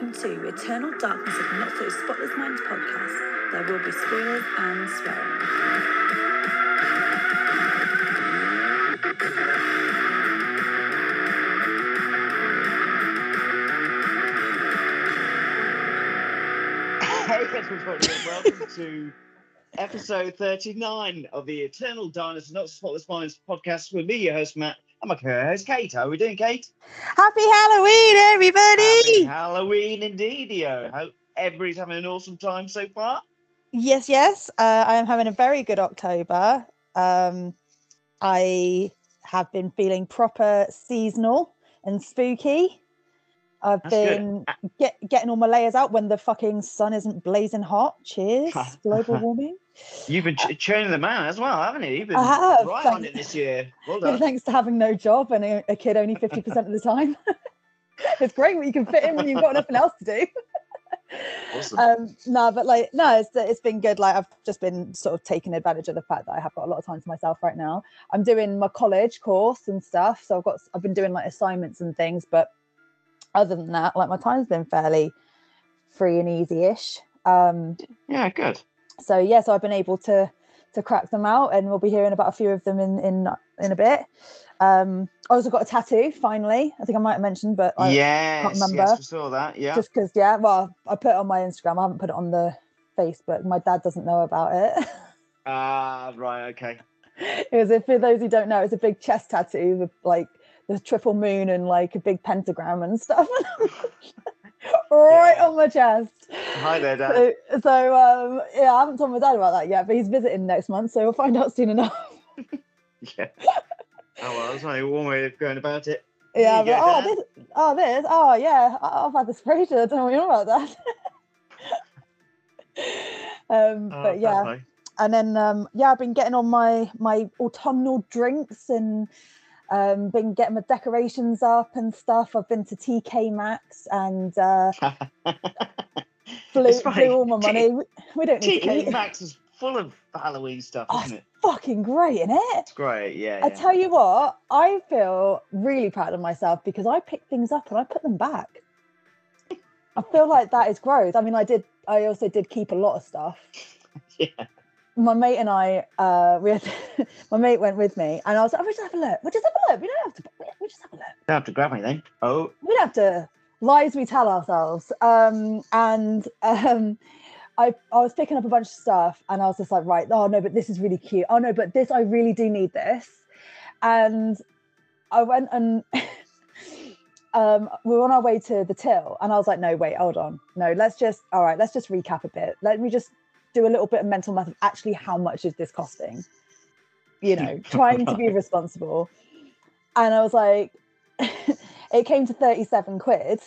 welcome to Eternal Darkness of Not So Spotless Minds podcast. There will be spoilers and swearing. Hey everybody, welcome to episode 39 of the Eternal Darkness and Not So Spotless Minds podcast with me, your host Matt, and my co-host Kate. How are we doing, Kate? Happy Halloween, everybody! Happy! Halloween indeed, yo. Hope everybody's having an awesome time so far. Yes, yes, uh, I am having a very good October. Um, I have been feeling proper seasonal and spooky. I've That's been get, getting all my layers out when the fucking sun isn't blazing hot. Cheers, global warming. You've been ch- churning them out as well, haven't you? You've been I have, right on it this year. Well Yeah, done. thanks to having no job and a, a kid only 50% of the time. it's great when you can fit in when you've got nothing else to do. Awesome. um no but like no it's, it's been good like i've just been sort of taking advantage of the fact that i have got a lot of time to myself right now i'm doing my college course and stuff so i've got i've been doing like assignments and things but other than that like my time's been fairly free and easy-ish um yeah, good. so yeah so i've been able to to crack them out and we'll be hearing about a few of them in in in a bit um i also got a tattoo finally i think i might have mentioned but I, yes, remember. yes, we saw that. Yeah. just because yeah well i put it on my instagram i haven't put it on the facebook my dad doesn't know about it Ah, right, okay. it was for those who don't know it's a big chest tattoo with like the triple moon and like a big pentagram and stuff right Yeah. on my chest Hi there, Dad. so, so um yeah i haven't told my dad about that yet but he's visiting next month so we'll find out soon enough Yeah. Oh well, that's only one way of going about it. yeah but, oh Dad. this oh this oh yeah i've had this ages i don't know what you know about that um Oh, but yeah and then um yeah i've been getting on my my autumnal drinks and um been getting my decorations up and stuff i've been to tk maxx and uh blew, blew all my money we, we don't need TK Maxx is full of Halloween stuff, Oh, isn't it? fucking great isn't it It's great, yeah. i yeah. tell you what i feel really proud of myself because i pick things up and i put them back i feel like that is growth i mean i did i also did keep a lot of stuff yeah. My mate and I, uh, we had, my mate went with me, and I was like, "Oh, "We just have a look. We just have a look. We don't have to. We, just have a look. Don't have to grab anything. Oh, We don't have to lies we tell ourselves." Um, and um, I, I was picking up a bunch of stuff, and I was just like, "Right, oh no, but this is really cute. Oh no, but this I really do need this." And I went and. Um, we were on our way to the till, and I was like, "No, wait, hold on, no, let's just, all right, let's just recap a bit. Let me just do a little bit of mental math of actually how much is this costing? You know trying to be responsible. And i was like it came to 37 quid.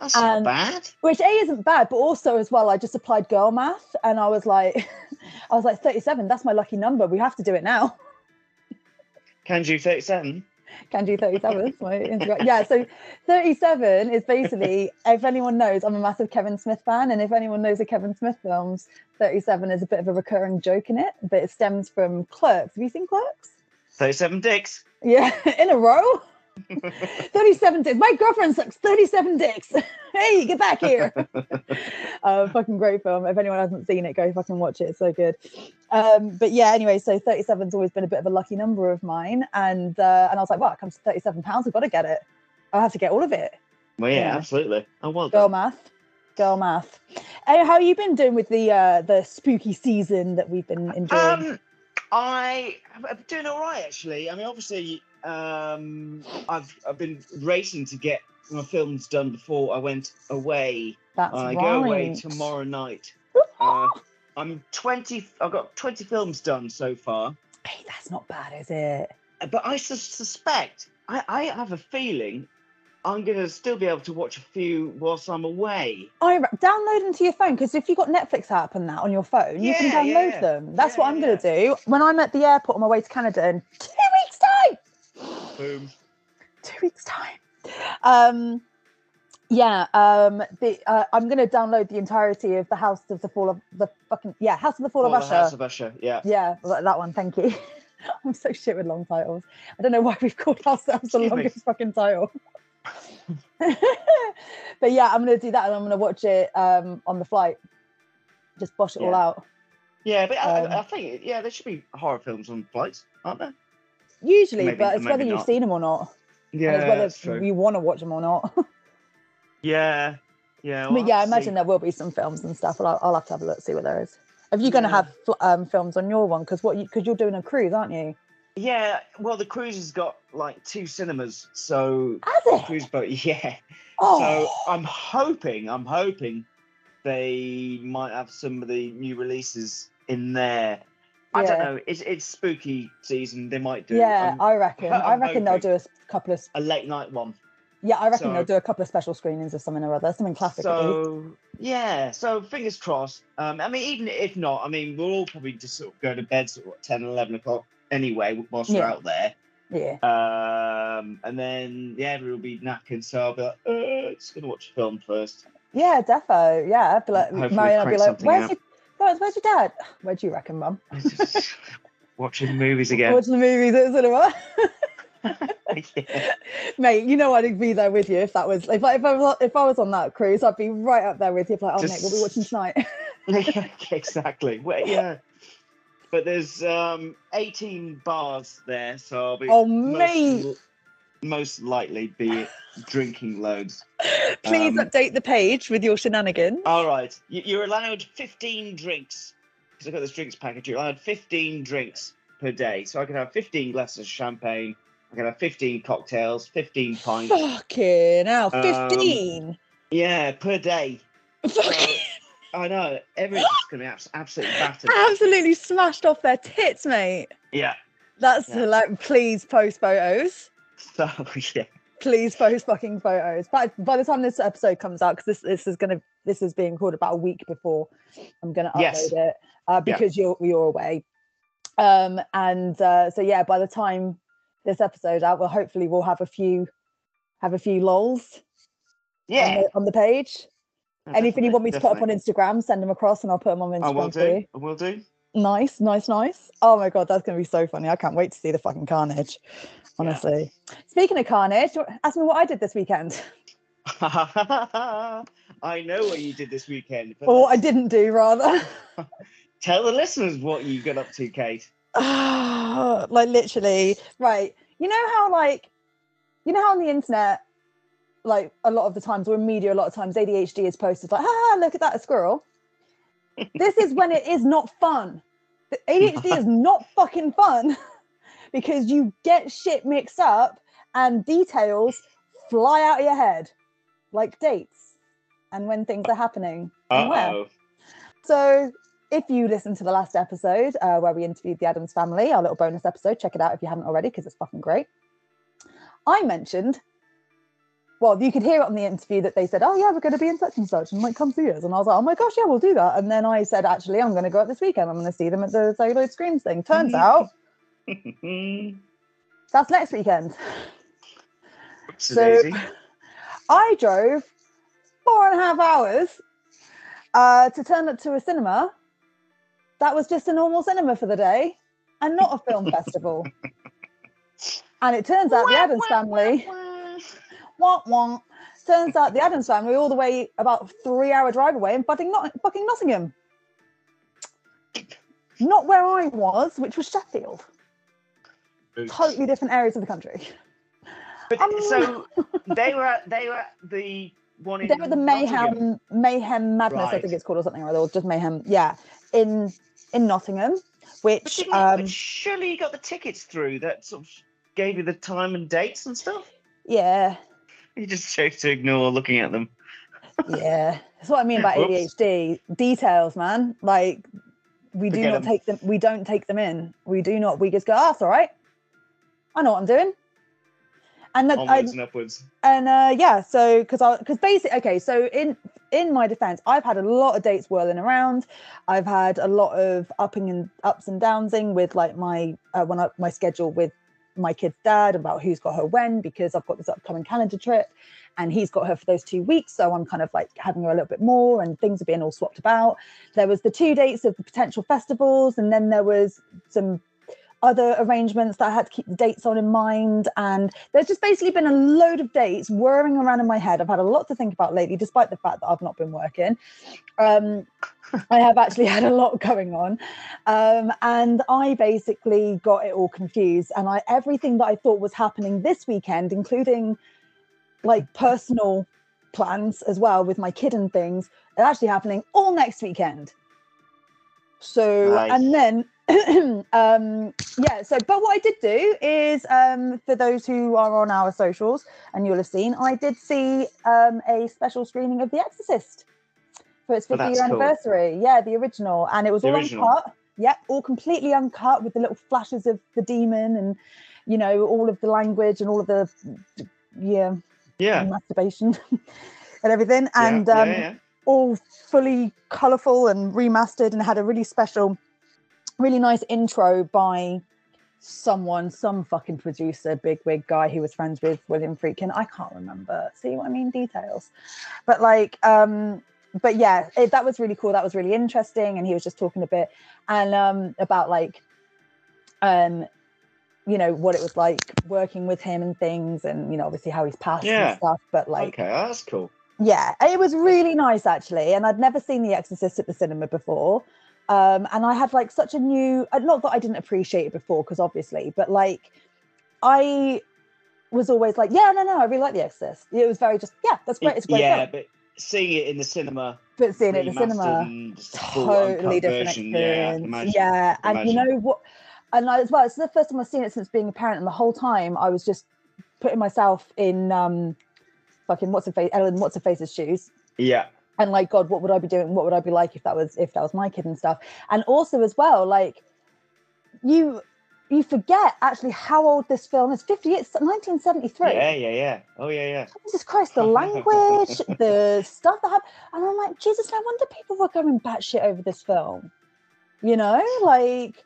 That's not And- bad. which a isn't bad but also as well i just applied girl math and i was like i was like 37 that's my lucky number. We have to do it now. Can you 37? Can do 37 that's my Instagram. yeah so 37 is basically if anyone knows i'm a massive kevin smith fan and if anyone knows the kevin smith films 37 is a bit of a recurring joke in it but it stems from clerks have you seen clerks 37 dicks. Yeah, in a row. 37 dicks. My girlfriend sucks 37 dicks. hey, get back here. uh, fucking great film. If anyone hasn't seen it, go fucking watch it. It's so good. Um, but yeah, anyway, so 37's always been a bit of a lucky number of mine. And uh, and I was like, well, it comes to 37 pounds. I've got to get it. I'll have to get all of it. Well, yeah, Yeah. absolutely. Oh, well Girl done. math. Girl math. Hey, how have you been doing with the uh, the spooky season that we've been enjoying? Um, I I'm doing all right actually. I mean, obviously, um, I've I've been racing to get my films done before I went away. That's I right. go away tomorrow night. Uh, I'm 20. I've got 20 films done so far. Hey, that's not bad, is it? Uh, but I sus- suspect I, I have a feeling I'm gonna still be able to watch a few whilst I'm away. I download them to your phone because if you've got Netflix app and that on your phone, you can download yeah. them. That's Yeah, what I'm yeah, going to do when I'm at the airport on my way to Canada in two. Boom. Two weeks' time. Um, yeah. Um, the uh, I'm going to download the entirety of the House of the Fall of the fucking yeah House of the Fall of Usher. House of Usher. Yeah. Yeah, that one. Thank you. I'm so shit with long titles. I don't know why we've called ourselves the Excuse me. longest fucking title. but yeah, I'm gonna do that, and I'm gonna watch it um, on the flight. Just bosh it all out. Yeah, but I, Um, I think yeah, there should be horror films on flights, aren't there? Usually, Maybe- but it's whether you've not. seen them or not. Yeah, and it's whether you want to watch them or not. Yeah, yeah. I mean, yeah, I imagine there will be some films and stuff. But I'll, I'll have to have a look, see what there is. Are you going to Yeah. have um, films on your one? Because what? Because you're doing a cruise, aren't you? Yeah, well, the cruise has got like two cinemas, so cruise boat. Yeah, Oh, so I'm hoping, I'm hoping they might have some of the new releases in there. I don't know. It's it's spooky season. They might do yeah, um, I reckon. I reckon they'll do a couple of. a late night one. Yeah, I reckon So- they'll do a couple of special screenings of something or other, something classic. So yeah, so fingers crossed. Um, I mean, even if not, I mean, we'll all probably just sort of go to bed sort of at 10, 11 o'clock anyway whilst we're out there. Yeah. Um, and then yeah, everyone will be napping, so I'll be like, uh, just gonna watch a film first. Yeah, defo. Yeah, I'd be like, Hopefully Marion, I'll be like, where's out." your, where's, where's your dad? Where do you reckon, mum? Just Watching movies again. Watching the movies at the cinema. yeah. Mate, you know I'd be there with you if that was if I, if I was if I was on that cruise, I'd be right up there with you. Like, oh mate, we'll be watching tonight. Exactly. Well, yeah. But there's um 18 bars there, so I'll be Oh, most, mate. l- most likely be drinking loads. Please Um, update the page with your shenanigans. All right, you, you're allowed 15 drinks because I've got this drinks package. You're allowed 15 drinks per day, so I can have 15 glasses of champagne. I can have 15 cocktails, 15 pints. Fucking hell, Um, 15. Yeah, per day. Fucking I know everyone's gonna be abs- absolutely battered. absolutely smashed off their tits, mate. Yeah. That's Yeah. like, please post photos. So yeah. Please post fucking photos. But by the time this episode comes out, because this this is gonna this is being called about a week before I'm gonna upload Yes. it uh, Yeah. because you're you're away. Um and uh, so yeah, by the time this episode out, well hopefully we'll have a few have a few lols on, Yeah. the, on the page. No, Anything you want me to put up on. Instagram, send them across and I'll put them on Instagram. I will Instagram for you. do. I will do. Nice, nice, nice. Oh my god, that's gonna be so funny. I can't wait to see the fucking carnage. Honestly. Speaking of carnage, ask me what I did this weekend. I know what you did this weekend. Or what I didn't do rather. tell the listeners what you got up to, Kate. like literally, right. You know how like you know how on the internet, like a lot of the times or in media, a lot of times ADHD is posted like, ah, look at that, a squirrel. This is when it is not fun. The ADHD is not fucking fun because you get shit mixed up and details fly out of your head, like dates and when things are happening. and where. Uh-oh. So, if you listened to the last episode uh, where we interviewed the Adams family, our little bonus episode, check it out if you haven't already because it's fucking great. I mentioned, well, you could hear it on the interview that they said, "Oh yeah, we're going to be in such and such, and like come see us." And I was like, "Oh my gosh, yeah, we'll do that." And then I said, "Actually, I'm going to go out this weekend. I'm going to see them at the Celluloid Screams thing." Turns out that's next weekend. So- I drove four and a half hours uh, to turn up to a cinema that was just a normal cinema for the day and not a film festival. And it turns out the Adams family, wah, wah, turns out the Adams family all the way about three hour drive away in fucking, Not- fucking Nottingham. Not where I was, which was Sheffield. Totally different areas of the country. But Um, so they were at, they were at the one in they were the mayhem mayhem madness i think it's called or something or other or just mayhem yeah in in nottingham which you- um but surely you got the tickets through that sort of gave you the time and dates and stuff. yeah You just chose to ignore looking at them. yeah that's what i mean about Whoops. adhd details man like we do not not 'em. take them we don't take them in we do not we just go oh, that's all right i know what i'm doing and that I, and upwards. and uh yeah so because i because basically okay so in in my defense i've had a lot of dates whirling around i've had a lot of upping and ups and downsing with like my uh, when I, my schedule with my kid's dad about who's got her when because i've got this upcoming Canada trip and he's got her for those two weeks so i'm kind of like having her a little bit more and things are being all swapped about. There was the two dates of the potential festivals and then there was some other arrangements that I had to keep the dates on in mind. And there's just basically been a load of dates whirring around in my head. I've had a lot to think about lately, despite the fact that I've not been working. Um, I have actually had a lot going on. Um, and I basically got it all confused. And I everything that I thought was happening this weekend, including like personal plans as well with my kid and things, are actually happening all next weekend. So Nice. and then um yeah so but what i did do is um for those who are on our socials and you'll have seen i did see um a special screening of the exorcist for its Oh, 50 that's cool. anniversary yeah the original and it was The all original. uncut yeah all completely uncut with the little flashes of the demon and you know all of the language and all of the yeah Yeah. masturbation and everything and yeah, um yeah. all fully colourful and remastered and had a really special, really nice intro by someone, some fucking producer, big wig guy who was friends with William Friedkin. I can't remember. See what I mean? Details. But like, um, but yeah, it, that was really cool. That was really interesting. And he was just talking a bit and um about like um you know what it was like working with him and things and you know obviously how he's passed Yeah. and stuff but like okay, that's cool. yeah, it was really nice actually, and I'd never seen The Exorcist at the cinema before. Um, and I had like such a new, uh, not that I didn't appreciate it before, because obviously, but like I was always like, yeah, no, no, I really like The Exorcist. It was very just, yeah, that's great. It's great yeah, film. but seeing it in the cinema, But seeing it in the cinema, totally different version, Yeah, experience. imagine. Yeah, and you know what? And I, as well, it's the first time I've seen it since being a parent, and the whole time I was just putting myself in um, fucking what's her face, Ellen, what's her face's shoes Yeah. And like god what would i be doing what would i be like if that was if that was my kid and stuff and also as well like you you forget actually how old this film is 50 it's 1973 Yeah, yeah, yeah. Oh, yeah, yeah. jesus christ the language the stuff that happened and i'm like jesus no wonder people were going batshit over this film you know like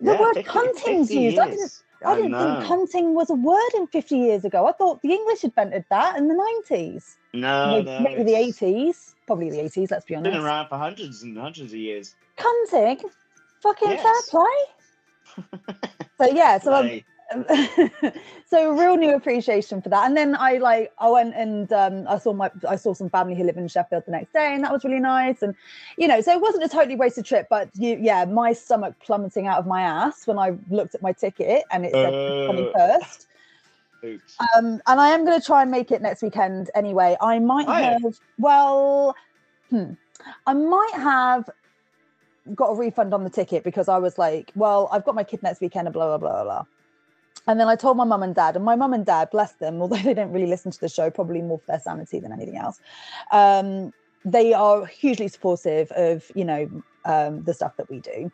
the yeah, word 50 cunting's 50 used i didn't years. I didn't think cunting was a word in 50 years ago. I thought the English invented that in the 90s. No, maybe no. maybe the 80s. Probably the 80s, let's be honest. Been around for hundreds and hundreds of years. cunting fucking Yes. fair play so yeah so um, Like, so real new appreciation for that and then i like i went and um i saw my i saw some family who live in sheffield the next day and that was really nice and you know so it wasn't a totally wasted trip but you yeah my stomach plummeting out of my ass when i looked at my ticket and it said Uh. 21st oops. um and i am going to try and make it next weekend anyway i might yeah. have well hmm, i might have got a refund on the ticket because i was like well i've got my kid next weekend and blah blah blah blah blah and then i told my mum and dad and my mum and dad bless them although they don't really listen to the show probably more for their sanity than anything else um they are hugely supportive of you know um the stuff that we do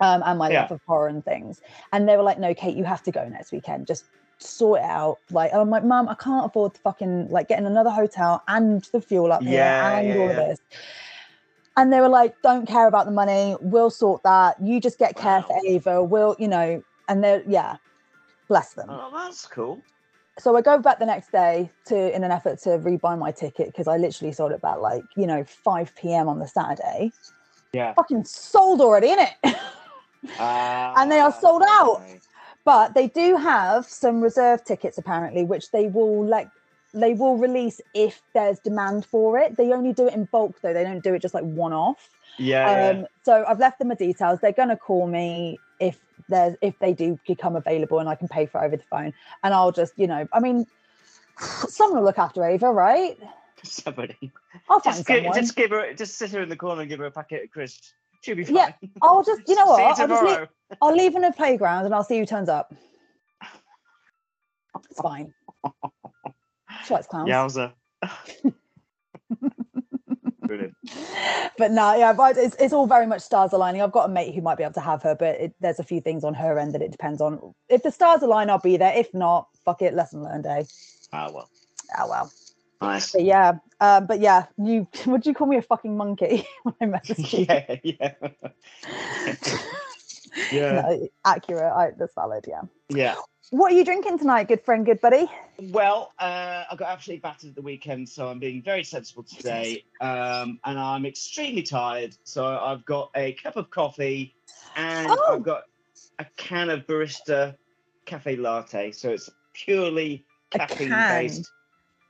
um and my Yeah. love of horror and things and they were like no kate you have to go next weekend just sort it out. Like, I'm like, Mum, I can't afford to fucking like getting another hotel and the fuel up here Yeah, and yeah, all of this. And they were like, don't care about the money. We'll sort that. You just get care for Ava. We'll, you know, and they're, yeah, bless them. Oh, that's cool. So I go back the next day to, in an effort to rebuy my ticket because I literally sold it back like, you know, 5 p.m. on the Saturday. Yeah. Fucking sold already, in innit? And they are Ah, sold out. But they do have some reserve tickets apparently which they will like they will release if there's demand for it. They only do it in bulk though. They don't do it just like one off Yeah, yeah. um so i've left them the details. They're going to call me if there's if they do become available and i can pay for it over the phone. And i'll just you know i mean someone will look after ava right? Somebody. i'll find Just give, someone. just give her, just sit her in the corner and give her a packet of crisps. She'll be fine. Yeah, i'll just you know what I'll, just leave. I'll leave in a playground and i'll see who turns up it's fine she likes clowns Yowza. Brilliant. but no, yeah, but it's, it's all very much stars aligning. I've got a mate who might be able to have her, but it, there's a few things on her end that it depends on. If the stars align, I'll be there. If not, fuck it, lesson learned, eh? Ah, well. Oh well. Nice. But yeah, um, but yeah, you would you call me a fucking monkey when I messaged you? yeah, yeah. yeah. No, accurate. I, that's valid. Yeah. Yeah. What are you drinking tonight, good friend, good buddy? Well, uh, I got absolutely battered at the weekend, so I'm being very sensible today. Um, and I'm extremely tired. So I've got a cup of coffee and Oh. I've got a can of barista cafe latte, so it's purely caffeine based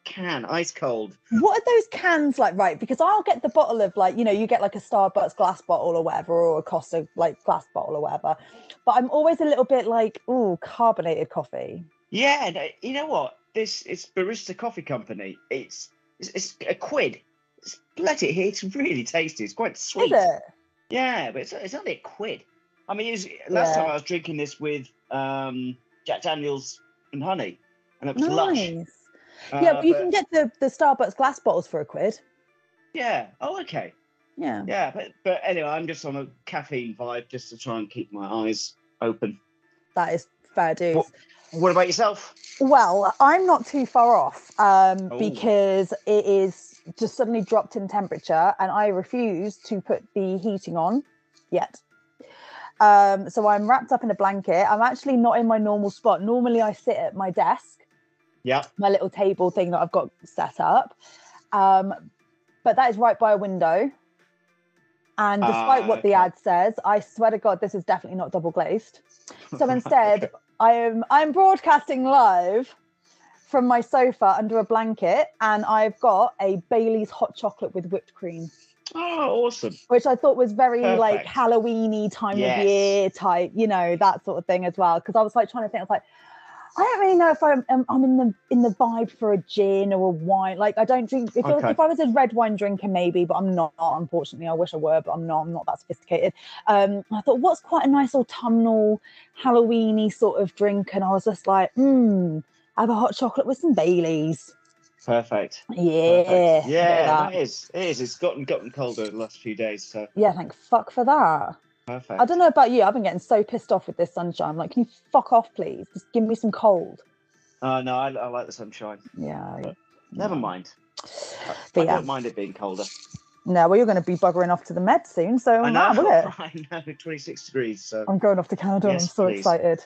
can, ice cold. What are those cans like? Right, because I'll get the bottle of like, you know, you get like a Starbucks glass bottle or whatever, or a Costa like glass bottle or whatever. But I'm always a little bit like, oh, carbonated coffee. Yeah, no, you know what? This it's Barista Coffee Company. It's it's, it's a quid. It's bloody. It's really tasty. It's quite sweet. Is it? Yeah, but it's, it's only a quid. I mean, it was, last time I was drinking this with um, Jack Daniels and honey, and it was lush. Yeah, Uh, but you can get the, the Starbucks glass bottles for a quid. Yeah. Oh, okay. Yeah. Yeah, but but anyway, I'm just on a caffeine vibe just to try and keep my eyes open. That is fair dues. What- What about yourself? Well, I'm not too far off um, Oh. because it is just suddenly dropped in temperature and I refuse to put the heating on yet. Um, so I'm wrapped up in a blanket. I'm actually not in my normal spot. Normally, I sit at my desk, Yeah. my little table thing that I've got set up. Um, but that is right by a window. And despite Ah, what the ad says, I swear to God, this is definitely not double glazed. So instead. I am I'm broadcasting live from my sofa under a blanket, and I've got a Bailey's hot chocolate with whipped cream, Oh, awesome. which I thought was very like Perfect. Halloweeny time Yes. of year type, you know, that sort of thing as well. Because I was like trying to think, I was like, I don't really know if I'm, I'm I'm in the in the vibe for a gin or a wine. Like I don't drink. If, I- Okay. if I was a red wine drinker, maybe, but I'm not. Unfortunately, I wish I were, but I'm not. I'm not that sophisticated. Um, I thought, what's quite a nice autumnal, Halloweeny sort of drink, and I was just like, hmm, have a hot chocolate with some Baileys. Perfect. Yeah, Perfect. Yeah, that. it is. It is. It's gotten gotten colder the last few days, so yeah. Thank fuck for that. Perfect. I don't know about you. I've been getting so pissed off with this sunshine. I'm like, can you fuck off, please? Just give me some cold. Oh no, I, I like the sunshine. Yeah. But Never mind. I, I yeah. don't mind it being colder. No, well, you're going to be buggering off to the Med soon, so I I'm know. with it. I know. Twenty six degrees. So I'm going off to Canada. and I'm so please. excited.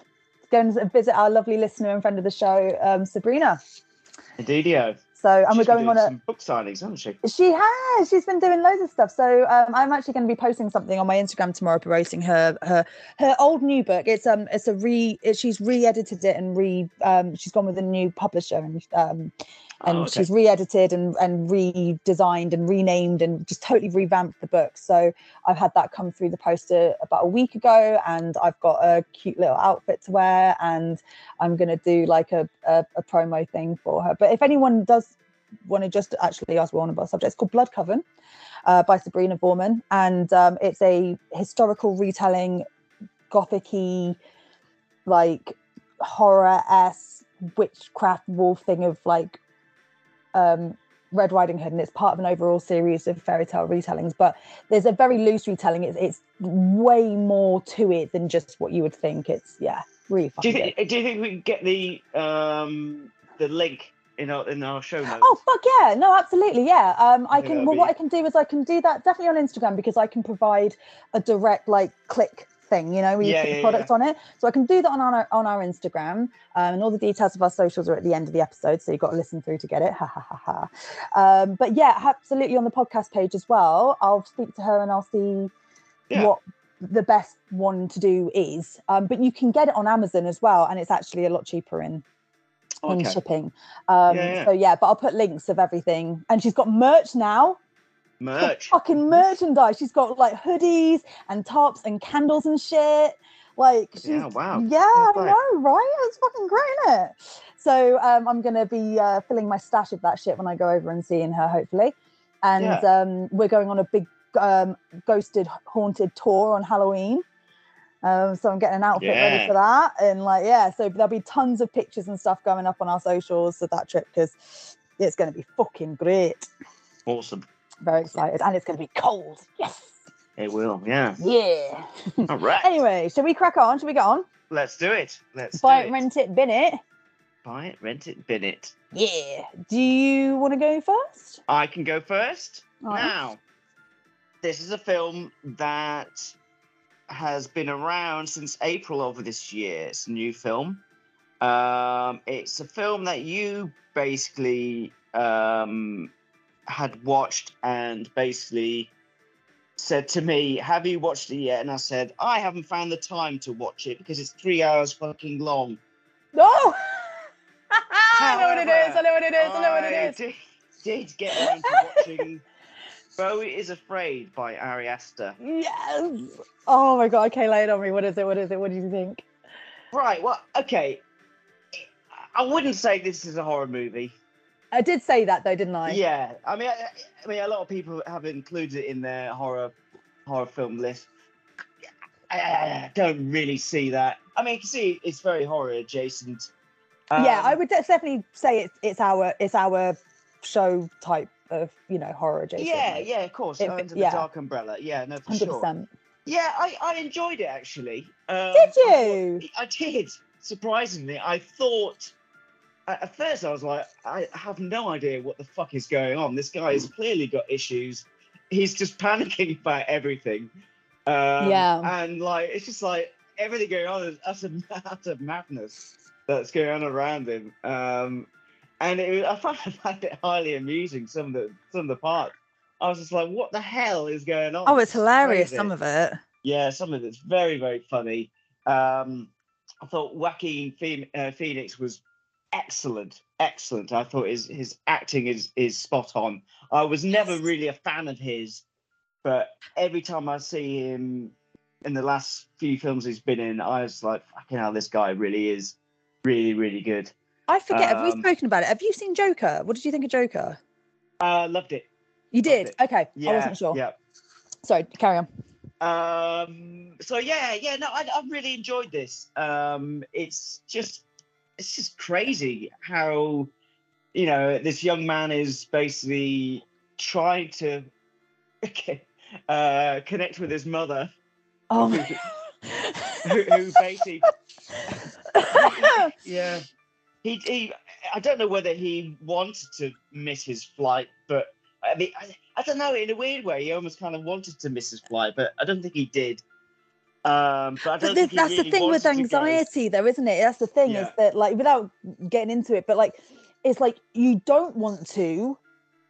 Go and visit our lovely listener and friend of the show, um, Sabrina. Indeedio. So, and She's we're been going on a. book signings, hasn't she? She has. She's been doing loads of stuff. So um, I'm actually going to be posting something on my Instagram tomorrow, promoting her her her old new book. It's um it's a re. It, she's re-edited it and re. Um, she's gone with a new publisher and um and Oh, okay. she's re-edited and, and redesigned and renamed and just totally revamped the book. So i've had that come through the poster about a week ago and i've got a cute little outfit to wear and i'm going to do like a, a, a promo thing for her. But if anyone does want to just actually ask one of our subjects it's called blood coven uh, by sabrina Voerman, and um, it's a historical retelling gothic-y like horror-esque witchcraft wolf thing of like um Red Riding Hood, and it's part of an overall series of fairy tale retellings. But there's a very loose retelling. It's it's way more to it than just what you would think. It's yeah, really Do you think? Do you think we can get the um the link in our in our show notes? Oh fuck yeah! No, absolutely, yeah. Um, I think can. Well, what I can do is I can do that definitely on Instagram because I can provide a direct like click thing. You know, where you Yeah, put yeah, the product on it. So I can do that on our on our Instagram, um, and all the details of our socials are at the end of the episode. So you've got to listen through to get it. Ha ha ha ha. Um, but yeah, absolutely on the podcast page as well. I'll speak to her and I'll see Yeah. what the best one to do is. Um, but you can get it on Amazon as well, and it's actually a lot cheaper in in okay. shipping. Um, Yeah, yeah. So yeah, but I'll put links of everything. And she's got merch now. Merch. fucking merchandise. She's got like hoodies and tops and candles and shit. Like she's Yeah, wow. yeah, I know, right? It's fucking great, isn't it? So um, I'm gonna be uh, filling my stash of that shit when I go over and seeing her, hopefully. And Yeah. um, we're going on a big um, ghosted haunted tour on Halloween. Um, so I'm getting an outfit ready for that, and like yeah, so there'll be tons of pictures and stuff going up on our socials of that trip because it's going to be fucking great. Awesome. Very excited, and it's going to be cold. Yes, It will. Yeah. yeah. All right. anyway, shall we crack on? Shall we get on? Let's do it. Let's Buy it, it. rent it, bin it. Buy it, rent it, bin it. Yeah. Do you want to go first? I can go first. Right. Now, this is a film that has been around since April of this year. It's a new film. Um, it's a film that you basically um, had watched and basically said to me, "Have you watched it yet?" And I said, "I haven't found the time to watch it because it's three hours fucking long." No. I know what it is. I know what it is. I know what it is. Did, did get around to watching Beau is Afraid by Ari Aster. Yes. Oh my god. Okay, lay it on me. What is it? What is it? What do you think? Right. Well, okay. I wouldn't say this is a horror movie. I did say that though, didn't I? Yeah, I mean, I, I mean, a lot of people have included it in their horror horror film list. I, I don't really see that. I mean, you can see it's very horror adjacent. yeah, I Um, would definitely say it's it's our it's our show type of you know horror adjacent. Yeah, yeah, of course. If- under the dark umbrella. Yeah, no, for hundred sure. Yeah, I, I enjoyed it actually. Um, Did I you? I did. Surprisingly, I thought at first I was like, I have no idea what the fuck is going on. This guy has clearly got issues. He's just panicking about everything. Um, Yeah. and like it's just like everything going on is utter, utter madness that's going on around him. Um, and it, I found, I found it highly amusing. Some of the some of the parts. I was just like, what the hell is going on? Oh, it's hilarious. Some of it. Yeah, some of it's very, very funny. Um, I thought Phoen- uh, Phoenix was excellent, excellent. I thought his his acting is is spot on. I was never really a fan of his, but every time I see him in the last few films he's been in, I was like, fucking hell, this guy really is really, really good. I forget. have we Um, spoken about it? Have you seen Joker? What did you think of Joker? Uh, loved it. You did. it. Okay. Yeah, I wasn't sure. Yeah. Sorry. Carry on. Um, so yeah, yeah, no, I, I really enjoyed this. Um, it's just, it's just crazy how, you know, this young man is basically trying to uh, connect with his mother, Oh who, my. who, who basically, yeah, he, he, I don't know whether he wanted to miss his flight, but I mean, I, I don't know. In a weird way, he almost kind of wanted to miss his flight, but I don't think he did. Um, but But this, that's the thing with anxiety, though, isn't it? That's the thing is that, like, without getting into it, but like, it's like you don't want to,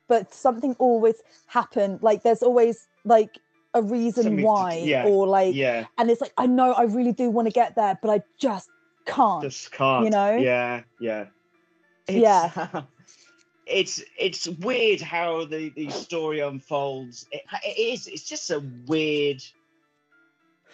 but something always happen. Like, there's always like a reason Something why, yeah, or like, Yeah, and it's like I know I really do want to get there, but I just can't. just can't. You know? Yeah, yeah. Yeah. It's it's weird how the the story unfolds. It, it is. It's just a weird,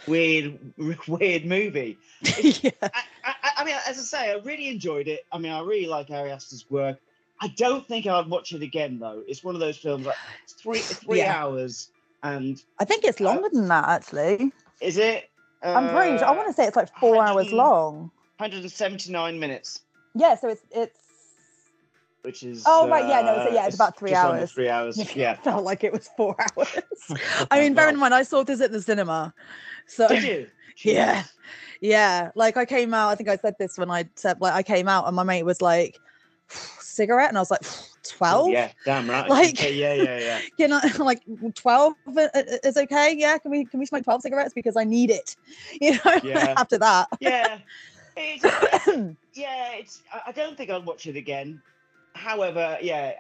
weird, weird movie. yeah. I, I, I mean, as I say, I really enjoyed it. I mean, I really like Ari Aster's work. I don't think I'd watch it again though. It's one of those films like three three Yeah. hours, and I think it's longer uh, than that actually. is it? I'm pretty. I want to say it's like four hours uh, long. 179 minutes, Yeah, so it's it's. Which is. Oh, right, yeah, no, it's- uh, yeah, it's about three hours. Three hours. Yeah. felt like it was four hours. I mean, bear in mind, I saw this at the cinema, so Did you? Yeah. Yeah, like I came out. I think I said this when I said like I came out, and my mate was like, "Cigarette," and I was like, 12? Yeah, damn right. Like- Okay, yeah, yeah, yeah. You know, like twelve is okay. Yeah, can we can we smoke twelve cigarettes because I need it. You know, Yeah. after that. Yeah. It's, yeah, it's. I- I don't think I'd watch it again. However, yeah,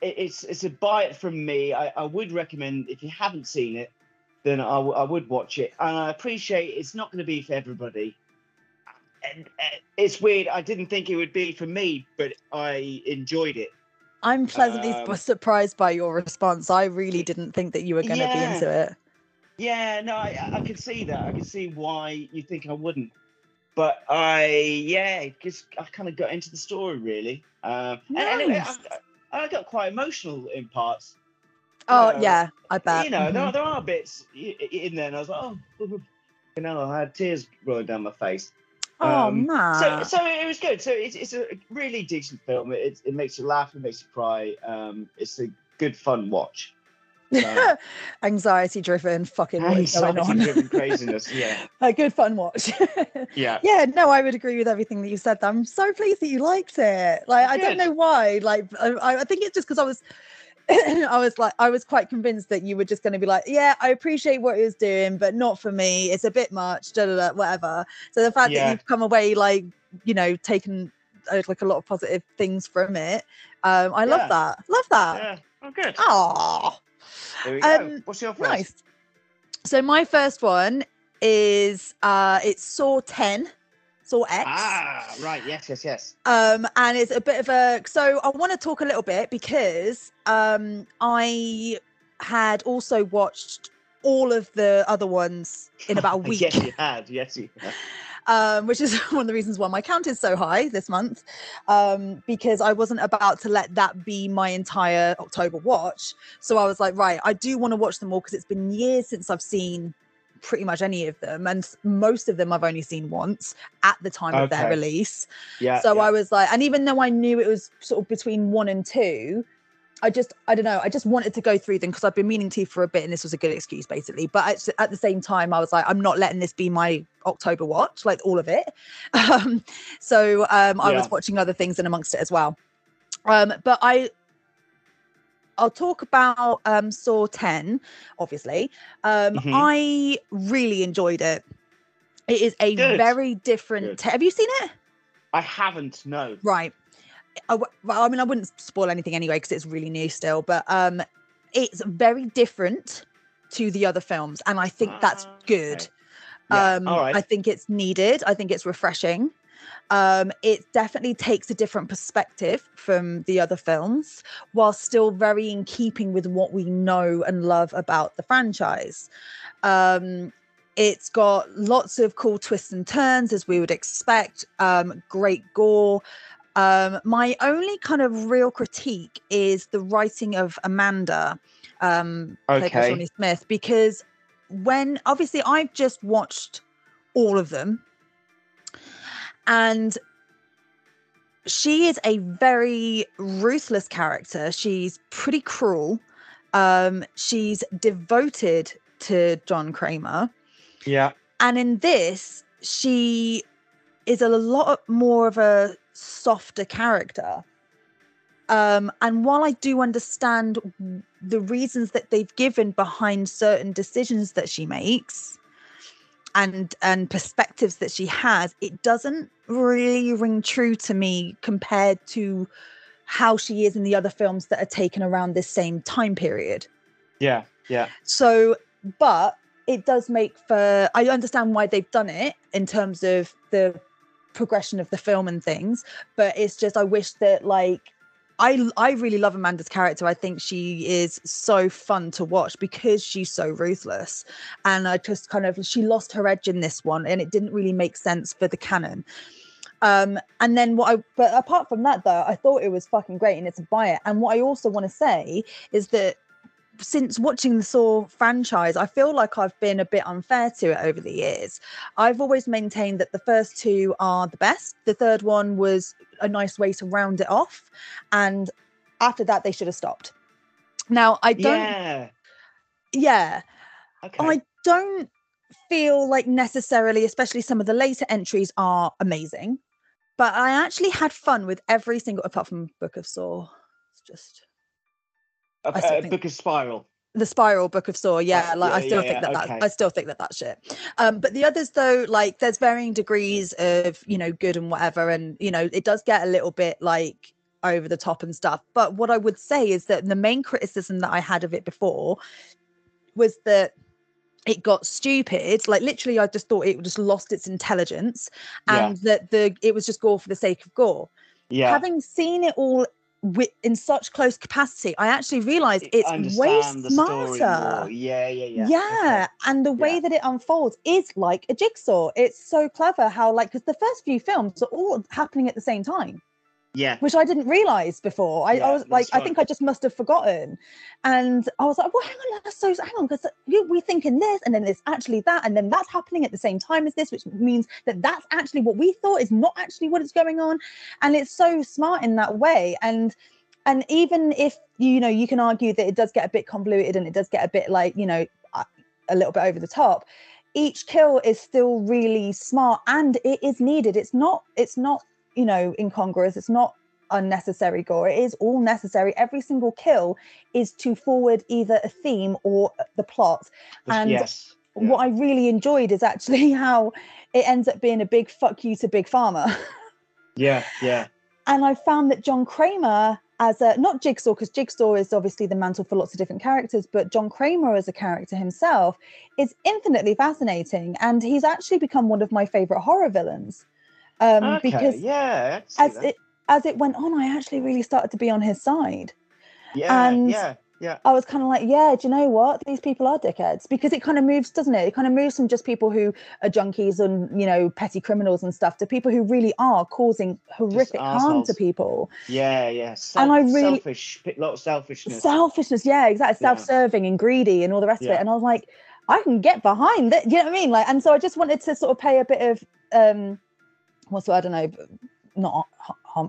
it, it's it's a buy it from me. I, I would recommend if you haven't seen it, then I, w- I would watch it. And I appreciate it's not going to be for everybody. And uh, it's weird. I didn't think it would be for me, but I enjoyed it. I'm pleasantly Um, surprised by your response. I really didn't think that you were going to be into it. Yeah, no, I, I can see that. I can see why you think I wouldn't. But I, yeah, just I kind of got into the story really. Uh, and anyway, I, I got quite emotional in parts. Oh know, yeah, I bet. you know, there, Mhm. are, there are bits in there, and I was like, oh, you know, I had tears rolling down my face. Oh um, man. So, so it was good. So it's, it's a really decent film. It, it makes you laugh, it makes you cry. Um, it's a good fun watch. Anxiety driven, fucking what is? Anxiety-driven craziness. Yeah, a good fun watch. yeah. yeah, no, I would agree with everything that you said. I'm so pleased that you liked it. Like, I don't know why. Like, I, I think it's just because I was, I was like, I was quite convinced that you were just going to be like, yeah, I appreciate what he was doing, but not for me. It's a bit much. Da, da, da, whatever. So the fact Yeah. that you've come away like, you know, taken uh, like a lot of positive things from it. Um, I love that. Love that. Yeah. Oh, good. Oh, There we go. Um, What's your first? nice. So my first one is uh it's Saw 10, Saw X. Ah, right. Yes, yes, yes. Um, and it's a bit of a so I want to talk a little bit because um I had also watched all of the other ones in about a week. yes, you had. Yes, you had. um, which is one of the reasons why my count is so high this month, um, because I wasn't about to let that be my entire October watch. So I was like, right, I do want to watch them all because it's been years since I've seen pretty much any of them, and most of them I've only seen once at the time of their release. Yeah. so yeah. I was like, and even though I knew it was sort of between one and two, I just, I don't know, I just wanted to go through them because I've been meaning to for a bit, and this was a good excuse, basically. But at, the same time, I was like, I'm not letting this be my October watch, like all of it. Um, so um, I was watching other things in amongst it as well. Um, but I, I'll talk about um, Saw 10, obviously. Um, Mhm. I really enjoyed it. It is a Good. very different. Have you seen it? I haven't. No. Right. I, w- I mean, I wouldn't spoil anything anyway because it's really new still, but um, it's very different to the other films, and I think that's Ah, good. okay. Yeah, Um, right. I think it's needed. I think it's refreshing. Um, it definitely takes a different perspective from the other films, while still very in keeping with what we know and love about the franchise. Um, it's got lots of cool twists and turns, as we would expect. Um, great gore. Um, my only kind of real critique is the writing of Amanda, um, played by Okay. Shawnee Smith, because when obviously I've just watched all of them, and she is a very ruthless character. She's pretty cruel. Um, she's devoted to John Kramer. Yeah. And in this, she is a lot more of a softer character. Um, and while I do understand the reasons that they've given behind certain decisions that she makes and and perspectives that she has, it doesn't really ring true to me compared to how she is in the other films that are taken around this same time period. Yeah. Yeah. So, but it does make for I understand why they've done it in terms of the progression of the film and things, but it's just I wish that like I I really love Amanda's character. I think she is so fun to watch because she's so ruthless. And I just kind of she lost her edge in this one and it didn't really make sense for the canon. Um and then what I but apart from that though, I thought it was fucking great and it's a buy it. And what I also want to say is that since watching the Saw franchise, I feel like I've been a bit unfair to it over the years. I've always maintained that the first two are the best. The third one was a nice way to round it off. And after that, they should have stopped. Now, I don't, yeah, Yeah. Okay. I don't feel like necessarily, especially some of the later entries are amazing. But I actually had fun with every single, apart from Book of Saw. It's just A, I still a book of Spiral. the spiral book of saw yeah like i still yeah, think that yeah, that okay. i still think that that's shit um but the others though like there's varying degrees of you know good and whatever and you know it does get a little bit like over the top and stuff but what i would say is that the main criticism that i had of it before was that it got stupid like literally i just thought it just lost its intelligence Yeah. and that the it was just gore for the sake of gore Yeah. having seen it all wi- in such close capacity i actually realized it's way understand the story smarter. Yeah. Yeah. Yeah. yeah, and the way Yeah. that it unfolds is like a jigsaw it's so clever how like because the first few films are all happening at the same time Yeah. which i didn't realize before. I, I was like i think i just must have forgotten. And i was like well hang on that's so hang on because we're thinking this and then it's actually that and then that's happening at the same time as this which means that that's actually what we thought is not actually what is going on. And it's so smart in that way. And and even if you know you can argue that it does get a bit convoluted and it does get a bit like you know a- a little bit over the top each kill is still really smart and it is needed. It's not it's not you know incongruous it's not unnecessary gore it is all necessary every single kill is to forward either a theme or the plot and yes. Yeah. what i really enjoyed is actually how it ends up being a big fuck you to big pharma Yeah. Yeah. and I found that John Kramer as a not Jigsaw because Jigsaw is obviously the mantle for lots of different characters, but John Kramer as a character himself is infinitely fascinating, and he's actually become one of my favorite horror villains. Um, okay, because yeah, I can see as that. it as it went on, I actually really started to be on his side. yeah, and- yeah, yeah. I was kind of like, yeah, do you know what? These people are dickheads because it kind of moves, doesn't it? It kind of moves from just people who are junkies and you know petty criminals and stuff to people who really are causing horrific harm to people. Yeah, yeah. And I really- selfish, a lot of selfishness. Selfishness, yeah, exactly. Yeah. Self-serving and greedy and all the rest of it. And I was like, I can get behind that. You know what I mean? Like, and so I just wanted to sort of pay a bit of um, what's the I don't know, not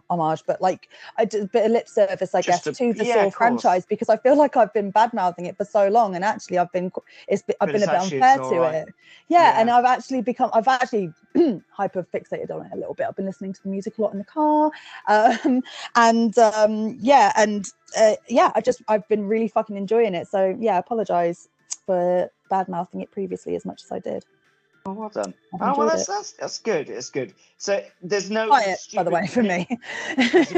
homage, but like a bit of lip service, I Just guess, a- to the yeah, Saw franchise because I feel like I've been bad mouthing it for so long, and actually I've been qu- it's been, I've But been a bit unfair to alright. it. Yeah, and I've actually become I've actually hyper fixated on it a little bit. I've been listening to the music a lot in the car, um, and um, yeah, and uh, yeah, I just I've been really fucking enjoying it. So yeah, I apologize for bad mouthing it previously as much as I did. Oh, well done. Oh, well, that's, that's that's good. It's good. So there's no Buy it, by the way, for me.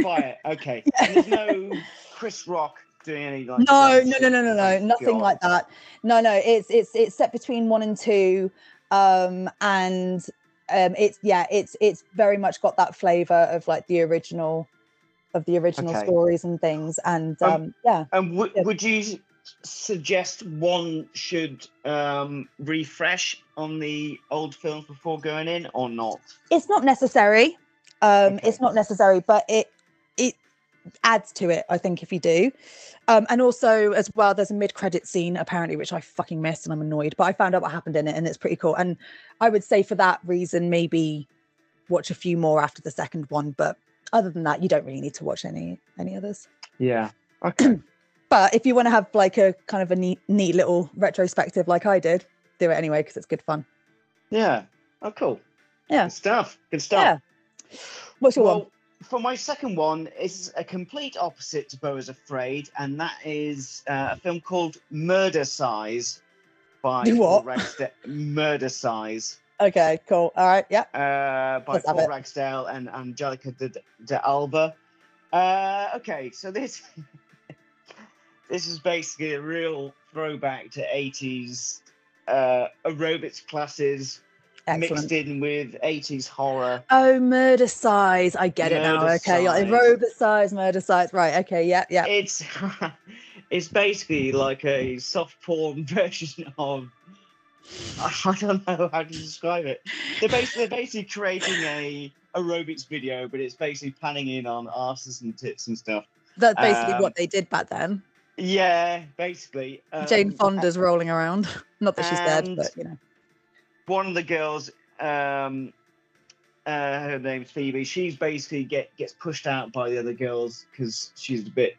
buy it. Okay. And there's no Chris Rock doing any like. no no no no no no nothing God. like that no no it's it's it's set between one and two um and um it's yeah it's it's very much got that flavor of like the original of the original Okay. stories and things and Um, um yeah And w- Yeah. would you suggest one should um, refresh on the old films before going in, or not? it's not necessary um Okay. it's not necessary but it it adds to it i think if you do um and also as well there's a mid-credit scene apparently which i fucking missed and i'm annoyed but i found out what happened in it and it's pretty cool and i would say for that reason maybe watch a few more after the second one but other than that you don't really need to watch any any others Yeah. Okay. but if you want to have like a kind of a neat neat little retrospective like i did do it anyway because it's good fun yeah. Oh, cool. Yeah. Good stuff. Good stuff. yeah what's your one Well, for my second one, is a complete opposite to Beau is Afraid, and that is uh, a film called Murdercise by Paul? Ragsdale. Murdercise okay cool all right yeah uh, by Let's Paul. Ragsdale and Angelica de, de Alba. Uh, okay, so this this is basically a real throwback to 80s uh, aerobics classes excellent mixed in with 80s horror. Oh, murder size. I get it now. Murder Okay, like size. aerobic size, murder size. Right. Okay. Yeah. Yeah. It's it's basically like a soft porn version of I don't know how to describe it. They're basically they're basically creating a aerobics video, but it's basically panning in on asses and tits and stuff. That's basically Um, what they did back then. Yeah, basically. Jane um, Fonda's rolling around. Not that she's dead, but you know. one of the girls um uh her name's phoebe she's basically get gets pushed out by the other girls because she's a bit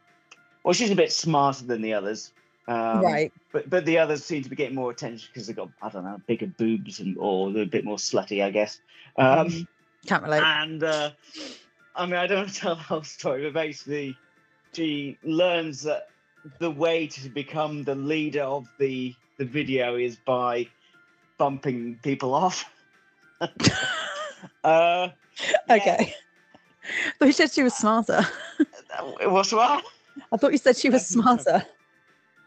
well she's a bit smarter than the others um, right. but but the others seem to be getting more attention because they've got i don't know bigger boobs and or they're a bit more slutty i guess um Mhm. Can't relate. and uh i mean i don't want to tell the whole story but basically she learns that the way to become the leader of the the video is by bumping people off uh okay. I thought you said she was smarter. it was what I thought you said she was smarter.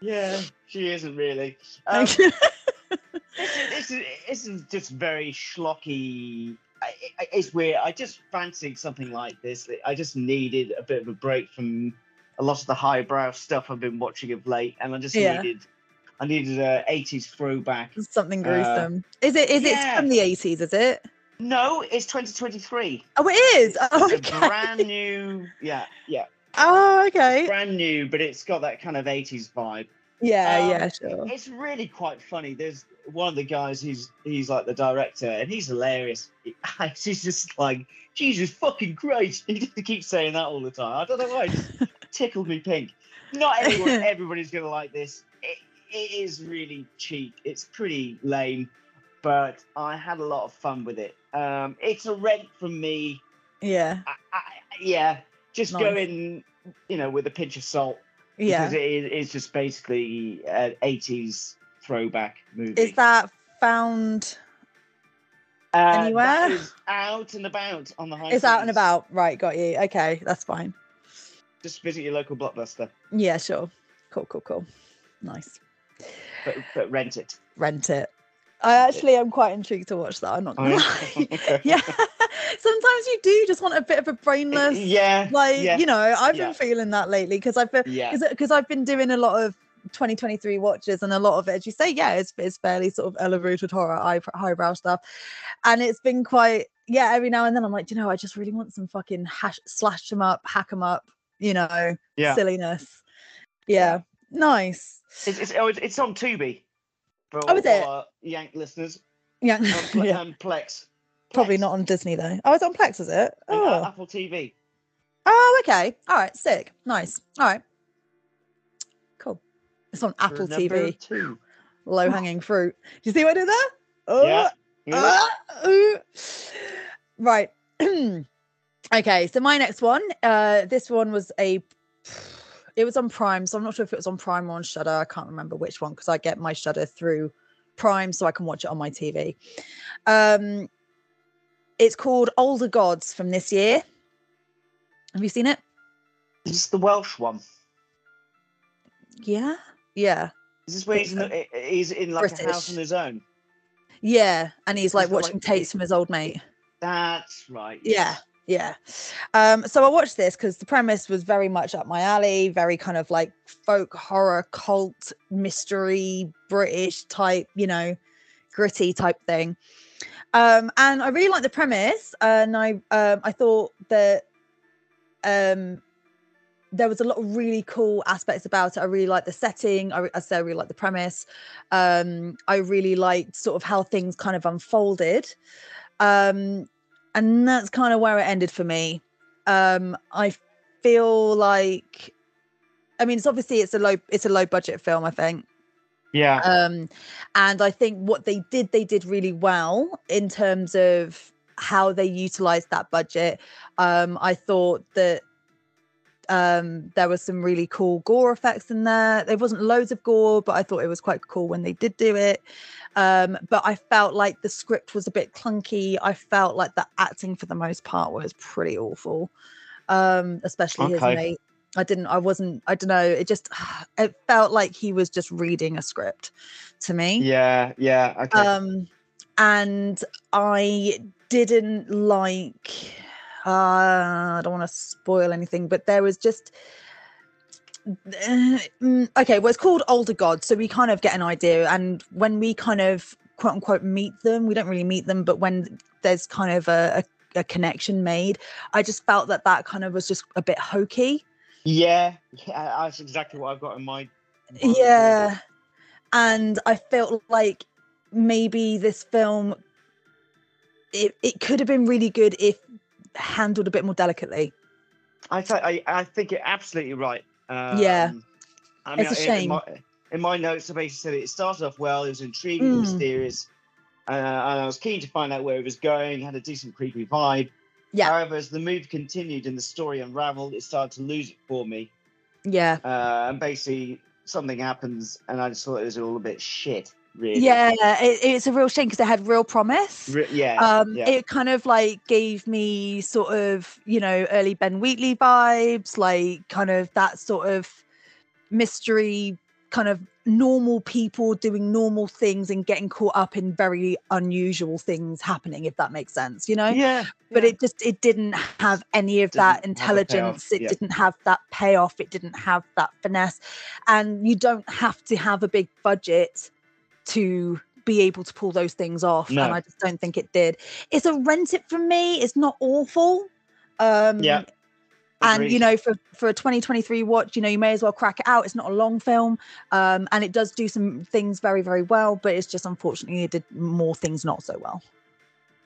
yeah she isn't really um, this, is, this, is, this is just very schlocky. I, I, it's weird. I just fancied something like this. I just needed a bit of a break from a lot of the highbrow stuff I've been watching of late, and I just Yeah. needed, I needed a '80s throwback. Something Uh, gruesome. is it? Is yeah. it from the eighties? Is it? No, it's 2023. Oh, it is. It's, Oh, it's a okay. brand new. Yeah, yeah, Oh, okay. brand new, but it's got that kind of '80s vibe. Yeah. Um, yeah. Sure. It's really quite funny. There's one of the guys who's he's like the director, and he's hilarious. He's just like Jesus fucking Christ. He just keeps saying that all the time. I don't know why. It just tickled me pink. Not everyone, everybody's gonna like this. It, it is really cheap. It's pretty lame, but I had a lot of fun with it. Um, it's a rent from me. Yeah. I, I, yeah, just Nice. go in, you know, with a pinch of salt Yeah. because it is it's just basically an 80s throwback movie. Is that found? Uh, anywhere? Is out and about on the high. It's out and about. Right. Got you. Okay. That's fine. just visit your local blockbuster, Yeah, sure. Cool, cool, cool. Nice. but, but rent it. Rent it. I actually am quite intrigued to watch that. I'm not gonna Oh, lie. yeah. yeah. Sometimes you do just want a bit of a brainless yeah, like yeah, you know i've yeah. been feeling that lately because i've been yeah, because i've been doing a lot of 2023 watches and a lot of it as you say yeah it's, it's fairly sort of elevated horror high, highbrow stuff and it's been quite yeah every now and then i'm like you know i just really want some fucking hash slash them up hack them up you know yeah. silliness yeah nice It's, it's, oh, it's, it's on Tubi. For Oh, is it? our Yank listeners. yeah, On Ple- yeah. um, Plex. probably not on disney though oh it's on plex is it and, uh, oh Apple TV. oh okay all right sick nice all right it's on apple tv Two. low hanging fruit. Do you see what I did there? Oh, Yeah. yeah. ah. Right. okay. So my next one. Uh, this one was a. It was on Prime, so I'm not sure if it was on Prime or on Shudder. I can't remember which one because I get my Shudder through Prime, so I can watch it on my TV. Um, it's called Older Gods from this year. Have you seen it? it? Is this the Welsh one? Yeah. Yeah. Is this where he's in, the, he's in like a house on his own? Yeah. And he's like got, like, watching tapes from his old mate. That's right. yeah yeah um so i watched this because the premise was very much up my alley very kind of like folk horror cult mystery british type you know gritty type thing um and i really liked the premise and i um i thought that um there was a lot of really cool aspects about it. I really like the setting. I, I say I really like the premise. Um, I really liked sort of how things kind of unfolded. Um, and that's kind of where it ended for me um i feel like i mean it's obviously it's a low it's a low budget film i think Yeah. um and i think what they did they did really well in terms of how they utilized that budget um i thought that um there was some really cool gore effects in there there wasn't loads of gore but i thought it was quite cool when they did do it um but i felt like the script was a bit clunky i felt like the acting for the most part was pretty awful um especially his mate i didn't i wasn't i don't know it just it felt like he was just reading a script to me yeah. Yeah. Okay. um and i didn't like uh i don't want to spoil anything but there was just Mm, okay well it's called older gods so we kind of get an idea and when we kind of quote unquote meet them we don't really meet them but when there's kind of a, a, a connection made i just felt that that kind of was just a bit hokey yeah. Yeah. That's exactly what I've got in my. mind. yeah and i felt like maybe this film it, it could have been really good if handled a bit more delicately I, th- I I think you're absolutely right. Um, Yeah. I mean, It's a in- in shame. my, in my notes, I basically said it started off well. It was intriguing, Mm. mysterious, uh, and I was keen to find out where it was going. Had a decent creepy vibe. Yeah. However, as the move continued and the story unraveled, it started to lose it for me. yeah Uh, and basically, something happens, and I just thought it was all a bit shit. Really. yeah it, it's a real shame because it had real promise Re- yeah. um yeah. it kind of like gave me sort of you know early ben wheatley vibes like kind of that sort of mystery kind of normal people doing normal things and getting caught up in very unusual things happening if that makes sense you know yeah. but yeah. it just it didn't have any of Didn't that intelligence it yeah. didn't have that payoff it didn't have that finesse and you don't have to have a big budget to be able to pull those things off No. and i just don't think it did it's a rent it from me it's not awful um Yeah, and you know for for a 2023 watch you know you may as well crack it out it's not a long film um and it does do some things very very well but it's just unfortunately it did more things not so well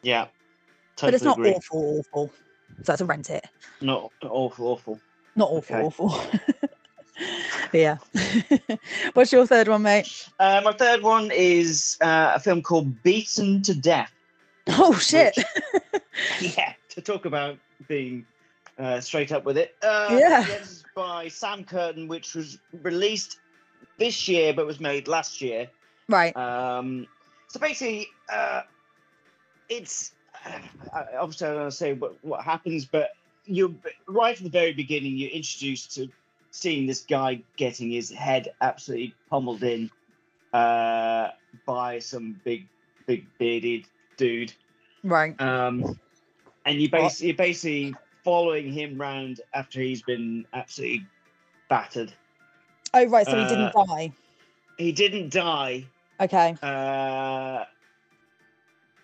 Yeah. Totally but it's not agree. awful awful so that's a rent it Not awful, awful. not awful Okay. awful yeah what's your third one mate Uh, my third one is uh, a film called Beaten to Death. oh shit yeah, to talk about being uh, straight up with it. Uh, Yeah. By Sam Curtain, which was released this year but was made last year. right Um, so basically, uh, it's uh, obviously I don't want to say what, what happens, but you're right from the very beginning. You're introduced to seeing this guy getting his head absolutely pummeled in uh, by some big, big bearded dude. Right. Um, and you basically, you're basically following him round after he's been absolutely battered. Oh, right. So he didn't uh, die. He didn't die. Okay. Uh,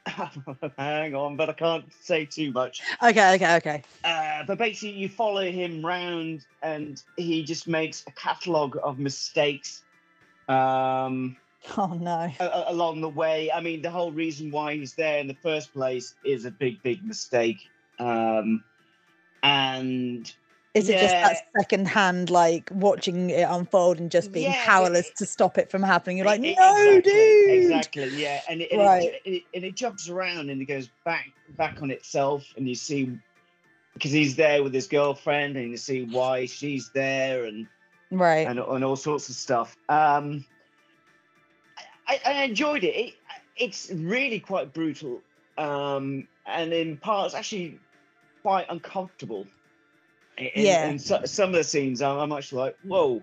hang on, but I can't say too much. Okay. Okay. Okay. Uh, but basically, you follow him round, and he just makes a catalogue of mistakes um, Oh no. a- along the way. I mean, the whole reason why he's there in the first place is a big, big mistake. Um, and Is it just that Yeah. second hand, like watching it unfold and just being Yeah, powerless it- to stop it from happening? You're like, no, exactly, dude. Exactly. Yeah, and it, and, Right. it, it, and it jumps around and it goes back back on itself, and you see because he's there with his girlfriend, and you see why she's there, and Right. and, and all sorts of stuff. Um, I, I enjoyed it. it. It's really quite brutal, um, and in parts actually quite uncomfortable. Yeah. In so, some of the scenes, I'm, I'm actually like, whoa,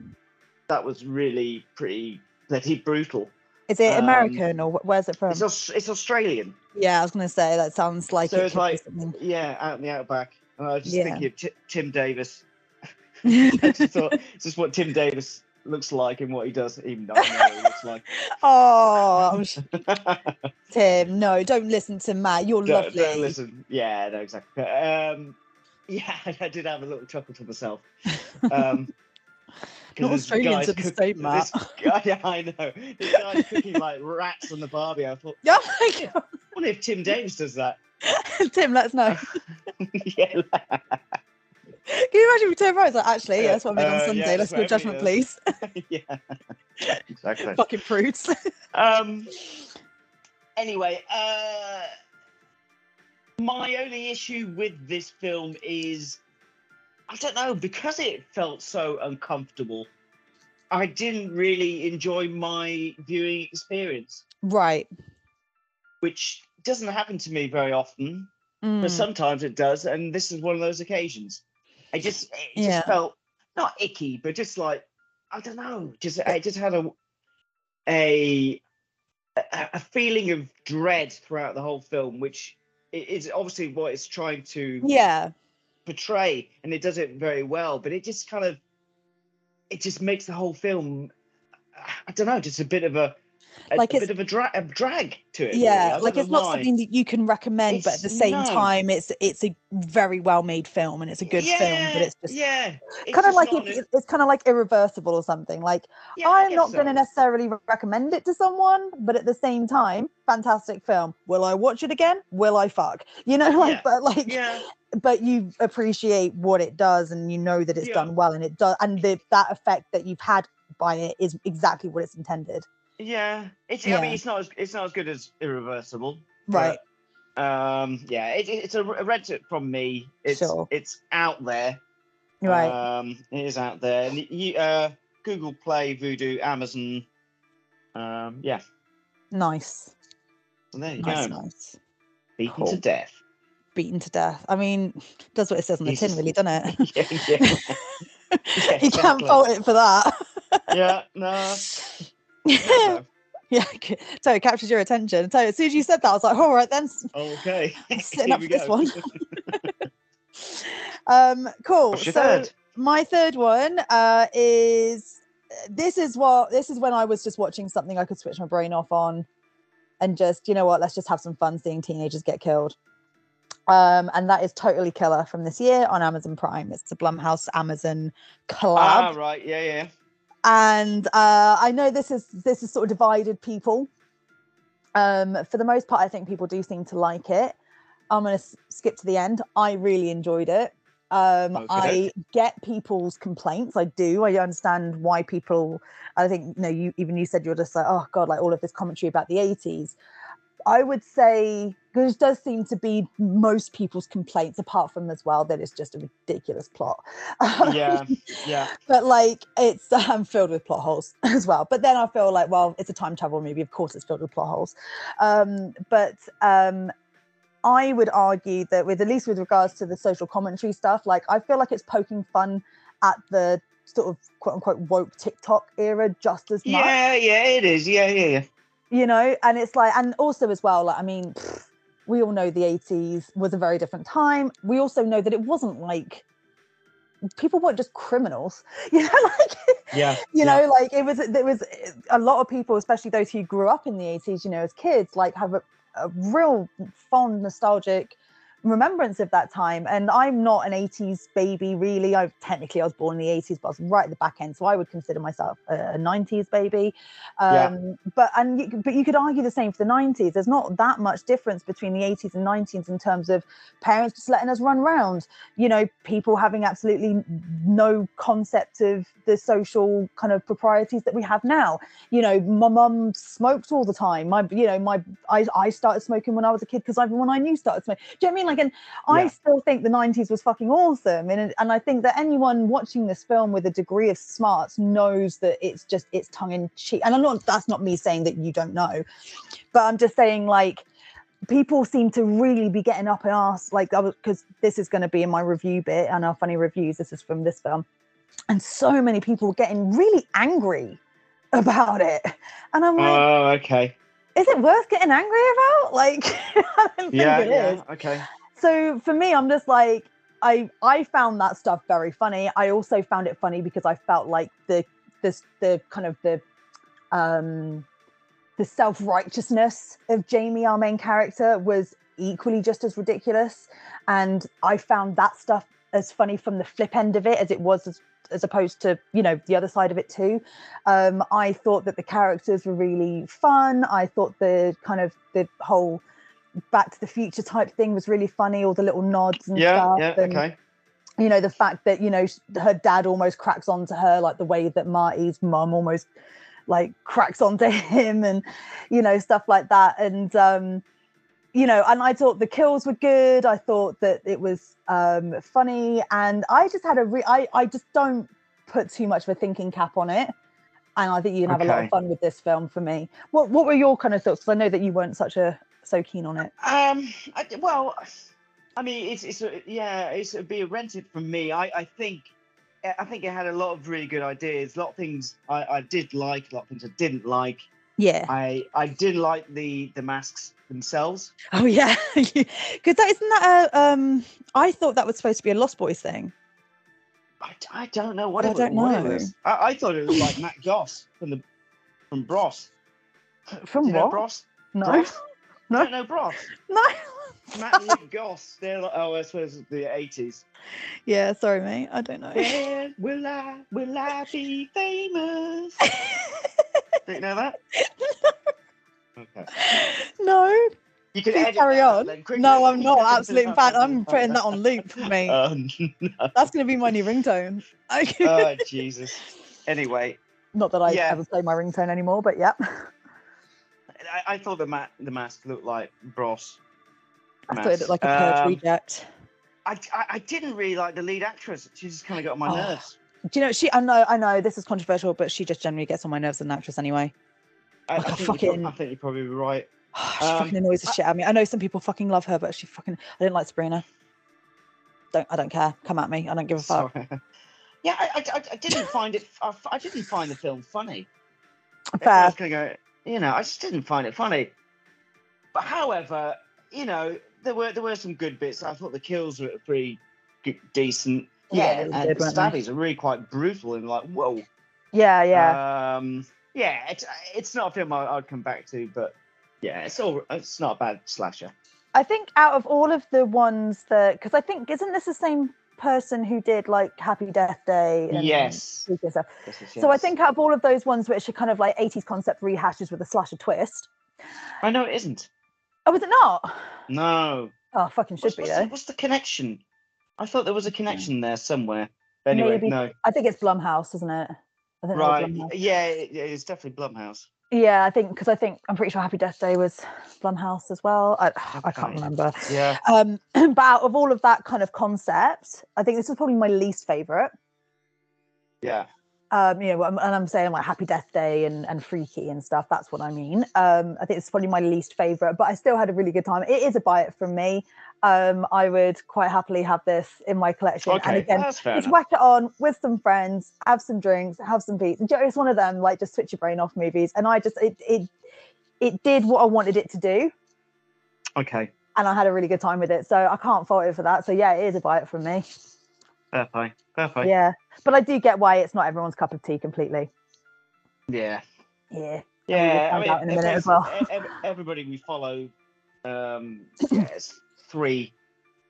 that was really pretty bloody brutal. Is it um, American or where's it from? It's, it's Australian. yeah, I was gonna say that sounds like So it it's like- Yeah, out in the outback. And I was just Yeah. thinking of Ti- Tim Davis. I just thought it's just what Tim Davis looks like and what he does, even though I know what he looks like. oh, I'm Tim, no, don't listen to Matt. You're don't, lovely. don't listen. Yeah, no, exactly. Um, yeah, I did have a little chuckle to myself. Um, Not Australians are the cook- state, Matt. this guy- yeah, I know. This guy's cooking like rats on the barbie. I thought, Oh my I wonder if Tim Davis does that. Tim, let us know. yeah, Can you imagine if Tim Rose like, actually, yeah, that's what I mean Uh, on Sunday. that's Let's do judgment, please. yeah, exactly. Fucking prudes. Um. Anyway, uh, my only issue with this film is, I don't know, because it felt so uncomfortable. I didn't really enjoy my viewing experience, right. which doesn't happen to me very often, Mm, but sometimes it does, and this is one of those occasions. I just, it just Yeah. felt not icky, but just like I don't know, just I just had a a a feeling of dread throughout the whole film, which is obviously what it's trying to yeah. portray, and it does it very well. But it just kind of it just makes the whole film, I don't know, just a bit of a, a, Like a it's- bit of a, dra- a drag to it. Yeah, don't like it's not why. something that you can recommend, but at the same no. time, it's it's a very well made film and it's a good film. But it's just yeah, it's kind of like if, an- it's kind of like irreversible or something. Like yeah, I'm not going to necessarily recommend it to someone, but at the same time, fantastic film. Will I watch it again? Will I fuck? You know, like Yeah, but like Yeah, but you appreciate what it does and you know that it's Yeah. done well and it does and the, that effect that you've had by it is exactly what it's intended. Yeah. It's I mean, it's not as it's not as good as irreversible. Right. but, um. Yeah. It, it- it's a, rent it from me. It's Sure. it's out there. Right. Um. It is out there. And you uh Google Play, Vudu, Amazon. Um. Yeah. nice. So there you Nice, go. nice. Beaten Cool. to death. Beaten to death. I mean, does what it says on the tin, really, doesn't it? yeah. Yeah. Yeah, you can't fault it for that. yeah. No. yeah, no. so it captures your attention. So as soon as you said that, I was like, all right, then s- Okay. sitting up we for this one. um, cool. What's your so third? my third one uh, is this is what this is when I was just watching something I could switch my brain off on and just you know what let's just have some fun seeing teenagers get killed um and that is totally killer from this year on amazon prime it's a blumhouse amazon collab Ah, right. Yeah. Yeah. And uh, I know this is this is sort of divided people. Um, for the most part, I think people do seem to like it. I'm going to s- skip to the end. I really enjoyed it. Um, Okay. I get people's complaints. I do. I understand why people. I think you know. You even you said you're just like, oh god, like all of this commentary about the 80s. I would say because does seem to be most people's complaints, apart from as well that it's just a ridiculous plot. Yeah. Yeah. but like it's um, filled with plot holes as well but then i feel like well it's a time travel movie of course it's filled with plot holes um but um I would argue that with at least with regards to the social commentary stuff, like I feel like it's poking fun at the sort of quote unquote woke TikTok era just as much. Yeah, yeah, it is. Yeah, yeah, yeah. You know, and it's like, and also as well, like I mean, pfft, we all know the 80s was a very different time. We also know that it wasn't like people weren't just criminals, you know, like Yeah. you yeah. know like it was there was a lot of people especially those who grew up in the 80s you know as kids like have a, a real fond nostalgic remembrance of that time and i'm not an 80s baby really. I technically i was born in the 80s but i was right at the back end so i would consider myself a, a 90s baby. Um Yeah. but and you, but you could argue the same for the 90s there's not that much difference between the 80s and 90s in terms of parents just letting us run around you know people having absolutely no concept of the social kind of proprieties that we have now. You know my mum smoked all the time. My you know my i, I started smoking when i was a kid because everyone i knew started smoking. Do you know what i mean? Like and i Yeah. still think the 90s was fucking awesome and and i think that anyone watching this film with a degree of smarts knows that it's just it's tongue in cheek and i'm not that's not me saying that you don't know but i'm just saying like people seem to really be getting up and ask like because this is going to be in my review bit and our funny reviews this is from this film and so many people were getting really angry about it and i'm like Oh, okay. is it worth getting angry about like i don't think Yeah, it is. yeah. Okay. So for me i'm just like i i found that stuff very funny. I also found it funny because i felt like the this the kind of the um the self-righteousness of jamie our main character was equally just as ridiculous. And i found that stuff as funny from the flip end of it as it was as, as opposed to you know the other side of it too. Um i thought that the characters were really fun. I thought the kind of the whole back to the future type thing was really funny all the little nods and Yeah, stuff yeah, and, okay. you know the fact that you know her dad almost cracks onto her like the way that marty's mum almost like cracks onto him and you know stuff like that. And um you know and i thought the kills were good. I thought that it was um funny. And i just had a re- I, I just don't put too much of a thinking cap on it. And i think you can have a lot of fun with this film for me. What what were your kind of thoughts? Because i know that you weren't such a so keen on it Um, I, well, I mean, it's it's a, yeah, it's a be rented from me. I I think I think it had a lot of really good ideas. A lot of things I, I did like. A lot of things I didn't like. yeah I I did like the the masks themselves. oh yeah because that isn't that a um i thought that was supposed to be a lost boys thing I, I don't know what I it, don't it know. was. I, I thought it was like Matt Goss from the from Bros. from Do you know what Bros? no Bros? No. Know Bros. no Matt and Goss. They're like, oh, I suppose the eighties. yeah sorry mate i don't know When will I will I be famous? Don't you know that? Okay. no You can Please carry on. no i'm not absolutely in fact i'm putting that on loop mate Um, no. that's going to be my new ringtone Oh Jesus. Anyway, not that i yeah. ever play my ringtone anymore but yeah I, I thought the ma- the mask looked like Bros. i thought it looked like a purge Um, reject I, I I didn't really like the lead actress. She just kind of got on my Oh. nerves. do you know she i know i know this is controversial but she just generally gets on my nerves as an actress anyway I, Like I think you're, fucking- I think you're probably right. she Um, fucking annoys the I- shit out of me i know some people fucking love her but she fucking i didn't like sabrina don't i don't care come at me i don't give a fuck Sorry. Yeah, I, I, I- I didn't find it. I, I didn't find the film funny. I fair was gonna go. You know, I just didn't find it funny. But however, you know, there were there were some good bits. I thought the kills were pretty good, decent. Yeah, Yeah, and the stabbies are really quite brutal and like whoa. yeah yeah Um, yeah, it's it's not a film I, I'd come back to, but yeah, it's all it's not a bad slasher. I think out of all of the ones that, because I think isn't this the same person who did like Happy Death Day? And Yes. And stuff? Yes, yes, So I think out of all of those ones which are kind of like 80s concept rehashes with a slasher twist. I know it isn't. Oh, is it not? No. Oh, fucking should What's, be what's, though. the, eh? what's the connection? I thought there was a connection there somewhere. But anyway, Maybe. no. I think it's Blumhouse, isn't it? I think Right. Blumhouse. Yeah, it- yeah, it's definitely Blumhouse. Yeah, I think because I think I'm pretty sure Happy Death Day was Blumhouse as well. I, I can't remember. Yeah. Um, but out of all of that kind of concept, I think this is probably my least favorite. Yeah. Um, you know, and I'm saying like Happy Death Day and, and Freaky and stuff. That's what I mean. Um, I think it's probably my least favorite, but I still had a really good time. It is a buy it from me. Um, I would quite happily have this in my collection. Okay, and again, that's fair just enough. whack it on with some friends, have some drinks, have some beats. It's one of them like just switch your brain off movies. And I just it it it did what I wanted it to do, Okay, and I had a really good time with it. So I can't fault it for that. So yeah, it is a buy it from me. Fair play, fair play. Yeah, but I do get why it's not everyone's cup of tea completely. yeah. Yeah. Yeah, I find mean, in a minute as well. e- everybody we follow, um, yeah, three,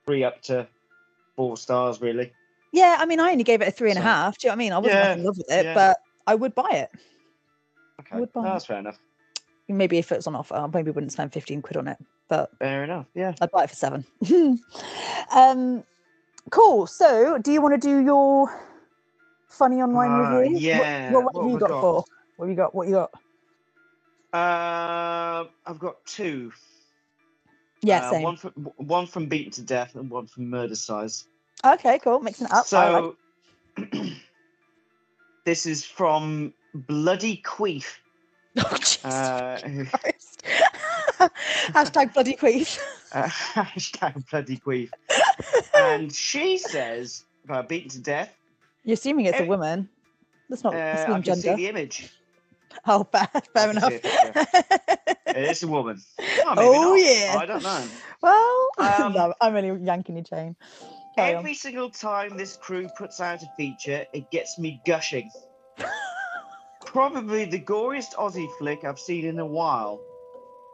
three up to four stars, really. Yeah, I mean, I only gave it a three and a half. Do you know what I mean? I wasn't Yeah, in love with it, yeah. but I would buy it. Okay, Would buy that's fair enough. Maybe if it was on offer, I maybe wouldn't spend 15 quid on it, but Fair enough. Yeah. I'd buy it for seven. um, cool. So, do you want to do your funny online Uh, review? What- yeah, What, what, what have you got, got? for? What have you got? What you got? Uh, I've got two. Yeah, Uh, same. One from one from Beaten to Death and one from Murdercise. Okay, cool. Mixing it up. I like- So this is from Bloody Queef. Oh, Jesus Uh. Hashtag bloody queef. uh, hashtag Bloody Queef. And she says about Beaten to Death. You're assuming it's a Eh, woman. That's not Uh, that's I can see gender. the image. Oh, fair, fair can enough. see It's a woman. Oh, maybe Oh, not. yeah. I don't know. well, Um, no, I'm only yanking your chain. Carry on. Every single time this crew puts out a feature, it gets me gushing. Probably the goriest Aussie flick I've seen in a while.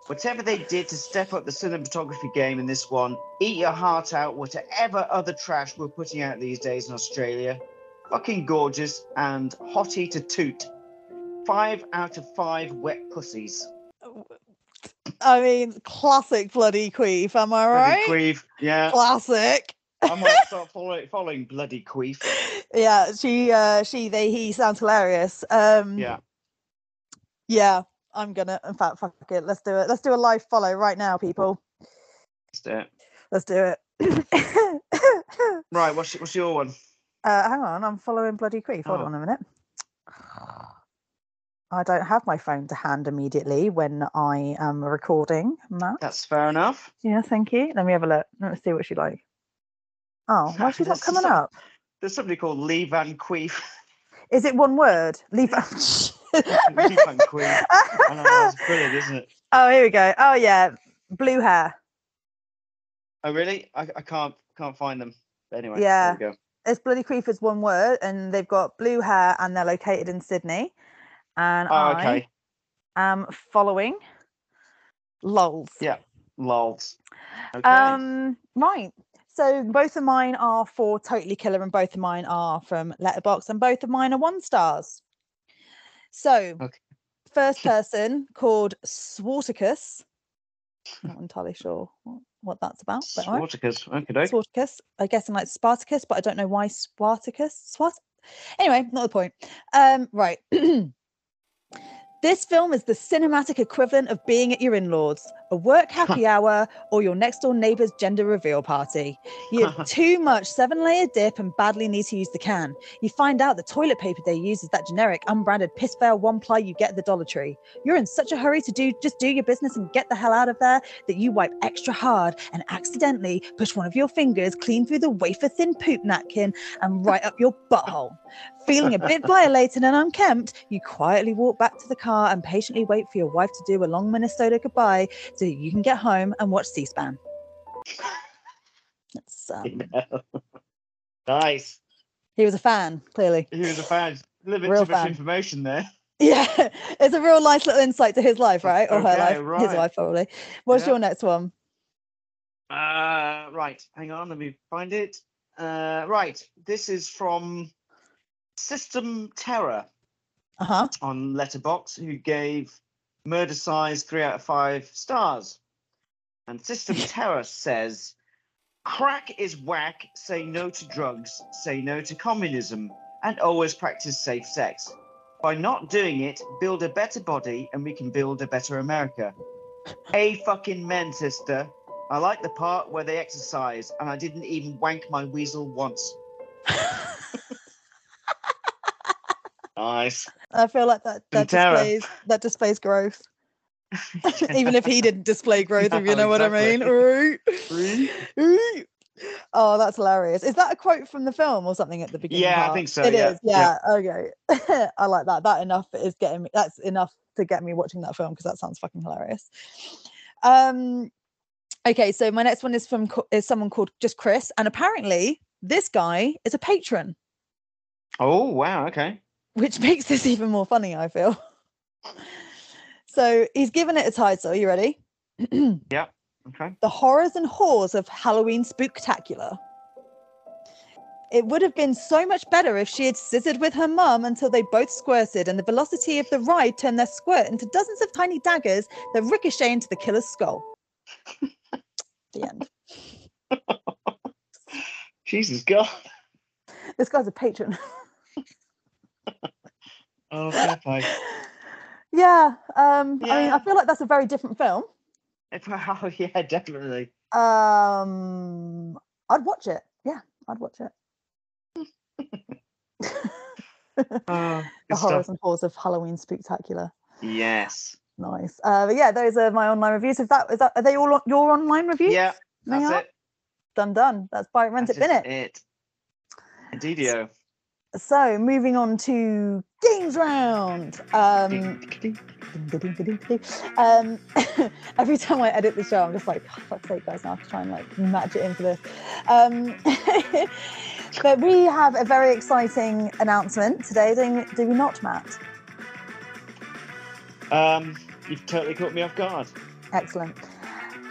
Whatever they did to step up the cinematography game in this one, eat your heart out, whatever other trash we're putting out these days in Australia. Fucking gorgeous and hottie to toot. Five out of five wet pussies. I mean, classic bloody queef. Am I Bloody right? Queef, yeah. Classic. I might start following, following Bloody Queef. Yeah, she, uh, she, they, he sounds hilarious. Um, Yeah. yeah. I'm gonna. In fact, fuck it. Let's do it. Let's do a live follow right now, people. Let's do it. Let's do it. Right, what's, what's your one? uh, hang on, I'm following bloody queef. Hold Oh. on a minute. I don't have my phone to hand immediately when I am recording. Matt. That's fair enough. Yeah, thank you. Let me have a look. Let's see what she like. Oh, why she's not coming some- up? There's somebody called Lee Van Queef. Is it one word? Lee Van Queef. Know, brilliant, isn't it? oh, here we go. Oh yeah, blue hair. Oh, really? I, I can't can't find them. But anyway, Yeah. there we go. It's bloody is one word, and they've got blue hair, and they're located in Sydney. And Oh, okay. I am following. Lols. Yeah. Lols. Okay. Um, right. So both of mine are for Totally Killer, and both of mine are from Letterboxd, and both of mine are one stars. So, Okay. first person called Swarticus. Not entirely sure what, that's about. But all right. Swarticus. Okay, doke. Spartacus. I guess I'm like Spartacus, but I don't know why Spartacus. Swat. Anyway, not the point. Um, right. this film is the cinematic equivalent of being at your in-laws, a work happy hour, or your next door neighbor's gender reveal party. You have too much seven-layer dip and badly need to use the can. You find out the toilet paper they use is that generic, unbranded piss fair one ply you get at the Dollar Tree. You're in such a hurry to do just do your business and get the hell out of there that you wipe extra hard and accidentally push one of your fingers clean through the wafer thin poop napkin and right up your butthole. Feeling a bit violated and unkempt, you quietly walk back to the car and patiently wait for your wife to do a long Minnesota goodbye so you can get home and watch C SPAN. That's, um, nice. he was a fan, clearly. He was a fan. A little bit Real too much fan. information there. Yeah, it's a real nice little insight to his life, right? Or her Okay, life. His wife probably. What's Yeah. your next one? Uh, right. Hang on. Let me find it. Uh, right. This is from System Terror Uh huh. on Letterboxd, who gave Murdercise three out of five stars. And System Terror says, "Crack is whack. Say no to drugs. Say no to communism, and always practice safe sex. By not doing it, build a better body, and we can build a better America." A fucking men, sister. I like the part where they exercise, and I didn't even wank my weasel once. Nice. I feel like that that displays that displays growth. Even if he didn't display growth, if you know what I mean. exactly. Oh, that's hilarious. Is that a quote from the film or something at the beginning? Yeah, I think so, It yeah, is, Yeah. Okay. I like that. That enough is getting me. That's enough to get me watching that film because that sounds fucking hilarious. Um. Okay, so my next one is from is someone called just Chris, and apparently this guy is a patron, Oh wow. Okay. Which makes this even more funny. I feel. So he's given it a title. You ready? Yeah. Okay. The horrors and whores of Halloween Spooktacular. It would have been so much better if she had scissored with her mum until they both squirted, and the velocity of the ride turned their squirt into dozens of tiny daggers that ricochet into the killer's skull. the end. Jesus God. This guy's a patron. Oh, fair play. yeah. Um, I mean, I feel like that's a very different film. Oh yeah, definitely. Um, I'd watch it. Yeah, I'd watch it. Oh, the horrors stuff. and horrors of Halloween Spooktacular. Yes. Nice. Uh, but yeah, those are my online reviews. Is that is that are they all on- your online reviews? Yeah, that's it. Done, done. That's by rent That it, bin it. it. Indeedio. So moving on to games round. Um, um, every time I edit the show, I'm just like, oh, fuck's sake, guys, now I have to try and like match it in for this. Um, but we have a very exciting announcement today, do we, do we not, Matt? Um, you've totally caught me off guard. Excellent.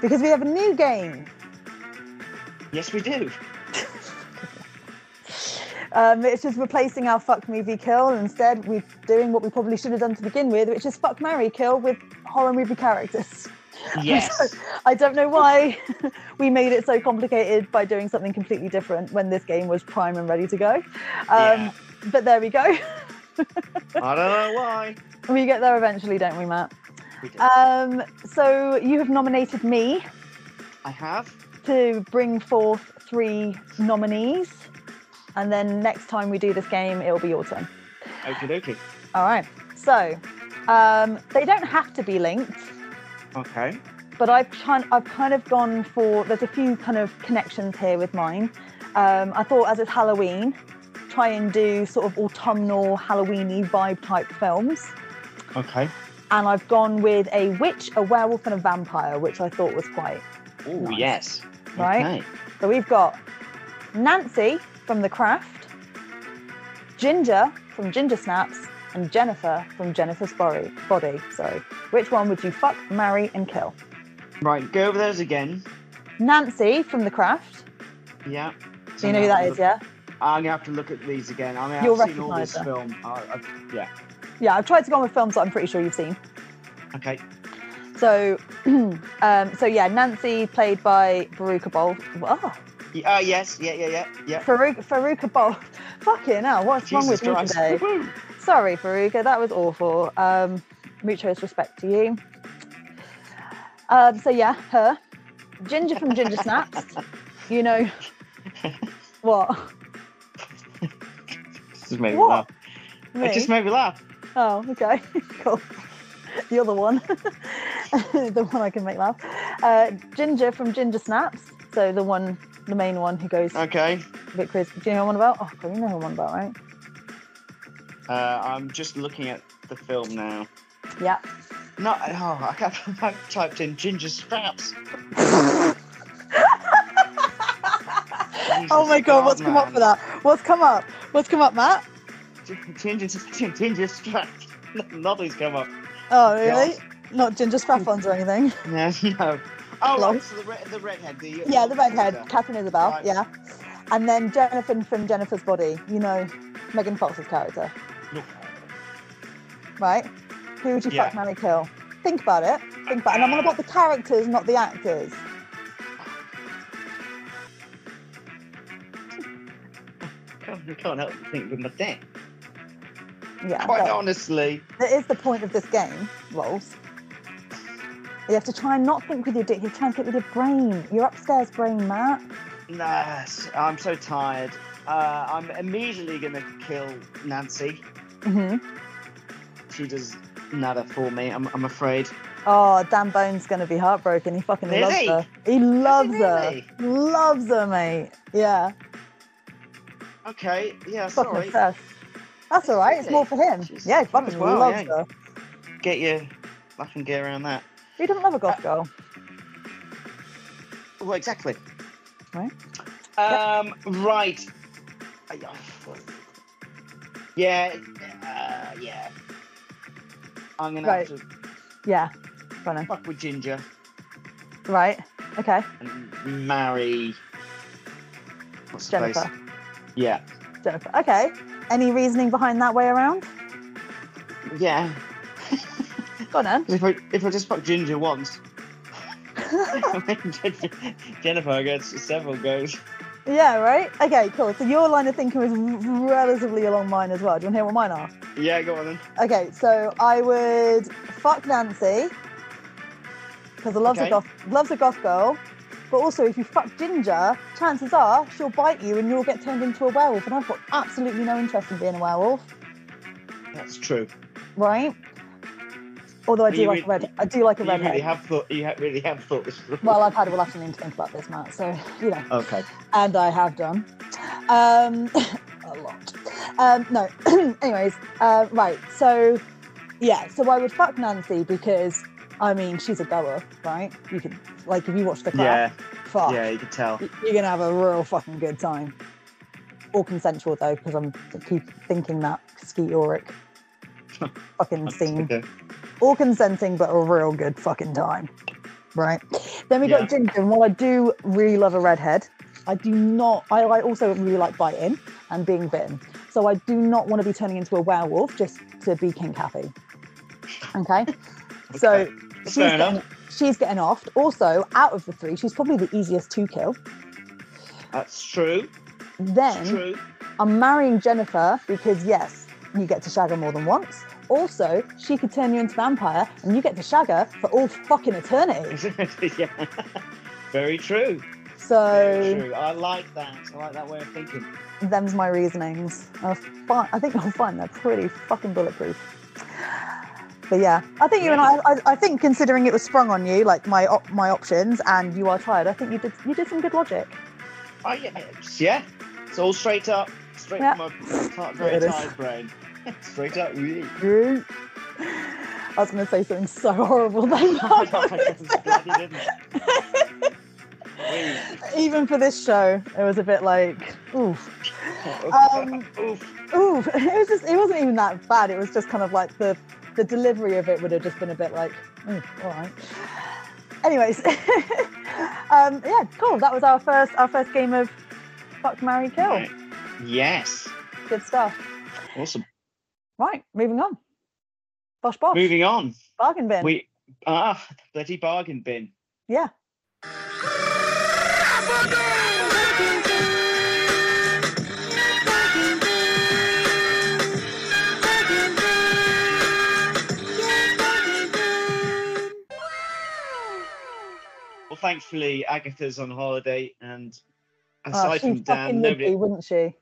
Because we have a new game. Yes, we do. Um, it's just replacing our fuck movie kill. Instead, we're doing what we probably should have done to begin with, which is fuck Mary kill with horror movie characters. Yes. I don't know why we made it so complicated by doing something completely different when this game was prime and ready to go. Um, Yeah. But there we go. I don't know why. we get there eventually, don't we, Matt? We did. Um, so you have nominated me I have. to bring forth three nominees. And then next time we do this game, it'll be your turn. Okie dokie. All right. So um, they don't have to be linked, Okay. but I've kind I've kind of gone for. There's a few kind of connections here with mine. Um, I thought as it's Halloween, try and do sort of autumnal Halloweeny vibe type films. Okay. And I've gone with a witch, a werewolf, and a vampire, which I thought was quite Oh Nice. yes. Right. Okay. So we've got Nancy from The Craft, Ginger from Ginger Snaps, and Jennifer from Jennifer's Body. Body. Sorry. Which one would you fuck, marry, and kill? Right. Go over those again. Nancy from The Craft. Yeah. Do you know who that is? Yeah. I'm gonna have to look at these again. I mean, You'll I've seen all this recognise film. I, I, yeah. Yeah. I've tried to go on with films that I'm pretty sure you've seen. Okay. So, um, so yeah, Nancy played by Veruca Bol. Oh, Y- Uh, yes. Yeah. Yeah. Yeah. Yeah. Farouk, Faruka Bol. Fucking hell, what's wrong Jesus with me today? Sorry, Faruka, that was awful. Um, muchos respect to you. Um, so yeah, her. Ginger from Ginger Snaps. You know what? Just made me laugh. Me? It just made me laugh. Oh, okay, cool. The other one, the one I can make laugh. Uh, Ginger from Ginger Snaps. So the one, the main one who goes Okay. a bit crazy. Do you know what I'm about? Oh, God, you know who I'm about, right? Uh, I'm just looking at the film now. Yeah. No, oh, I have typed in ginger straps. Oh my God, what's come up for that? What's come up? What's come up, Matt? Ginger, ginger straps. Nothing's come up. Oh, really? Not ginger strap-ons or anything. No, no. Oh, right, so the, red, the redhead. The, Yeah, the redhead, Katharine Isabelle. Right. Yeah, and then Jennifer from Jennifer's Body. You know, Megan Fox's character, No. right? Who would you Yeah. fuck, marry, kill? Think about it. Think about, it. and I'm on about the characters, not the actors. I can't help but think with my dick. Yeah, Quite honestly. that is the point of this game, Rolls. You have to try and not think with your dick. You try and think with your brain. Your upstairs brain, Matt. Nah, I'm so tired. Uh, I'm immediately gonna kill Nancy. hmm She does nada for me. I'm, I'm afraid. Oh, Dan Bone's gonna be heartbroken. He fucking Is loves he? her. He loves really? her. Loves her, mate. Yeah. Okay. Yeah. Fucking Sorry. obsessed. That's all right. It's more for him. She's- yeah, he fucking well, loves yeah. her. Get your fucking gear around that. Who doesn't love a Uh, goth girl? Well, exactly. Right. Um. Right. Uh, yeah, Yeah. Uh, yeah. I'm gonna Right. have to Yeah. Then. fuck with Ginger Right. Okay. and marry. What's? Jennifer. Yeah. Jennifer. Okay. Any reasoning behind that way around? Yeah. Go on then. If I if I just fuck Ginger once, Jennifer gets several goes. yeah, right? Okay, cool. So your line of thinking was relatively along mine as well. Do you want to hear what mine are? Yeah, go on then. Okay, so I would fuck Nancy because I loves Okay. a goth loves a goth girl. But also, if you fuck Ginger, chances are she'll bite you and you'll get turned into a werewolf. And I've got absolutely no interest in being a werewolf, That's true. right? Although I You do like a red, I do like a You redhead. really have thought. You really have thought this through. Well, I've had all afternoon to think about this, Matt. So you know, okay. and I have done um, a lot. Um, no, anyways, uh, right. So yeah, so I would fuck Nancy because I mean she's a goer, right? You can like if you watch the Yeah. crap, fuck, Yeah, you can tell. you're gonna have a real fucking good time. All consensual though, because I'm I keep thinking that Skeet Ulrich fucking scene. Okay. All consenting, but a real good fucking time. Right. Then we Yeah. got Ginger, and while I do really love a redhead, I do not. I, I also really like biting and being bitten. So I do not want to be turning into a werewolf just to be King happy. Okay. So she's getting, she's getting offed. Also, out of the three, she's probably the easiest to kill. That's true. Then True. I'm marrying Jennifer because yes, you get to shag her more than once. Also, she could turn you into vampire and you get to shag her for all fucking eternity. yeah. Very true. Very So true. I like that. I like that way of thinking. them's my reasonings. I, fi- I think you'll find they're pretty fucking bulletproof. But yeah, I think you and I, I, I think considering it was sprung on you, like my op- my options, and you are tired, I think you did you did some good logic. Oh yeah. it's- Yeah. It's all straight up. Straight Yeah. from my very tired brain. Straight up. Really. I was going to say something so horrible then. I'm glad you didn't. Really. Even for this show, it was a bit like, oof. Um, Oof. Ooh, it was just it wasn't even that bad. It was just kind of like the the delivery of it would have just been a bit like, "Ooh, all right. Anyways, um, yeah, cool. That was our first our first game of fuck, marry, kill. Right. Yes. Good stuff. Awesome. Right, moving on. Bosh bosh. Moving on. Bargain bin. We ah bloody bargain bin. yeah. Well, thankfully Agatha's on holiday, and Oh, aside from she Dan, would nobody be, wouldn't she?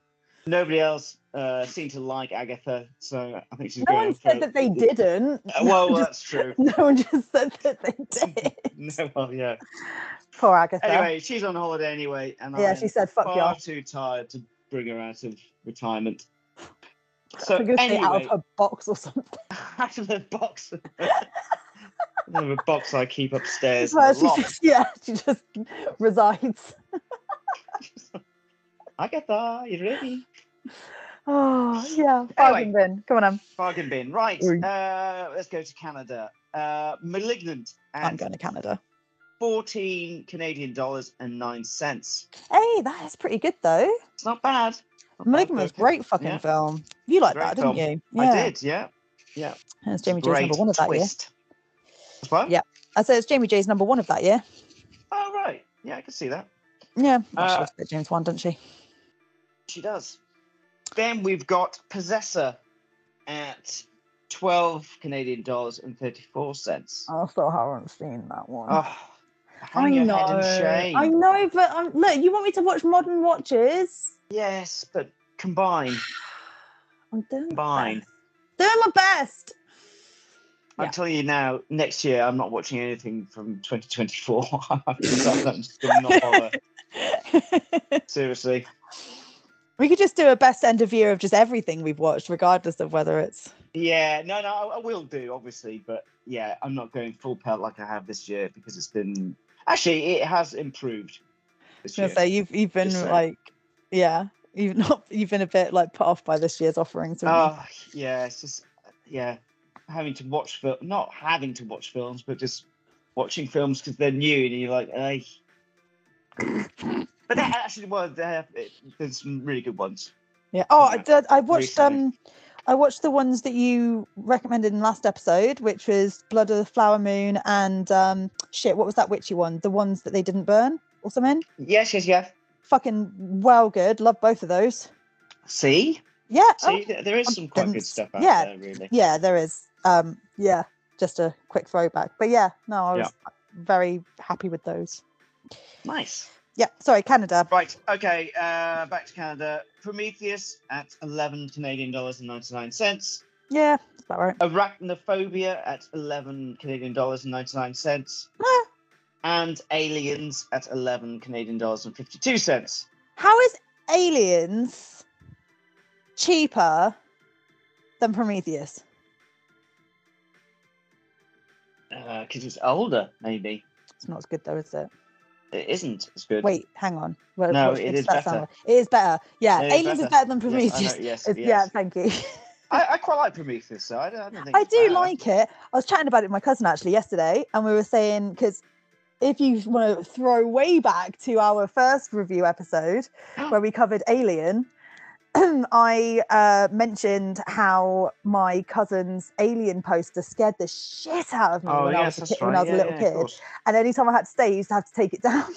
nobody else uh, seemed to like Agatha. So I think she's No going one for. said that they didn't. Uh, well, no, that's true. no one just said that they did. no, well, yeah. Poor Agatha. Anyway, she's on holiday anyway, and yeah, I'm she said, "Fuck y'all." too tired to bring her out of retirement. So say out of anyway, her box or something. out of the box. out of a box I keep upstairs. Well, she just, yeah, she just resides. Agatha, you ready? Oh yeah, bargain bin. Come on, Em. Bargain bin. Right. Uh, let's go to Canada. Uh, Malignant I'm going to Canada. 14 Canadian dollars and nine cents. Hey, that is pretty good though. It's not bad. Not bad Malignant was for- great fucking Yeah. film. You liked Great that, didn't film. you? I did, yeah. Yeah. It's Jamie J's number one of that year. What? Yeah. I said it's Jamie J's number one of that year. Oh, right. Yeah, I can see that. Yeah, well, she Uh, loves a bit James Wan, doesn't she? She does. Then we've got Possessor at 12 Canadian dollars and 34 cents. I still haven't seen that one. Oh, I know. head in shame. I know, but um, look, you want me to watch Modern Watches? Yes, but combine. I'm doing my best. Doing my best. I'm Yeah. telling you now, next year I'm not watching anything from 2024. I'm just I'm just gonna not bother. Seriously. We could just do a best end of year of just everything we've watched, regardless of whether it's. Yeah, no, no, I, I will do, obviously, but yeah, I'm not going full pelt like I have this year because it's been actually it has improved this I was year. say you've you've been like, yeah, you've not you've been a bit like put off by this year's offerings. Oh, yeah, it's just yeah, having to watch film, not having to watch films, but just watching films because they're new and you're like, hey. But that actually was there. There's some really good ones. Yeah. Oh, I did. I watched recently. um, I watched the ones that you recommended in the last episode, which was Blood of the Flower Moon and um, shit. What was that witchy one? The ones that they didn't burn or something. Yes, yes, yeah. Fucking well good. Love both of those. See, Yeah. oh, see, th- there is some quite good stuff out yeah, there, really. yeah, there is. Um, yeah, just a quick throwback. But yeah, no, I Yeah. was very happy with those. Nice. Yeah. Sorry, Canada. Right. Okay. Uh, back to Canada. Prometheus at eleven Canadian dollars and ninety nine cents. Yeah, that's about right. Arachnophobia at eleven Canadian dollars and ninety nine cents. Ah. and Aliens at eleven Canadian dollars and fifty two cents. How is Aliens cheaper than Prometheus? Because Uh, it's older, maybe. It's not as good though, is it? It isn't as good. Wait, hang on. Well, No, what- it sound better. It is better. Yeah, It is Aliens is better. better than Yes, Prometheus. know, yes, It's- yes. Yeah, thank you. I, I quite like Prometheus, so I don't, I don't think I do bad. like it. I was chatting about it with my cousin actually yesterday, and we were saying because if you want to throw way back to our first review episode where we covered Alien, I uh, mentioned how my cousin's Alien poster scared the shit out of me Oh when, I was a kid, right. when I was yeah, a little yeah, kid. And anytime I had to stay, I used to have to take it down.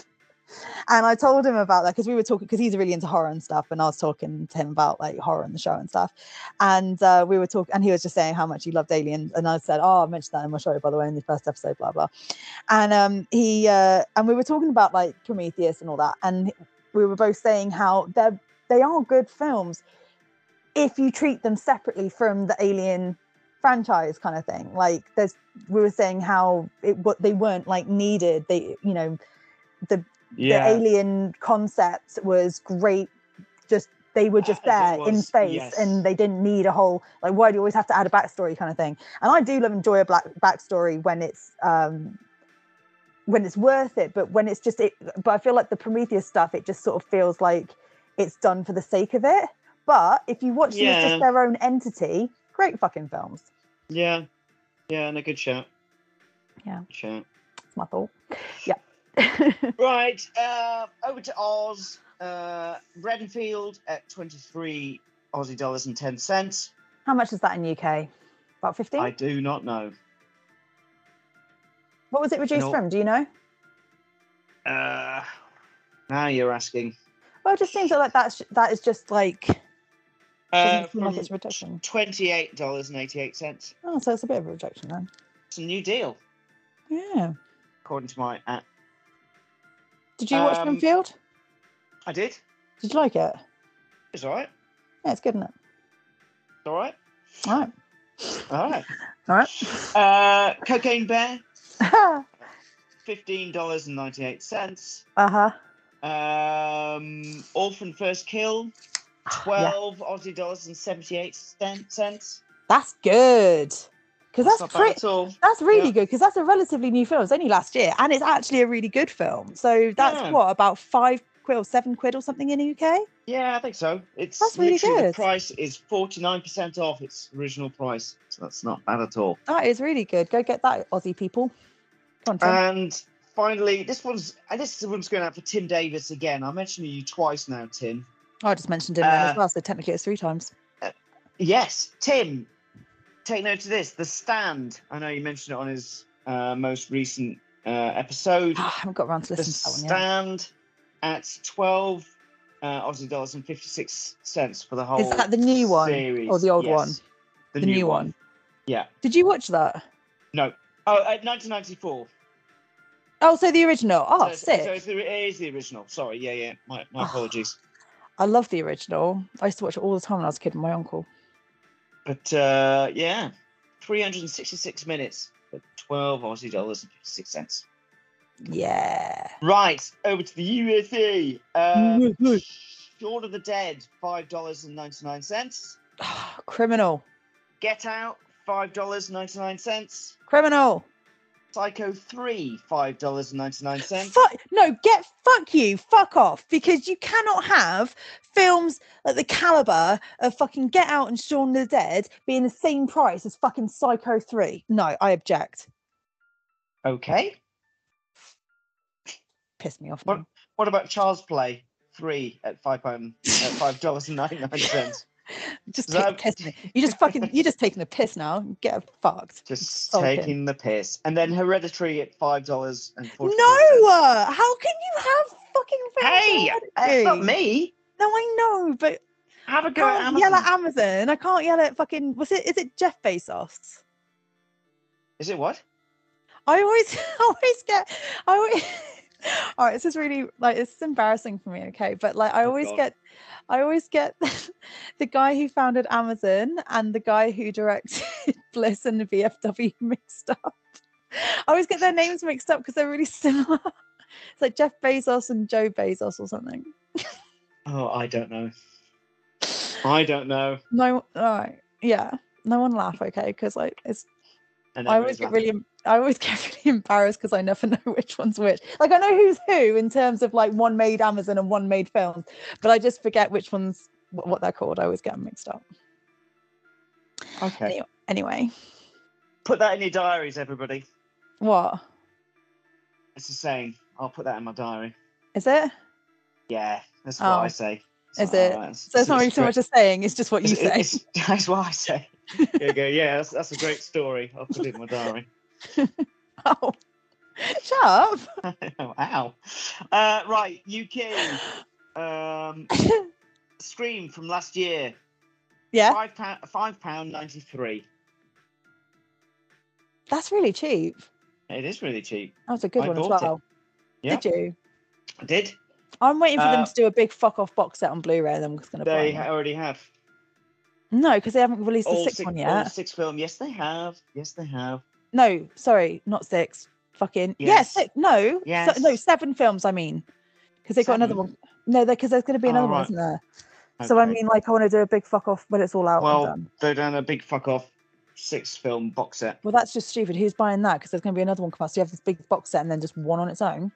And I told him about that because we were talking because he's really into horror and stuff, and I was talking to him about like horror and the show and stuff. And uh, we were talking, and he was just saying how much he loved Alien, and I said, "Oh, I mentioned that in my show, by the way, in the first episode, blah blah." And um, he uh, and we were talking about like Prometheus and all that, and we were both saying how they're they are good films if you treat them separately from the Alien franchise kind of thing. Like there's, we were saying how it what they weren't like needed. They, you know, the Yeah. the alien concept was great just they were just there in space yes. and they didn't need a whole like why do you always have to add a backstory kind of thing and i do love enjoy a black backstory when it's um when it's worth it but when it's just it but i feel like the prometheus stuff it just sort of feels like it's done for the sake of it but if you watch them as just their own entity great fucking films Yeah. Yeah, and a good shout. Yeah. Good shout. that's my thought yeah Right, uh, over to Oz. Uh, Renfield at 23 Aussie dollars and 10 cents. how much is that in uk about 15 I do not know. what was it reduced No. from do you know Uh, now you're asking. Well, it just seems like that's that is just like Uh, like it's a reduction. $28.88. Oh, so it's a bit of a reduction then. It's a new deal, Yeah. according to my app. Did you watch Um, Renfield? I did. Did you like it? It's all right. Yeah, it's good, isn't it? It's all right. All right. All right. All right. Uh, Cocaine Bear, uh $15.98. huh. Um, Orphan First Kill, Ah, 12 Aussie dollars and 78 cent- That's good. Because that's, bad pretty. That's really Yeah. good because that's a relatively new film. It's only last year, and it's actually a really good film. So that's Yeah. what about five quid or seven quid or something in the UK. Yeah, I think so. It's That's really good. the price is 49% off its original price. So that's not bad at all. That is really good. Go get that, Aussie people. And finally, this one's and this one's going out for Tim Davis again. I mentioned you twice now, Tim. I just mentioned him uh, as well, so technically it's three times. Yes, Tim. Take note of this. The Stand. I know you mentioned it on his uh, most recent uh, episode. I haven't got around to the to that one yet. Stand at 12 uh, Aussie dollars and 56 cents for the whole. Is that the new one series. or the old Yes, one? The, The new one. Yeah. Did you watch that? No. Oh, uh, 1994. Oh, so the original. Oh, so, it's- sick. So it's the, it is the original. Sorry. Yeah, yeah. My, my Oh. apologies. I love the original. I used to watch it all the time when I was a kid with my uncle. But uh, yeah, 366 minutes for 12 Aussie dollars and 56 cents. Yeah. Right, over to the USA. Um, Shaun of the Dead, $5.99. Criminal. Get Out, $5.99. Criminal. Psycho 3, $5.99. Fuck no, get fuck you, fuck off, because you cannot have films at the caliber of fucking Get Out and Shaun the Dead being the same price as fucking Psycho 3. No, I object. Okay. Piss me off. What- What about Child's Play 3 at five pound at $5.99? Just Is take that- piss. You just fucking you just taking the piss now. Get fucked. Just Okay. taking the piss. And then Hereditary at $5.40. No, uh, how can you have fucking Hey? That's not me. No, I know, but Have a go at can't Amazon. yell at Amazon. I can't yell at fucking. Was it? Is it Jeff Bezos? Is it what? I always, always get. I always. All right, this is really like it's embarrassing for me. Okay, but like I Oh, always get, I always get the guy who founded Amazon and the guy who directed Bliss and the VFW mixed up. I always get their names mixed up because they're really similar. It's like Jeff Bezos and Joe Begos or something. Oh, I don't know. I don't know. No, all right, yeah, no one laugh, okay? Because like it's I always get laughing. really, I always get really embarrassed because I never know which one's which. Like I know who's who in terms of like one made Amazon and one made films, but I just forget which ones what they're called. I always get them mixed up. Okay. Anyway, Put that in your diaries, everybody. what It's a saying. I'll put that in my diary. is it? Yeah, that's what Oh. I say. Is like, it? "Oh, that's- So it's not really so much a saying; it's just what you It's- say. it's- that's what I say. You go, yeah, that's, that's a great story. I'll put it in my diary. Oh, shut up! Ow. Uh, right, UK. Um, Scream from last year. Yeah, Five pound, five pound ninety three. that's really cheap. It is really cheap. That was a good I one as well. Yeah. Did you? I did. I'm waiting for them Uh, to do a big fuck off box set on Blu-ray, and I'm just gonna buy They already have. No, because they haven't released the sixth six, one all yet. six film. Yes, they have. Yes, they have. No, sorry, not six. Fucking Yes. yes. six, no, se- no, seven films. I mean, because they got another one. No, because there's going to be Oh, another one, isn't there? So I mean, like, I want to do a big fuck off when it's all out. Well- and done. a big fuck off six film box set. well, that's just stupid. Who's buying that? Because there's going to be another one come out. So you have this big box set and then just one on its own.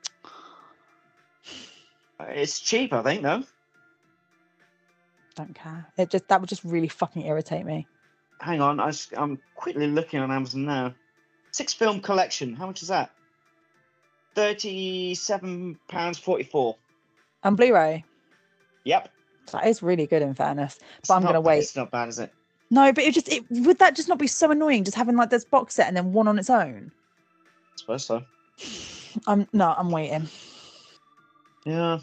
Uh, It's cheap, I think, though. Don't care. It just that would just really fucking irritate me. Hang on, I am quickly looking on Amazon now. Six film collection. How much is that? Thirty-seven pounds forty-four. And Blu-ray, Yep. that is really good in fairness. It's But I'm gonna wait. It's not bad, is it? No, but it just it would that just not be so annoying? Just having like this box set and then one on its own. I suppose so. I'm no, I'm waiting. Yeah.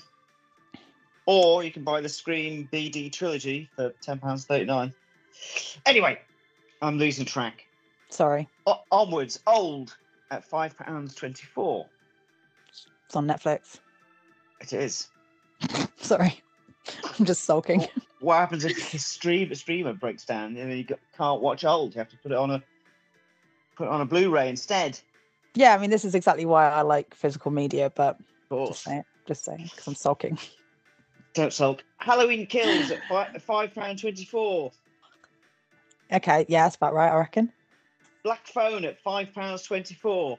Or you can buy the Scream BD trilogy for ten pounds thirty-nine. Anyway, I'm losing track. Sorry, O- onwards, old at five pounds twenty-four. it's on Netflix. It is. Sorry, I'm just sulking. What happens if the stream streamer breaks down and you can't watch old? You have to put it on a put it on a Blu-ray instead. Yeah, I mean, this is exactly why I like physical media, but just saying, just saying, because I'm sulking. Don't sulk. Halloween Kills at five pound twenty-four. Okay, yeah, that's about right, I reckon. Black Phone at five pounds twenty-four.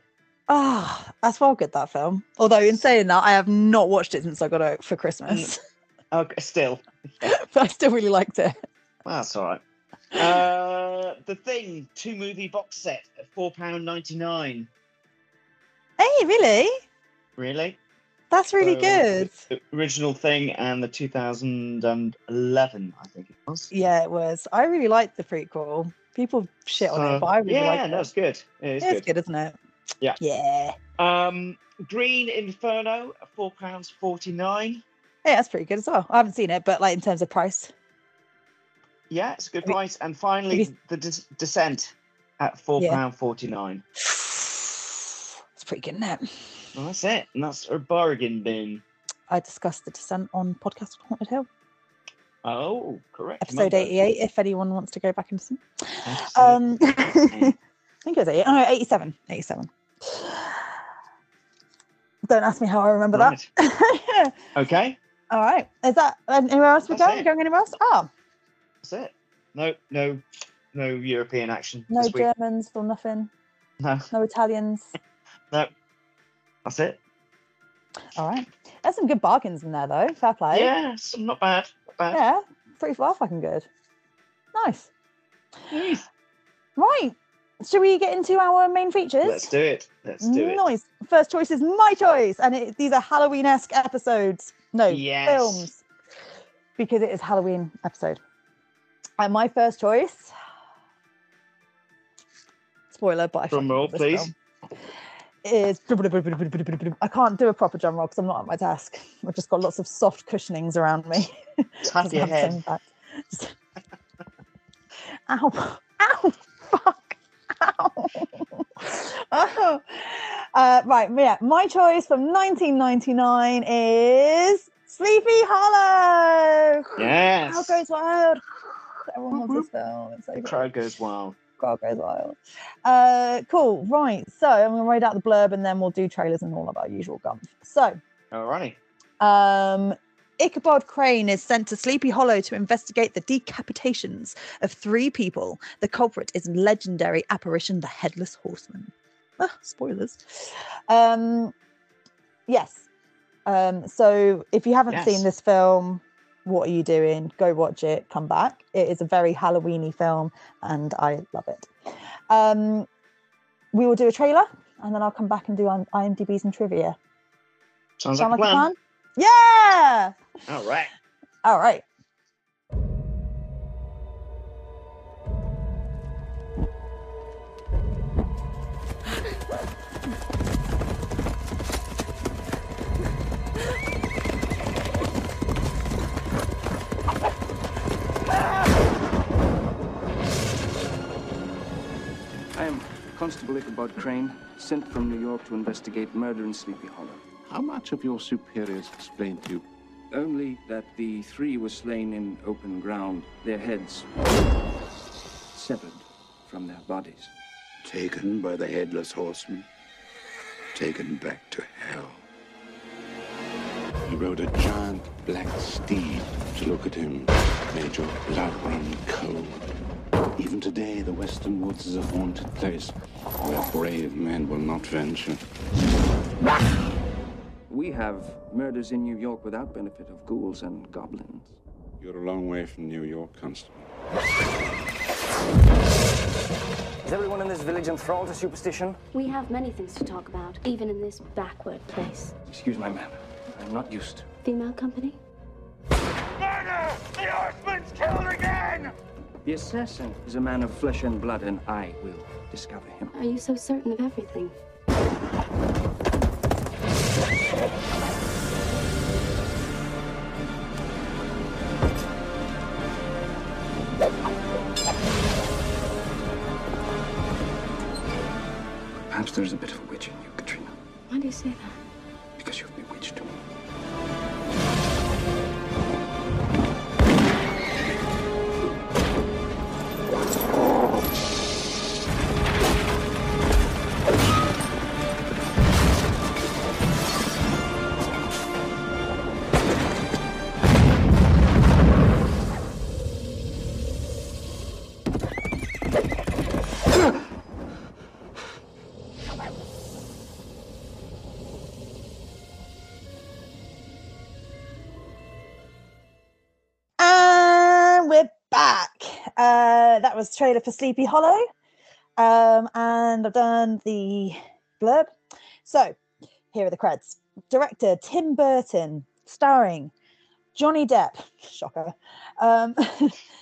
Ah, that's well good that film. Although in saying that, I have not watched it since I got it for Christmas, Okay, still. but I still really liked it. That's all right. Uh, the Thing two movie box set at four pound ninety-nine. Hey, really? Really? That's really So, good. the original Thing and the two thousand and eleven, I think it was. Yeah, it was. I really liked the prequel. People shit on it, but I really yeah, liked no, it. it's good. It is It's good. good, isn't it? Yeah. Yeah. Um, Green Inferno four pounds forty-nine. Yeah, that's pretty good as well. I haven't seen it, but like in terms of price. Yeah, it's a good Have you- price. And finally, you- the Des- Descent at four yeah. forty nine. It's pretty good, isn't it? Well, that's it. And that's a bargain bin. I discussed the descent on podcast Haunted Hill. Oh, correct. episode remember. 88, if anyone wants to go back and listen. Um, mm-hmm. I think it was 88. Oh, 87. 87. Don't ask me how I remember Right. that. Okay, All right. Is that um, anywhere else we That's go? it. Going anywhere else? Oh, that's it. No, no, no European action no. Germans or nothing. No, No Italians. no, that's it. All right. There's some good bargains in there, though. Fair play. Yeah, it's not bad. Not bad. Yeah. Pretty far fucking good. Nice. Nice. Right. Should we get into our main features? Let's do it. Let's do it. Nice. First choice is my choice, and it, these are Halloween-esque episodes. No, Yes. films, because it is Halloween episode. And my first choice, spoiler, but I Drum roll, please. film, Is I can't do a proper drum roll because I'm not at my desk. I've just got lots of soft cushionings around me. Tap your have the same head. Just- Ow! Ow! Fuck! Ow! oh. Uh, right, yeah. My choice from 1999 is Sleepy Hollow. Yes. Crowd goes wild. Everyone wants this film. It's so The crowd goes wild. Goes wild. Uh, cool. Right. So I'm gonna read out the blurb and then we'll do trailers and all of our usual gumph. So Alrighty. um, Ichabod Crane is sent to Sleepy Hollow to investigate the decapitations of three people. The culprit is legendary apparition, the Headless Horseman. Ah, spoilers. Um, yes. Um, so if you haven't Yes. seen this film, what are you doing? Go watch it. Come back. It is a very Halloweeny film, and I love it. Um, we will do a trailer, and then I'll come back and do IM- IMDb's and trivia. Sounds Sound like like a a plan. plan? Yeah. All right. All right. Constable Ichabod Crane, sent from New York to investigate murder in Sleepy Hollow. How much have your superiors explained to you? Only that the three were slain in open ground, their heads severed from their bodies. Taken by the headless horseman. Taken back to hell. He rode a giant black steed. To look at him made your blood run cold. Even today, the western woods is a haunted place where brave men will not venture. We have murders in New York without benefit of ghouls and goblins. You're a long way from New York, Constable. Is everyone in this village enthralled to superstition? We have many things to talk about, even in this backward place. Excuse my manner. I'm not used. To. Female company? Murder! The assassin is a man of flesh and blood, and I will discover him. Are you so certain of everything? Perhaps there's a bit was trailer for Sleepy Hollow. Um, and I've done the blurb. So here are the creds. Director Tim Burton, starring Johnny Depp, shocker, um,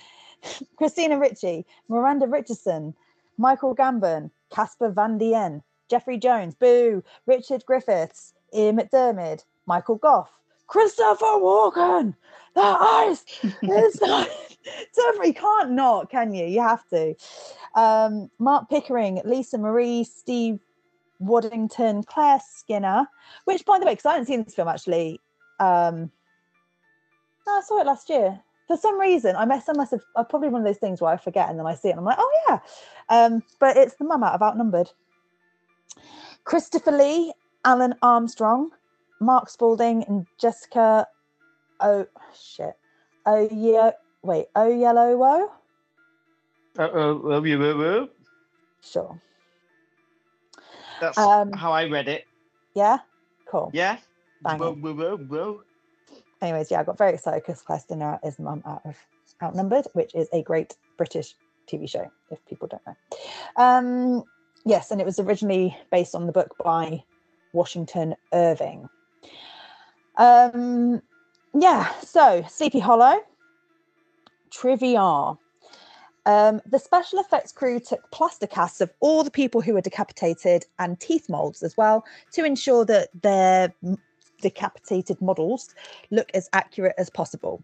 Christina Ricci, Miranda Richardson, Michael Gambon, Casper Van Dien, Jeffrey Jones, Boo, Richard Griffiths, Ian McDermott, Michael Gough, Christopher Walken. The eyes it's not Definitely you can't not, can you? You have to. Um, Marc Pickering, Lisa Marie, Steve Waddington, Claire Skinner. Which, by the way, because I haven't seen this film actually. Um, no, I saw it last year. for some reason I must I must have uh, probably one of those things where I forget and then I see it and I'm like, oh yeah. Um, but it's the mum out of outnumbered. Christopher Lee, Alan Armstrong, Mark Spalding, and Jessica Oh shit. Oh yeah wait, oh yellow woe? Uh-oh. Sure. That's Um, how I read it. Yeah? Cool. Yeah. Bang Whoa, whoa, whoa, whoa. anyways, yeah, I got very excited because Questioner is Mum out of Outnumbered, which is a great British TV show, if people don't know. Um, yes, and it was originally based on the book by Washington Irving. Um, yeah, so Sleepy Hollow, trivia. Um, the special effects crew took plaster casts of all the people who were decapitated and teeth molds as well to ensure that their decapitated models look as accurate as possible.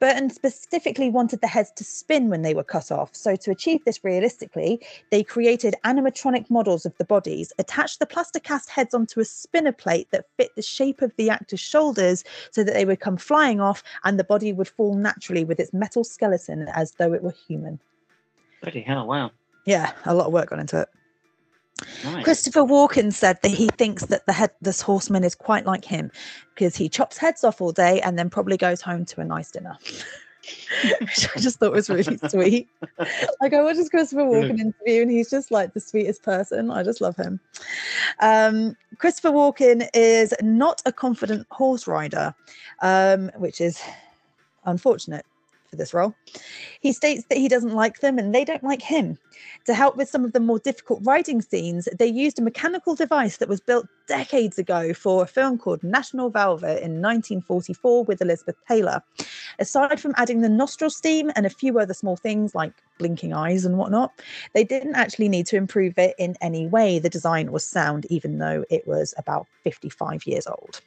Burton specifically wanted the heads to spin when they were cut off. So, to achieve this realistically, they created animatronic models of the bodies, attached the plaster cast heads onto a spinner plate that fit the shape of the actor's shoulders so that they would come flying off and the body would fall naturally with its metal skeleton as though it were human. Bloody hell! Wow. Yeah, a lot of work gone into it. Nice. Christopher Walken said that he thinks that the headless horseman is quite like him because he chops heads off all day and then probably goes home to a nice dinner. Which I just thought was really sweet. Like I watched this Christopher Walken interview and he's just like the sweetest person. I just love him. Um, Christopher Walken is not a confident horse rider, um, which is unfortunate for this role. He states that he doesn't like them and they don't like him. To help with some of the more difficult riding scenes, they used a mechanical device that was built decades ago for a film called National Velvet in 1944 with Elizabeth Taylor. Aside from adding the nostril steam and a few other small things like blinking eyes and whatnot, they didn't actually need to improve it in any way. The design was sound, even though it was about 55 years old.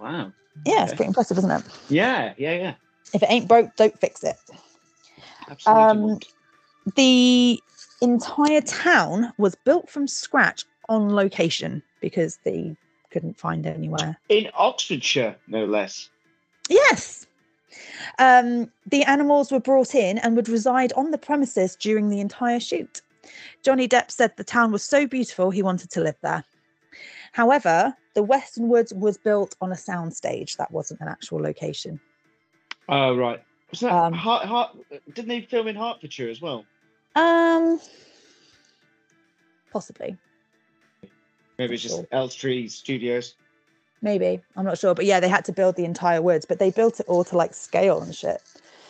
Wow. Yeah, it's pretty impressive, isn't it? Yeah, yeah, yeah. If it ain't broke, don't fix it. Absolutely. Um, the entire town was built from scratch on location because they couldn't find anywhere. In Oxfordshire, no less. Yes. Um, the animals were brought in and would reside on the premises during the entire shoot. Johnny Depp said the town was so beautiful he wanted to live there. However, the Western Woods was built on a soundstage. That wasn't an actual location. Oh, right. Was that Um, Hart, Hart, didn't they film in Hertfordshire as well? Um, possibly. Maybe it's just. Elstree Studios. Maybe. I'm not sure. But yeah, they had to build the entire woods, but they built it all to like scale and shit.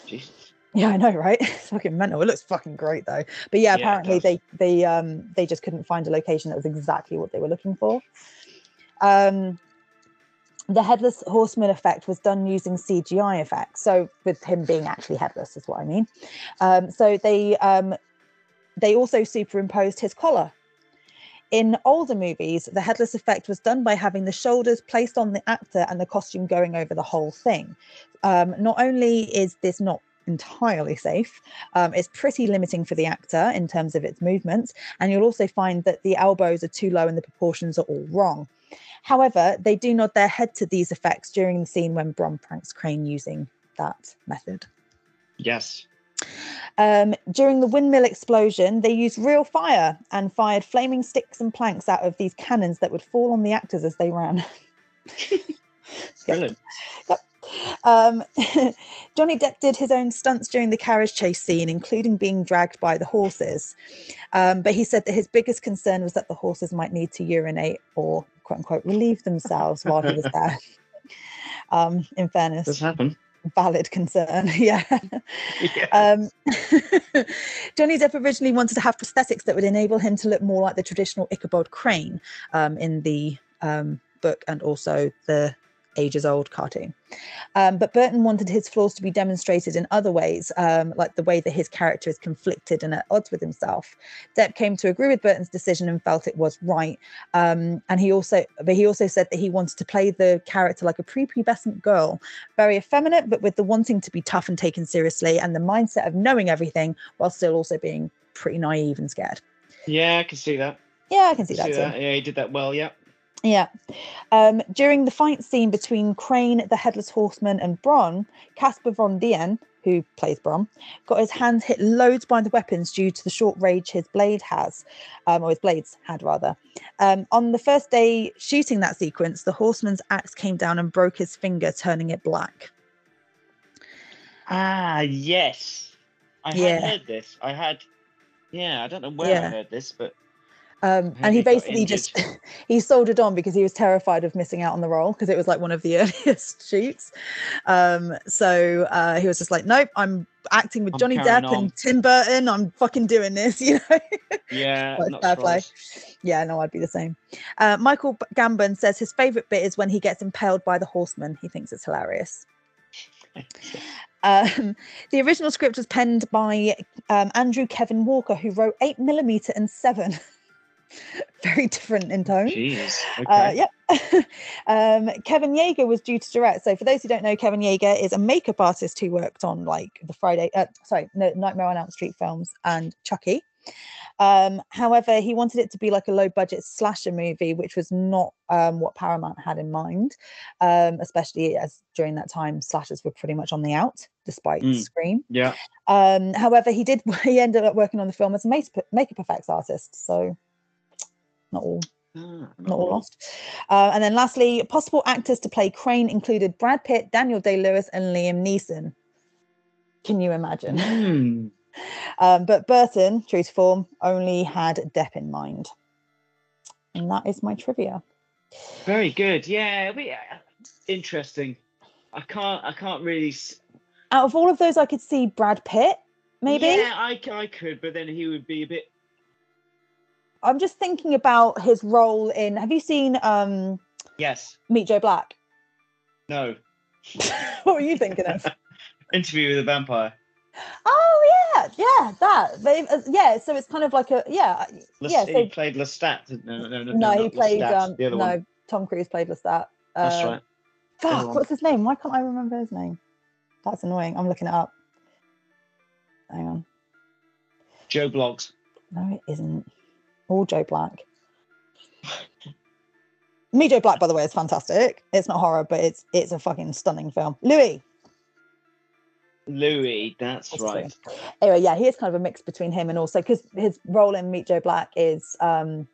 Jesus. Yeah, I know, right? It's fucking mental. It looks fucking great though. But yeah, Yeah, apparently does. they they um they just couldn't find a location that was exactly what they were looking for. Um the headless horseman effect was done using CGI effects. So with him being actually headless is what I mean. Um so they um they also superimposed his collar. In older movies, the headless effect was done by having the shoulders placed on the actor and the costume going over the whole thing. Um, not only is this not entirely safe, um, it's pretty limiting for the actor in terms of its movements, and you'll also find that the elbows are too low and the proportions are all wrong. However, they do nod their head to these effects during the scene when Brom pranks Crane using that method. Yes. Um, during the windmill explosion, they used real fire and fired flaming sticks and planks out of these cannons that would fall on the actors as they ran. Brilliant. Um, Johnny Depp did his own stunts during the carriage chase scene, including being dragged by the horses. Um, but he said that his biggest concern was that the horses might need to urinate or, quote unquote, relieve themselves while he was there. Um, in fairness, Does happen. valid concern. yeah. Yeah. Um, Johnny Depp originally wanted to have prosthetics that would enable him to look more like the traditional Ichabod Crane um, in the um, book and also the ages old cartoon. Um, but Burton wanted his flaws to be demonstrated in other ways, um, like the way that his character is conflicted and at odds with himself. Depp came to agree with Burton's decision and felt it was right. Um, and he also, but he also said that he wanted to play the character like a prepubescent girl, very effeminate, but with the wanting to be tough and taken seriously, and the mindset of knowing everything while still also being pretty naive and scared. yeah, I can see that. Yeah, I can see See that too. that. Yeah, he did that well. Yeah. Yeah. Um, during the fight scene between Crane, the Headless Horseman, and Brom, Casper Van Dien, who plays Brom, got his hands hit loads by the weapons due to the short range his blade has, um, or his blades had rather. Um, on the first day shooting that sequence, the horseman's axe came down and broke his finger, turning it black. Ah, yes. I Yeah. had heard this. I had. Yeah, I don't know where I heard this, but Um, and he basically just he soldiered on because he was terrified of missing out on the role because it was like one of the earliest shoots. Um, so uh, he was just like, "Nope, I'm acting with I'm Johnny Depp on." and Tim Burton. I'm fucking doing this," you know. yeah, fair play. yeah, no, I'd be the same. Uh, Michael Gambon says his favorite bit is when he gets impaled by the horseman. He thinks it's hilarious. Um, the original script was penned by um, Andrew Kevin Walker, who wrote eight millimeter and seven. Very different in tone. Jeez. Okay. Uh, yep. um, Kevin Yagher was due to direct. So, for those who don't know, Kevin Yagher is a makeup artist who worked on like the Friday, uh, sorry, no, Nightmare on Elm Street films and Chucky. Um, however, he wanted it to be like a low budget slasher movie, which was not um, what Paramount had in mind, um, especially as during that time slashers were pretty much on the out, despite Mm. Scream. Yeah. Um, however, he did he ended up working on the film as a makeup makeup effects artist, so not all Ah, not all lost. Uh, and then lastly, possible actors to play Crane included Brad Pitt, Daniel Day Lewis, and Liam Neeson. Can you imagine? Hmm. Um, but Burton, true to form, only had Depp in mind. And that is my trivia. Very good. Yeah, we, uh, interesting. I can't. I can't really. s- Out of all of those, I could see Brad Pitt, maybe. Yeah, I could, but then he would be a bit. I'm just thinking about his role in. Have you seen um, Yes. Meet Joe Black? No. what were you thinking of? Interview with a vampire. oh yeah, yeah, that. They, uh, yeah, so it's kind of like a yeah, Les- yeah. he played Lestat. didn't- No, no, no. no, he played Lestat, um, the other no. one. Tom Cruise played Lestat. That's Uh, right. Fuck, what's his name? Why can't I remember his name? That's annoying. I'm looking it up. Hang on. Joe Blogs. No, it isn't. All Joe Black. Me Joe Black, by the way, is fantastic. It's not horror, but it's it's a fucking stunning film. Louis. Louis. That's That's right. Anyway, yeah, he is kind of a mix between him and also because his role in Meet Joe Black is um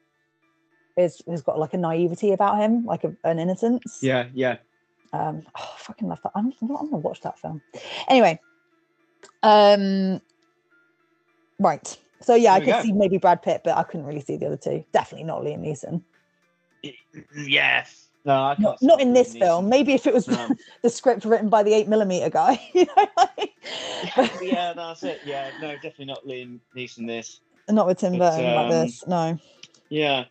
is has got like a naivety about him, like a, an innocence. Yeah, yeah. Um, oh, I fucking love that. I'm, I'm gonna watch that film. Anyway, um, right. So yeah, I There we could go. see maybe Brad Pitt, but I couldn't really see the other two. Definitely not Liam Neeson. Yes. No, I can't. Not, not in this Neeson. film. Maybe if it was No. the script written by the eight millimeter guy. You know, like, yeah, that's it. Yeah, no, definitely not Liam Neeson. This. not with Tim But, Burton like um, this. No. Yeah.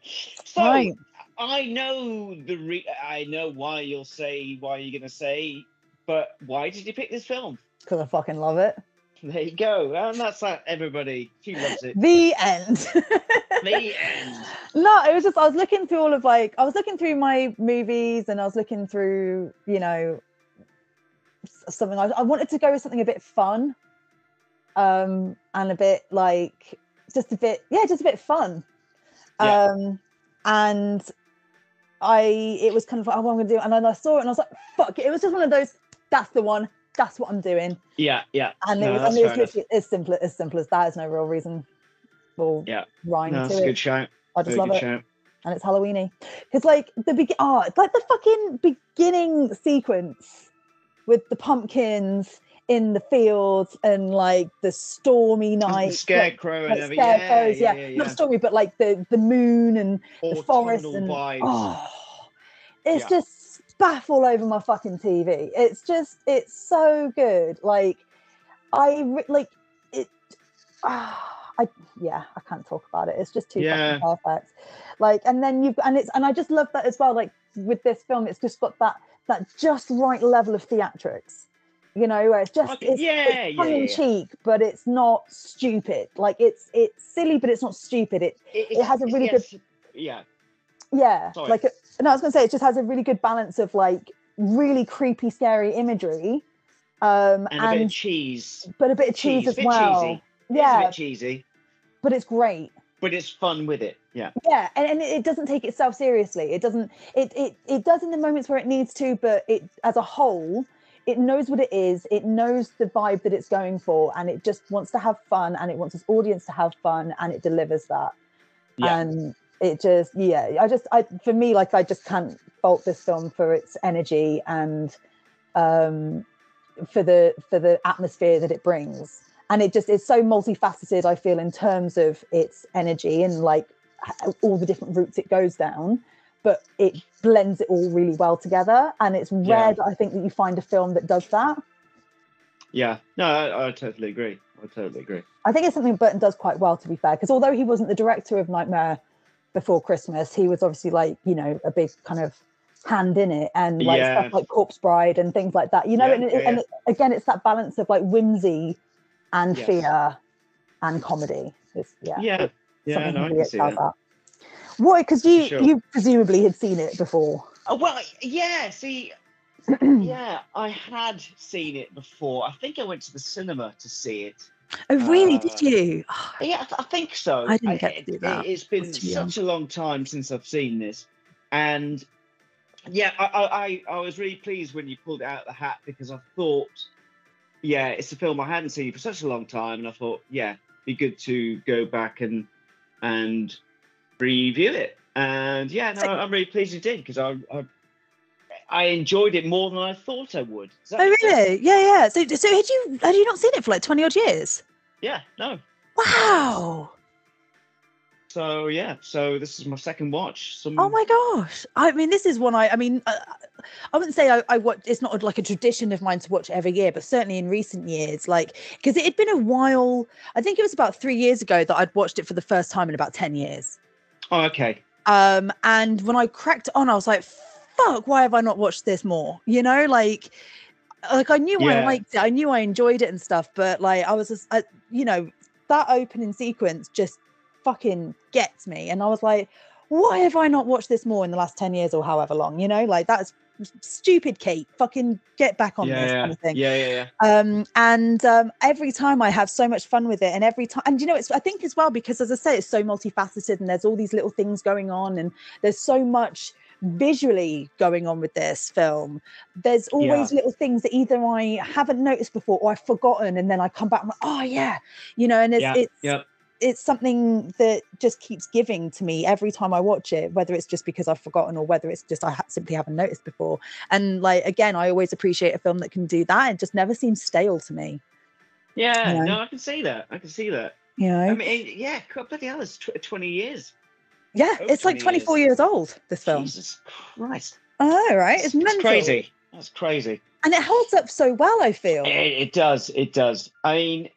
So Right. I know the re- I know why you'll say why you're gonna say, but why did you pick this film? Because I fucking love it. There you go, and that's like everybody. She loves it. The end. the end. No, it was just I was looking through all of like I was looking through my movies and I was looking through you know something I, I wanted to go with something a bit fun, um, and a bit like just a bit yeah, just a bit fun, Yeah. um, and I it was kind of like oh, what I'm gonna do, and then I saw it and I was like fuck, it was just one of those that's the one, that's what I'm doing, Yeah, yeah. and No, it was, that's and it was literally as simple as simple as that. There's no real reason or Yeah. rhyme No, that's to a it. good shout. I just Very love it shout. and it's Halloweeny. Because like the begin, oh, ah, it's like the fucking beginning sequence with the pumpkins in the fields and like the stormy The night, scarecrow and like, everything. Yeah, scarecrows, yeah, yeah, yeah, not stormy, but like the the moon and the forest and vibes. oh, it's just spaff all over my fucking TV. It's just it's so good. Like I like it. ah, I yeah, I can't talk about it. It's just too Yeah. fucking perfect. Like, and then you've and it's and I just love that as well. Like with this film, it's just got that that just right level of theatrics. You know, where it's just Okay, it's, yeah, it's yeah, tongue in yeah. cheek, but it's not stupid. Like it's it's silly, but it's not stupid. It It, it has a really good- Yeah. Yeah Sorry. like no i was gonna say it just has a really good balance of like really creepy scary imagery um And, and, a bit of cheese. but a bit of cheese, cheese, as well cheesy. It's a yeah bit cheesy. but it's great but it's fun with it. Yeah. yeah and, and it doesn't take itself seriously it doesn't it, it it does in the moments where it needs to but it as a whole it knows what it is it knows the vibe that it's going for and it just wants to have fun and it wants its audience to have fun and it delivers that Yeah. and it just yeah i just i for me like i just can't fault this film for its energy and um for the for the atmosphere that it brings and it just is so multifaceted i feel in terms of its energy and like all the different routes it goes down but it blends it all really well together and it's rare Yeah. that i think that you find a film that does that Yeah. No, I, I totally agree. I totally agree. i think it's something burton does quite well to be fair because although he wasn't the director of nightmare before christmas he was obviously like you know a big kind of hand in it and like Yeah. stuff like corpse bride and things like that you know Yeah, and, it- yeah, and it- again it's that balance of like whimsy and Yes. fear and comedy it's yeah Yeah. Yeah. No, I can see that. at. Why? Because you sure. you presumably had seen it before. Oh, well, yeah. See, yeah, I had seen it before. I think I went to the cinema to see it. Oh, really? Uh, did you? Yeah, I, th- I think so. I didn't get to do that. It, has been young. such a long time since I've seen this, and yeah, I, I, I, I was really pleased when you pulled it out of the hat because I thought, yeah, it's a film I hadn't seen for such a long time, and I thought, yeah, be good to go back and and review it. And yeah, no, I'm really pleased you did because I, I I enjoyed it more than I thought I would. Oh, make sense? really? Yeah, yeah. So, so had you had you not seen it for like twenty odd years? Yeah, no. Wow. So yeah, so this is my second watch. Some, Oh my gosh. I mean, this is one I. I mean, uh, I wouldn't say I, I watch. It's not like a tradition of mine to watch every year, but certainly in recent years, like because it had been a while. I think it was about three years ago that I'd watched it for the first time in about ten years. Oh, okay. um and when i cracked on i was like fuck why have i not watched this more you know like like i knew i liked it i knew i enjoyed it and stuff but like i was just I, you know that opening sequence just fucking gets me and i was like why have i not watched this more in the last 10 years or however long you know like that's stupid kate fucking get back on yeah, this yeah. kind of thing yeah, yeah, yeah. um and um every time i have so much fun with it and every time and you know it's i think as well because as i say it's so multifaceted and there's all these little things going on and there's so much visually going on with this film there's always little things that either i haven't noticed before or i've forgotten and then i come back and like, oh yeah you know and it's yeah, it's yeah. it's something that just keeps giving to me every time I watch it, whether it's just because I've forgotten or whether it's just I ha- simply haven't noticed before. And like again, I always appreciate a film that can do that. It just never seems stale to me. Yeah, you know? no, I can see that. I can see that. You know? I mean, yeah, God, bloody hell, it's tw- 20 years. Yeah, over it's like 24 years old. This film. Jesus Christ. Oh, right, it's, It's, mental. crazy. That's crazy. and it holds up so well. I feel. It, it does. It does. I mean,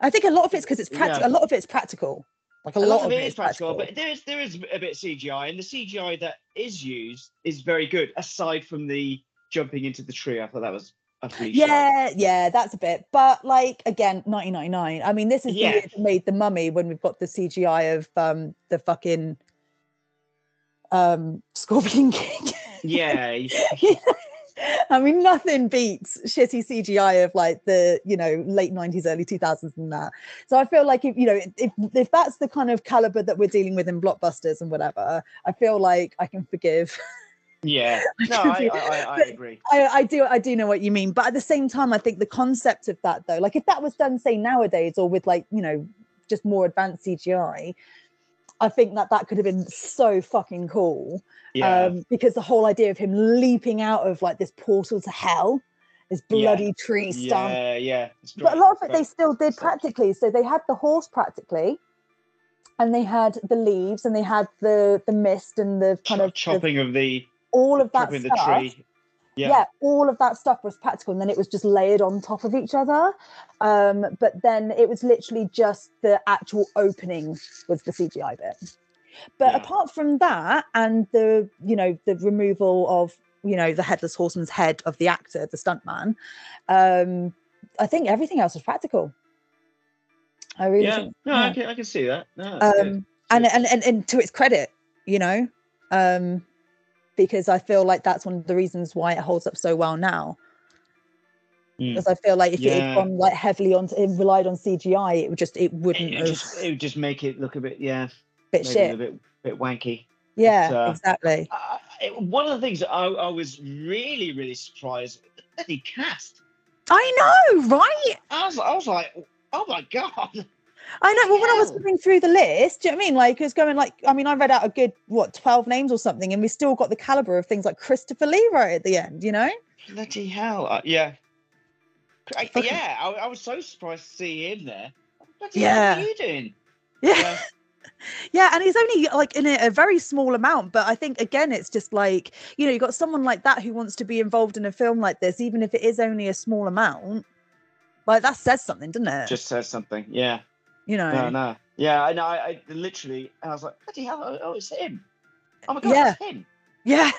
I think a lot of it's because it's practical. Yeah. A lot of it's practical. Like a, a lot, of it is practical, but there is there is a bit of CGI, and the CGI that is used is very good. Aside from the jumping into the tree, I thought that was. Yeah, yeah, that's a bit. But like again, 1999. I mean, this is Yeah. the year that made the mummy when we've got the CGI of um the fucking um Scorpion King. Yeah, I mean, nothing beats shitty CGI of like the you know late 90s, early 2000s, and that. So I feel like if you know if if that's the kind of caliber that we're dealing with in blockbusters and whatever, I feel like I can forgive. yeah. No, I, I, I, I agree. I, I do I do know what you mean, but at the same time, I think the concept of that though, like if that was done say nowadays or with like you know just more advanced CGI, I think that that could have been so fucking cool. Yeah, Um, because the whole idea of him leaping out of like this portal to hell, this Yeah. bloody tree stump. yeah, yeah. But a lot of it they still did practically. So they had the horse practically, and they had the leaves, and they had the the mist and the kind Cho- of the- chopping of the all of that chopping the stuff tree. yeah. Yeah. all of that stuff was practical and then it was just layered on top of each other um but then it was literally just the actual opening was the cgi bit but Yeah. apart from that and the you know the removal of you know the headless horseman's head of the actor the stuntman um i think everything else was practical i really Yeah, think no, yeah. I can I can see that. No, um and, and and and to its credit you know um because i feel like that's one of the reasons why it holds up so well now Mm. because I feel like if it had gone like heavily on it relied on CGI, it would just it wouldn't It would just it would just make it look a bit yeah, bit shit. a bit bit wanky. yeah, uh, exactly. Uh, it- one of the things that I, I was really really surprised the cast. I know, right? I was I was like, oh my god. I know. Well, when I was going through the list, do you know what I mean? Like, it was going like, I mean, I read out a good, what, 12 names or something, and we still got the caliber of things like Christopher Lee right at the end, you know? Bloody hell! Uh, yeah, I- yeah. I, I was so surprised to see him there. Bloody Yeah. what are you doing? Yeah. Yeah. Yeah. And he's only like in a, a very small amount. But I think, again, it's just like, you know, you've got someone like that who wants to be involved in a film like this, even if it is only a small amount. Like, that says something, doesn't it? Just says something. Yeah. You know? No, no. Yeah, I know. I, I literally, I was like, bloody hell! Oh, oh, it's him. Oh my god, Yeah. it's him. Yeah.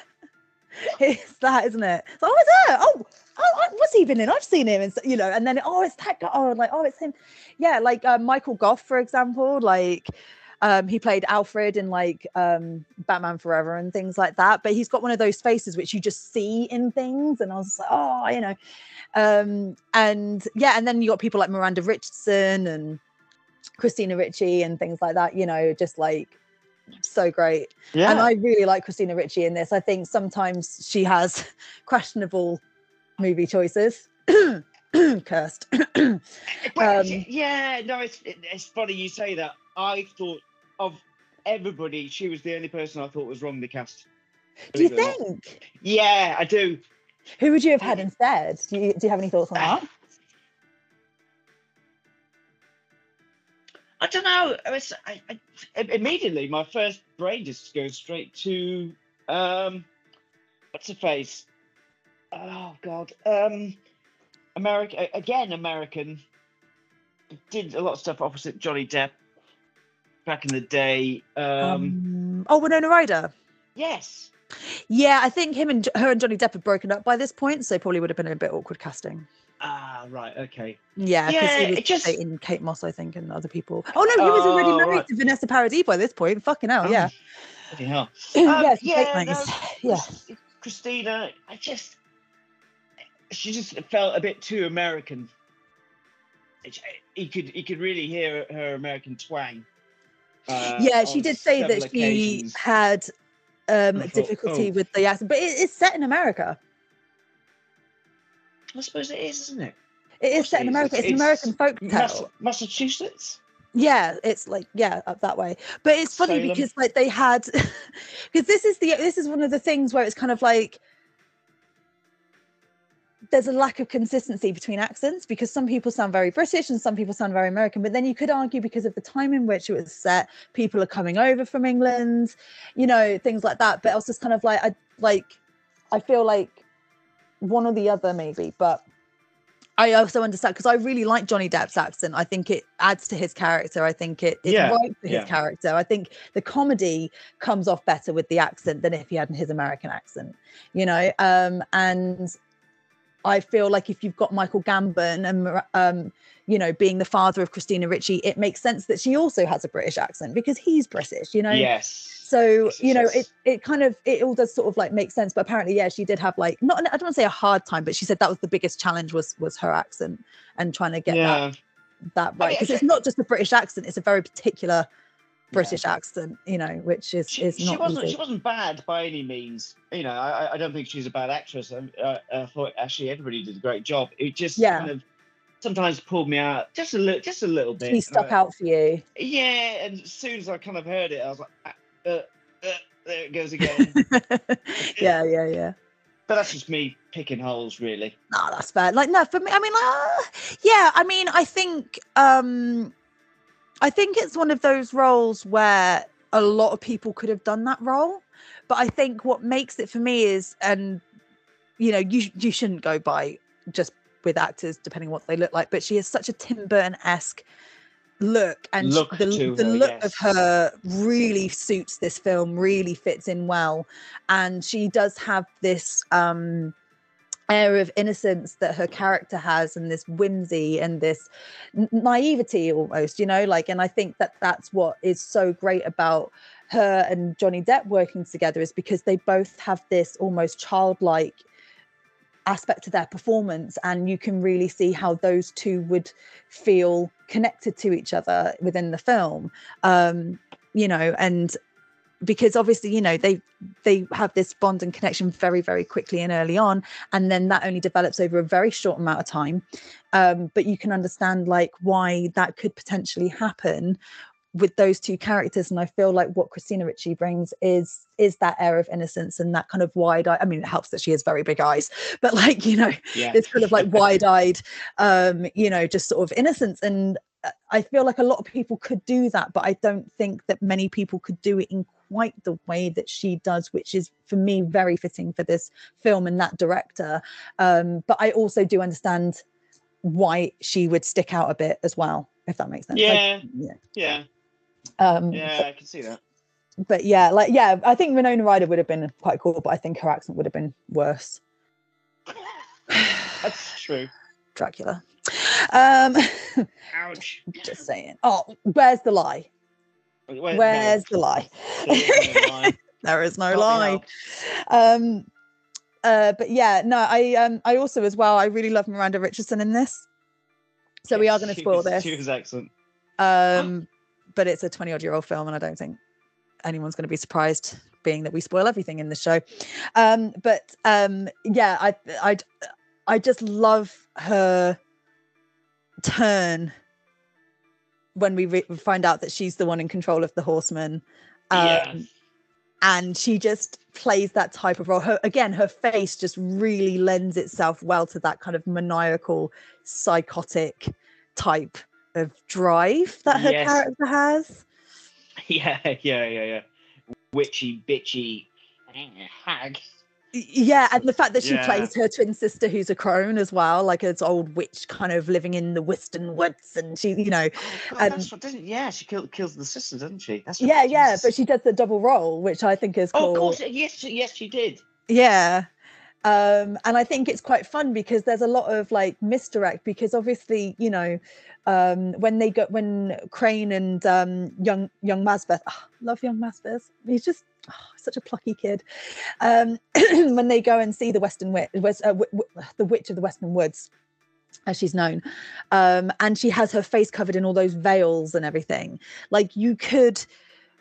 it's that, isn't it? So, oh, it's there. Oh, oh, what's he been in? I've seen him, and so- you know, and then oh, it's that guy. Oh, like oh, it's him. Yeah, like uh, Michael Gough, for example, like. Um, he played Alfred in like um, Batman Forever and things like that. But he's got one of those faces which you just see in things, and I was like, oh, you know, um, and yeah, and then you got people like Miranda Richardson and Christina Ricci and things like that. You know, just like so great. Yeah. And I really like Christina Ricci in this. I think sometimes she has questionable movie choices. Cursed. Um, yeah, no, it's it's funny you say that. I thought of everybody, she was the only person I thought was wrongly cast. do you believe it or not. think? Yeah, I do. Who would you have had instead? Do you, do you have any thoughts on that? I don't know. I was, I, I, immediately, my first brain just goes straight to um, what's her face? Oh God, um, America again. American did a lot of stuff opposite Johnny Depp back in the day. Um, Um, oh, Winona Ryder. yes, Yeah, I think him and her and Johnny Depp have broken up by this point, so probably would have been a bit awkward casting. Ah, right, okay. Yeah, because Yeah, he was just- dating Kate Moss, I think, and other people. Oh no, he was already Oh, married right. to Vanessa Paradis by this point. Fucking hell, yeah. Bloody hell. yes, Um, yeah, no. Yeah. Christina, I just she just felt a bit too American. You could you could really hear her American twang. uh, yeah, she did say that several she had um, thought, difficulty oh. with the accent, but it, it's set in America. I suppose it is, isn't it? It is set in America. It's, it's- an American folk Mass- tale. Massachusetts. Yeah, it's like yeah, up that way. But it's funny Salem. because like they had because this is the this is one of the things where it's kind of like there's a lack of consistency between accents because some people sound very British and some people sound very American. But then you could argue because of the time in which it was set, people are coming over from England, you know, things like that. But I was just kind of like I like I feel like one or the other maybe, but I also understand because I really like Johnny Depp's accent. I think it adds to his character. I think it is Yeah, right for his yeah. character. I think the comedy comes off better with the accent than if he had his American accent, you know. Um, and I feel like if you've got Michael Gambon and um, you know, being the father of Christina Ricci, it makes sense that she also has a British accent because he's British, you know. Yes. So Yes, you know, yes. it it kind of it all does sort of like make sense. But apparently, yeah, she did have like not I don't want to say a hard time, but she said that was the biggest challenge was was her accent and trying to get yeah. that that right because it's it's not just a British accent; it's a very particular British accent, you know, which is She, is she wasn't. easy. She wasn't bad by any means. You know, I, I- I don't think she's a bad actress. I, I, I thought actually everybody did a great job. It just Yeah. kind of sometimes pulled me out just a little, just a little bit. He stuck Uh, out for you. Yeah, and as soon as I kind of heard it, I was like, "Ah, uh, uh, there it goes again. yeah, yeah, yeah. but that's just me picking holes, really. No, that's fair. Like, no, for me, I mean, like, uh, yeah, I mean, I think, um, I think it's one of those roles where a lot of people could have done that role, but I think what makes it for me is, and you know, you you shouldn't go by just with actors depending on what they look like, but she has such a Tim Burton esque look, and Look the the her, look of her really suits this film, really fits in well, and she does have this. um air of innocence that her character has and this whimsy and this naivety almost you know like and i think that that's what is so great about her and johnny depp working together is because they both have this almost childlike aspect of their performance and you can really see how those two would feel connected to each other within the film. Um you know and because obviously you know they they have this bond and connection very very quickly and early on and then that only develops over a very short amount of time. Um but you can understand like why that could potentially happen with those two characters and i feel like what christina ricci brings is is that air of innocence and that kind of wide eye i mean it helps that she has very big eyes but like you know Yeah. this kind of like wide-eyed um you know just sort of innocence and uh, i feel like a lot of people could do that but i don't think that many people could do it in quite the way that she does which is for me very fitting for this film and that director um but i also do understand why she would stick out a bit as well if that makes sense. Like, Yeah, yeah. Yeah, um yeah. I can see that. but yeah like yeah i think winona ryder would have been quite cool but i think her accent would have been worse That's true. dracula um Ouch. just saying oh where's the lie Where- no, where's the lie there is no lie. there is no Can't lie um uh but yeah no i um i also as well i really love miranda richardson in this so we are going to spoil was- this She was excellent. um but it's a 20 odd year old film and i don't think anyone's going to be surprised being that we spoil everything in the show um but um yeah i i i just love her turn when we re- find out that she's the one in control of the horsemen um, yeah. and she just plays that type of role her again her face just really lends itself well to that kind of maniacal psychotic type of drive that her Yes. character has Yeah, yeah, yeah, yeah. Witchy, bitchy hag. Yeah and the fact that she Yeah. plays her twin sister who's a crone as well like an old witch kind of living in the western woods and she you know Oh, God, Um, that's what doesn't. Yeah, she kill, kills the sister, doesn't she? That's yeah yeah Jesus. but she does the double role which i think is Oh, of course. Yes, yes, she did. yeah um and i think it's quite fun because there's a lot of like misdirect because obviously you know um when they go when crane and um young young Masbath oh, love young Masbath. He's just oh, such a plucky kid. Um when they go and see the western witch uh, the witch of the western woods as she's known um and she has her face covered in all those veils and everything. Like you could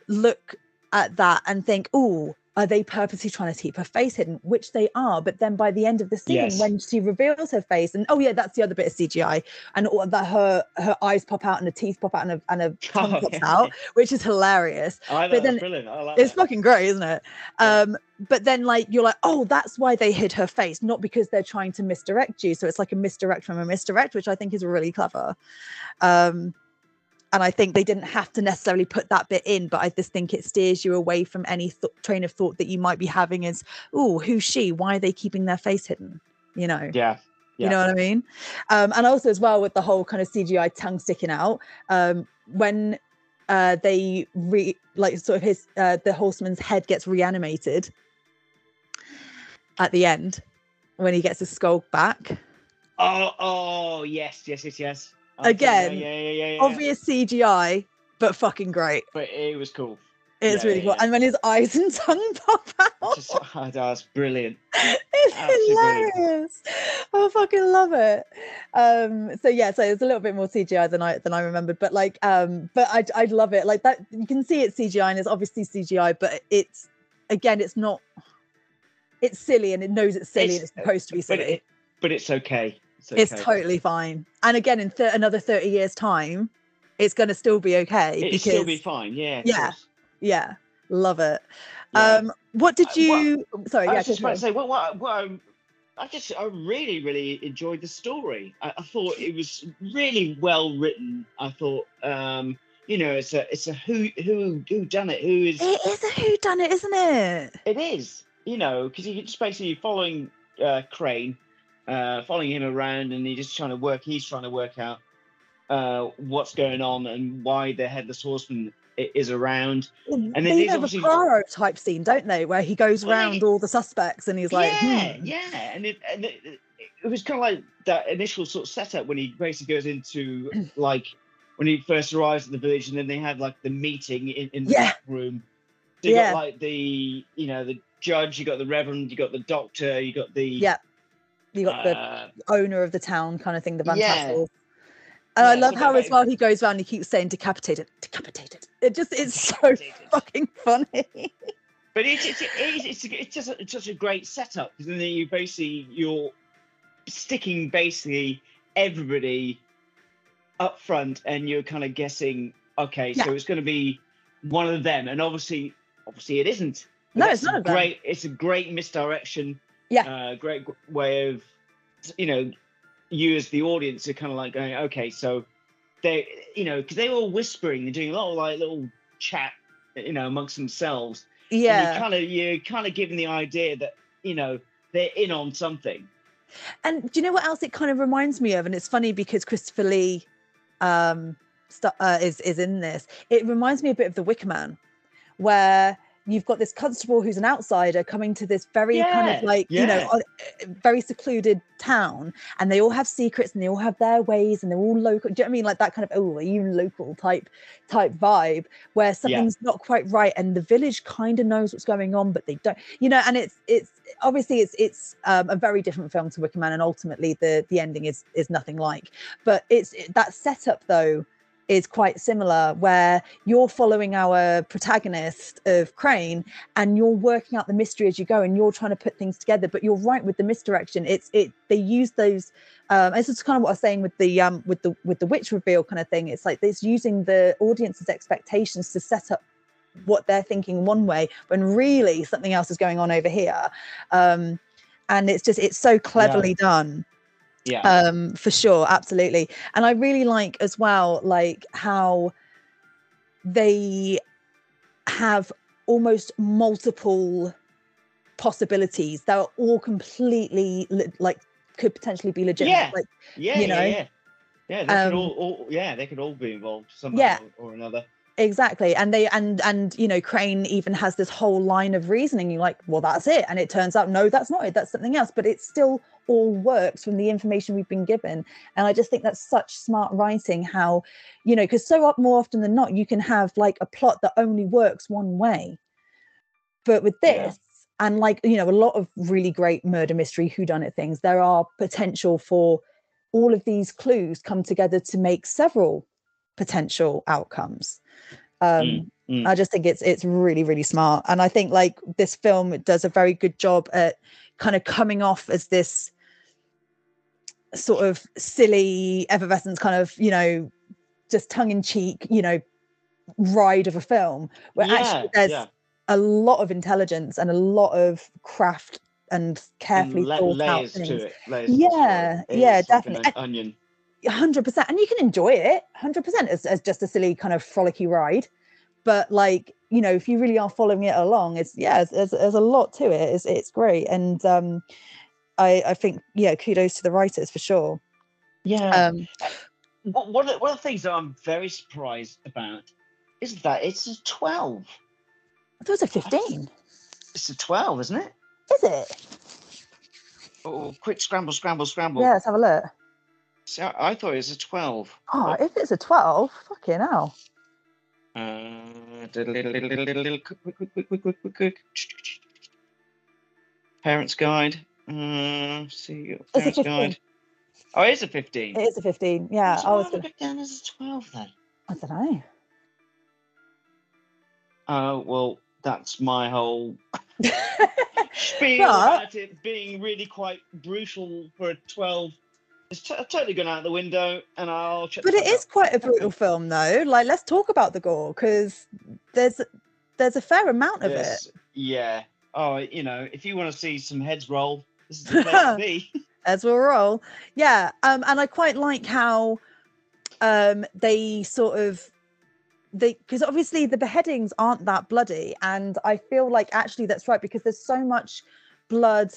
look at that and think oh are they purposely trying to keep her face hidden which they are but then by the end of the scene Yes. when she reveals her face and oh yeah that's the other bit of cgi and all that her her eyes pop out and her teeth pop out and a, and a tongue Oh, pops yeah. out which is hilarious I know, But then brilliant. I like it's that. fucking great isn't it Yeah. um but then like you're like oh that's why they hid her face not because they're trying to misdirect you so it's like a misdirect from a misdirect which i think is really clever um and i think they didn't have to necessarily put that bit in but i just think it steers you away from any th- train of thought that you might be having is oh who's she why are they keeping their face hidden you know Yeah. yeah. you know what I mean? Um, and also as well with the whole kind of CGI tongue sticking out, um, when uh, they re like sort of his uh, the horseman's head gets reanimated at the end when he gets his skull back. Oh, oh, yes, yes, yes, yes. Yeah, Again, yeah, yeah, yeah. Obvious CGI, but fucking great. but it was cool. It's really cool. And when his eyes and tongue pop out, Just, oh, that's brilliant. it's absolutely hilarious. I fucking love it. Um, so yeah, so it's a little bit more CGI than I than I remembered, but like, um, but I I love it. Like that, you can see it's CGI and it's obviously CGI, but it's again, it's not. It's silly and it knows it's silly and It's- it's supposed to be But silly. it, but it's okay. It's, okay. it's totally fine. And again, in th- another thirty years' time, it's going to still be okay. It'll because still be fine. Yeah. Yeah. course. yeah, love it. Yeah. Um, what did Uh, what- you? Sorry, I yeah, was just about to say, what, what, I just, I really, really enjoyed the story. I, I thought it was really well written. I thought, um, you know, it's a, it's a who, who, who done it? Who is? It is a who done it, isn't it? It is, you know, because you're just basically following uh, Crane, uh, following him around, and you're just trying to work. He's trying to work out uh, what's going on and why the headless horseman is around. And then they have a obviously- type scene, don't they, where he goes Well, round they- all the suspects and he's like, yeah, hmm. yeah, and it, and it, it was kind of like that initial sort of setup when he basically goes into like when he first arrives at the village, and then they have like the meeting in, in the Yeah. room. So you Yeah. got like the you know the judge, you got the reverend, you got the doctor, you got the Yeah. You got the Uh, owner of the town kind of thing, the Van Yeah. Tassels. And I love how as well he goes around, he keeps saying decapitated, decapitated. It just it's so fucking funny. But it's it's it's, it's, it's just a, it's such a great setup because then you basically you're sticking basically everybody up front and you're kind of guessing okay so it's going to be one of them and obviously obviously it isn't No, it's not a of them. great it's a great misdirection Yeah. uh great way of you know you as the audience are kind of like going okay so they you know because they were all whispering and doing a lot of like little chat you know amongst themselves and Yeah. you kind of you're kind of given the idea that you know they're in on something. And do you know what else it kind of reminds me of? And it's funny because Christopher Lee um, stu- uh, is is in this. It reminds me a bit of The Wicker Man, where you've got this constable who's an outsider coming to this very kind of like you know yeah. uh, very secluded town, and they all have secrets and they all have their ways and they're all local. Do you know what I mean? Like that kind of oh, are you local type type vibe where something's not quite right and the village kind of knows what's going on, but they don't. You know, and it's it's obviously it's it's um, a very different film to Wicker Man, and ultimately the the ending is is nothing like. But it's it, that setup though is quite similar, where you're following our protagonist of Crane, and you're working out the mystery as you go, and you're trying to put things together. But you're right with the misdirection. It's it they use those. Um, this is kind of what I was saying with the um with the with the witch reveal kind of thing. It's like it's using the audience's expectations to set up what they're thinking one way when really something else is going on over here um and it's just it's so cleverly done Yeah. um for sure absolutely and i really like as well like how they have almost multiple possibilities that are all completely le- like could potentially be legitimate Yeah. like yeah, you yeah, know, yeah. Yeah, they um, could all, all yeah, they could all be involved somehow Yeah. or another. exactly and they and and you know crane even has this whole line of reasoning you're like well that's it and it turns out no that's not it that's something else but it's still all works from the information we've been given and i just think that's such smart writing how you know because so up more often than not you can have like a plot that only works one way but with Yeah. this and like you know a lot of really great murder mystery whodunit things there are potential for all of these clues come together to make several potential outcomes um mm. i just think it's it's really really smart and i think like this film does a very good job at kind of coming off as this sort of silly effervescence kind of you know just tongue-in-cheek you know ride of a film where actually there's yeah. a lot of intelligence and a lot of craft and And carefully la- thought out layers things to it. Layers to. Yeah, yeah, is like definitely. onion. hundred percent, and you can enjoy it hundred percent as, as just a silly kind of frolicky ride. But like you know, if you really are following it along, it's yeah, there's, there's, there's a lot to it. It's it's great, and um, I I think yeah, kudos to the writers for sure. Yeah. Um, One- one, of the, one of the things that I'm very surprised about is that it's a 12. I thought it was a fifteen. It's a 12, isn't it? Is it? Oh, quick scramble, scramble, scramble. Yeah, let's have a look. See, I, I thought it was a 12. Oh, if it's a twelve, fucking hell. Uh, quick, quick, quick, quick, quick, quick, quick, quick. Parents Guide. Uh, see, a Parents 15. Guide. Oh, it is a 15. It is a fifteen. Yeah, So I was. Gonna, down as a 12 then? I don't know. Oh, well, that's my whole But- spiel about it being really quite brutal for a 12. It's t- totally gone out the window, and I'll check. but it is it fuck is up. quite a brutal film though like let's talk about the gore because there's there's a fair amount of it Yeah. Oh, you know, if you want to see some heads roll, this is the place to be. as we'll roll yeah um and i quite like how um they sort of they because obviously the beheadings aren't that bloody and i feel like actually that's right because there's so much blood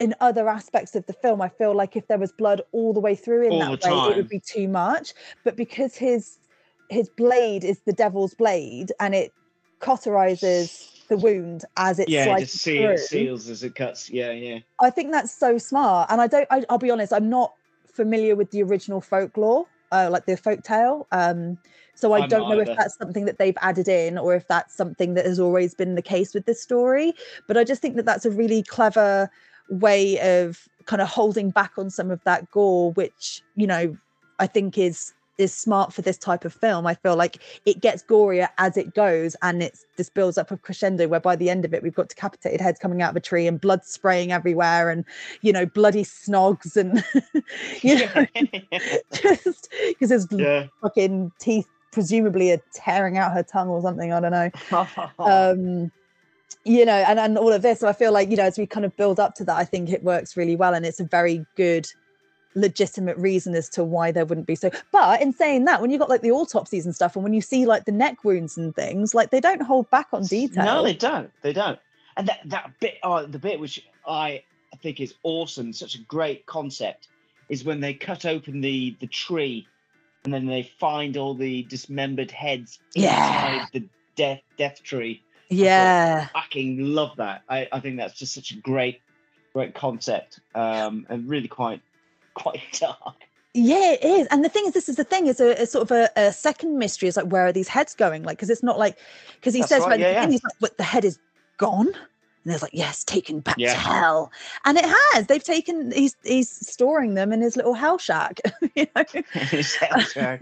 in other aspects of the film. I feel like if there was blood all the way through in All that way it would be too much. But because his his blade is the devil's blade and it cauterizes the wound as it yeah, just see it seals as it cuts. Yeah, yeah. I think that's so smart. And I don't, I, I'll be honest, I'm not familiar with the original folklore, uh, like the folk tale. Um, so I I'm don't know if that's something that they've added in or if that's something that has always been the case with this story. But I just think that that's a really clever way of kind of holding back on some of that gore, which you know I think is is smart for this type of film. I feel like it gets gorier as it goes, and it's this builds up a crescendo where by the end of it we've got decapitated heads coming out of a tree and blood spraying everywhere, and you know bloody snogs and you know just because there's Yeah. fucking teeth presumably are tearing out her tongue or something. I don't know um you know and and all of this so i feel like you know as we kind of build up to that i think it works really well and it's a very good legitimate reason as to why there wouldn't be so but in saying that when you got like the autopsies and stuff and when you see like the neck wounds and things like they don't hold back on detail No, they don't. They don't. And that that bit, oh, the bit which I think is awesome, such a great concept, is when they cut open the the tree, and then they find all the dismembered heads Yeah. inside the death death tree. yeah I fucking love that. I, I think that's just such a great great concept, um, and really quite quite dark. yeah it is. And the thing is this is the thing is a, a sort of a, a second mystery is like where are these heads going? Like because it's not like because he That's says right, yeah, yeah. he's like what the head is gone? And there's like yes taken back Yeah. to hell. And it has. They've taken he's he's storing them in his little hell shack you know?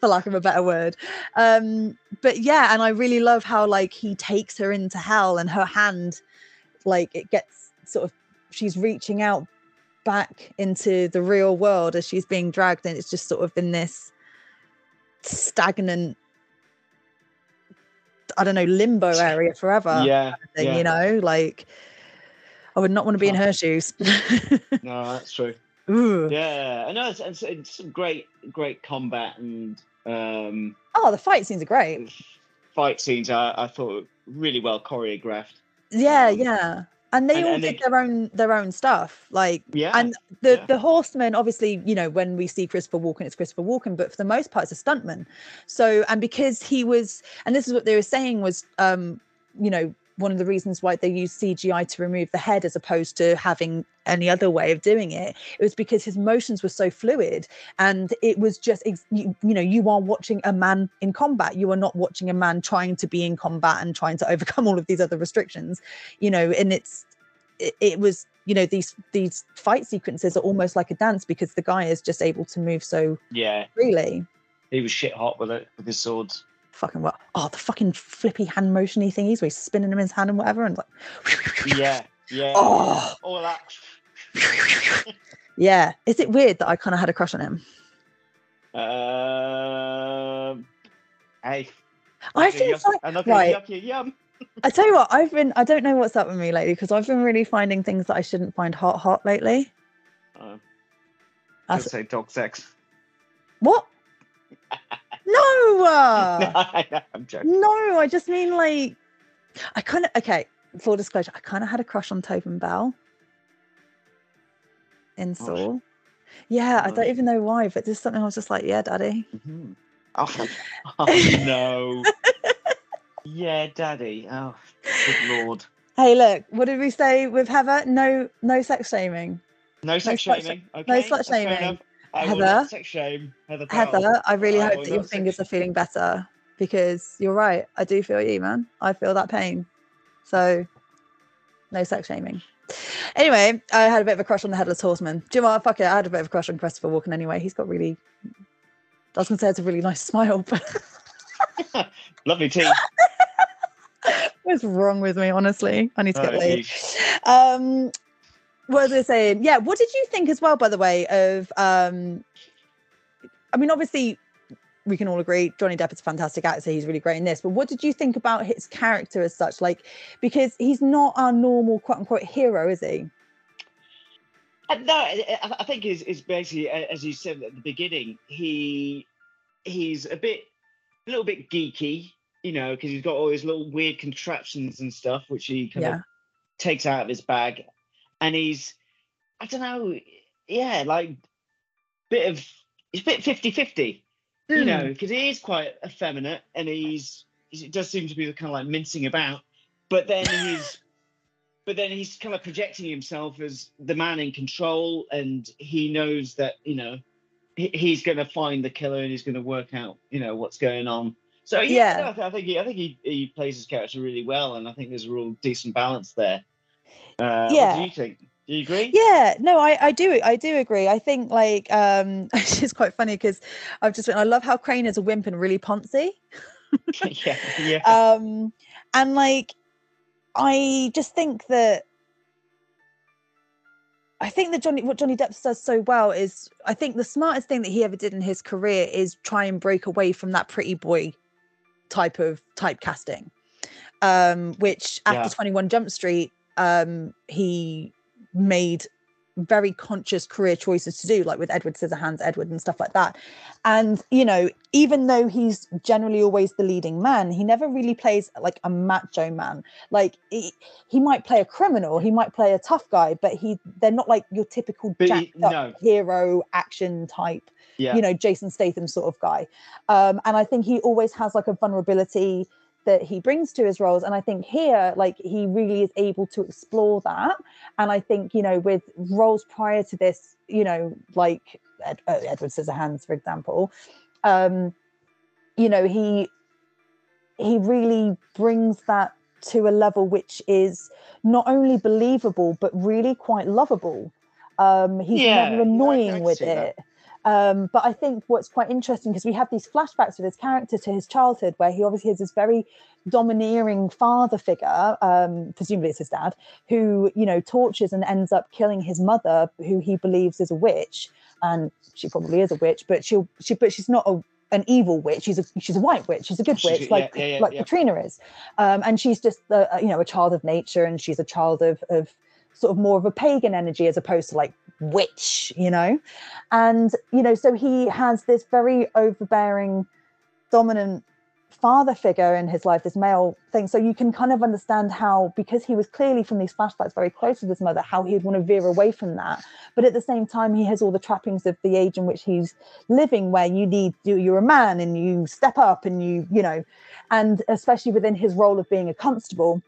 For lack of a better word. Um but yeah and i really love how like he takes her into hell and her hand like it gets sort of she's reaching out back into the real world as she's being dragged and it's just sort of in this stagnant i don't know limbo area forever yeah, thing, yeah. you know like i would not want to be in her shoes no, that's true. Ooh. Yeah, I know it's, it's, it's some great great combat and um, oh the fight scenes are great fight scenes. I, I thought really well choreographed. yeah Um, yeah and they and- all and did they- their own their own stuff like Yeah, and the yeah. the horseman obviously you know when we see christopher walken it's christopher walken but for the most part it's a stuntman so and because he was and this is what they were saying was um you know one of the reasons why they used cgi to remove the head as opposed to having any other way of doing it it was because his motions were so fluid and it was just you, you know you are watching a man in combat. You are not watching a man trying to be in combat and trying to overcome all of these other restrictions you know and it's it, it was you know these these fight sequences are almost like a dance because the guy is just able to move so yeah, freely. He was shit hot with it with his swords. Fucking what oh the fucking flippy hand motiony thingies where he's spinning them in his hand and whatever and like Yeah, yeah. Oh. all that. yeah is it weird that i kind of had a crush on him Um, hey, i think it's like right. gonna yuck you yum. i tell you what i've been i don't know what's up with me lately because i've been really finding things that i shouldn't find hot hot lately Uh, I I'd say dog sex. what no uh, I'm joking. No, I just mean like I kind of okay. Full disclosure, I kind of had a crush on Tobin Bell in Oh, Saw. Yeah, I don't even know why, but there's something I was just like, yeah, daddy. Mhm. Oh, oh no. yeah, daddy. Oh, good lord. Hey, look, what did we say with Heather? No, no sex shaming. No sex slut sh- shaming. no Okay, slut that's fair shaming. I Heather? sex shame Heather. Powell. Heather, I really I hope that your fingers are feeling better because you're right. I do feel you, man. I feel that pain. So, no sex shaming. Anyway, I had a bit of a crush on the headless horseman. Do you know what? Fuck it. I had a bit of a crush on Christopher Walken anyway. He's got really, I was going to say it's a really nice smile, but Lovely teeth. what's wrong with me, honestly? I need to get laid. Um, what was I saying? Yeah, what did you think as well, by the way, of um I mean, obviously we can all agree Johnny Depp is a fantastic actor, he's really great in this, but what did you think about his character as such? Like, because he's not our normal quote unquote hero, is he? Uh, no, I, think is is basically as you said at the beginning. He he's a bit, a little bit geeky, you know, because he's got all his little weird contraptions and stuff, which he kind Yeah. of takes out of his bag, and he's, I don't know, yeah, like bit of he's a bit 50-50, you Mm. know, because he is quite effeminate, and he's he does seem to be kind of like mincing about, but then he's but then he's kind of projecting himself as the man in control and he knows that you know he's going to find the killer and he's going to work out you know what's going on so yeah, Yeah. I think he, I think he, he plays his character really well and I think there's a real decent balance there uh, Yeah. what do you think Do you agree? Yeah, no, I, I do I do agree. I think like um it's quite funny because I've just written I love how Crane is a wimp and really poncy. yeah, yeah. Um and like I just think that I think that Johnny what Johnny Depp does so well is I think the smartest thing that he ever did in his career is try and break away from that pretty boy type of typecasting. Um, which after Yeah. 21 Jump Street, um, he made very conscious career choices to do, like with Edward Scissorhands, Edward, and stuff like that. And you know, even though he's generally always the leading man, he never really plays like a macho man. Like he, he might play a criminal, he might play a tough guy, but he they're not like your typical he- up no. hero action type yeah. you know jason statham sort of guy um and i think he always has like a vulnerability that he brings to his roles. And i think here like he really is able to explore that. And i think you know with roles prior to this you know like Ed, uh, edward scissorhands for example um you know he he really brings that to a level which is not only believable but really quite lovable. Um he's Yeah, yeah, never annoying can with it. that. Um, but I think what's quite interesting because we have these flashbacks with his character to his childhood, where he obviously has this very domineering father figure, um, presumably it's his dad, who you know tortures and ends up killing his mother, who he believes is a witch, and she probably is a witch, but she'll she but she's not a an evil witch. She's a she's a white witch. She's a good witch, like yeah, yeah, like yeah. Katrina is, um, and she's just the you know a child of nature, and she's a child of of sort of more of a pagan energy as opposed to like witch, you know, and you know so he has this very overbearing, dominant father figure in his life, this male thing. So you can kind of understand how, because he was clearly from these flashbacks very close with his mother, how he'd want to veer away from that. But at the same time, he has all the trappings of the age in which he's living, where you need you you're a man and you step up and you you know, and especially within his role of being a constable.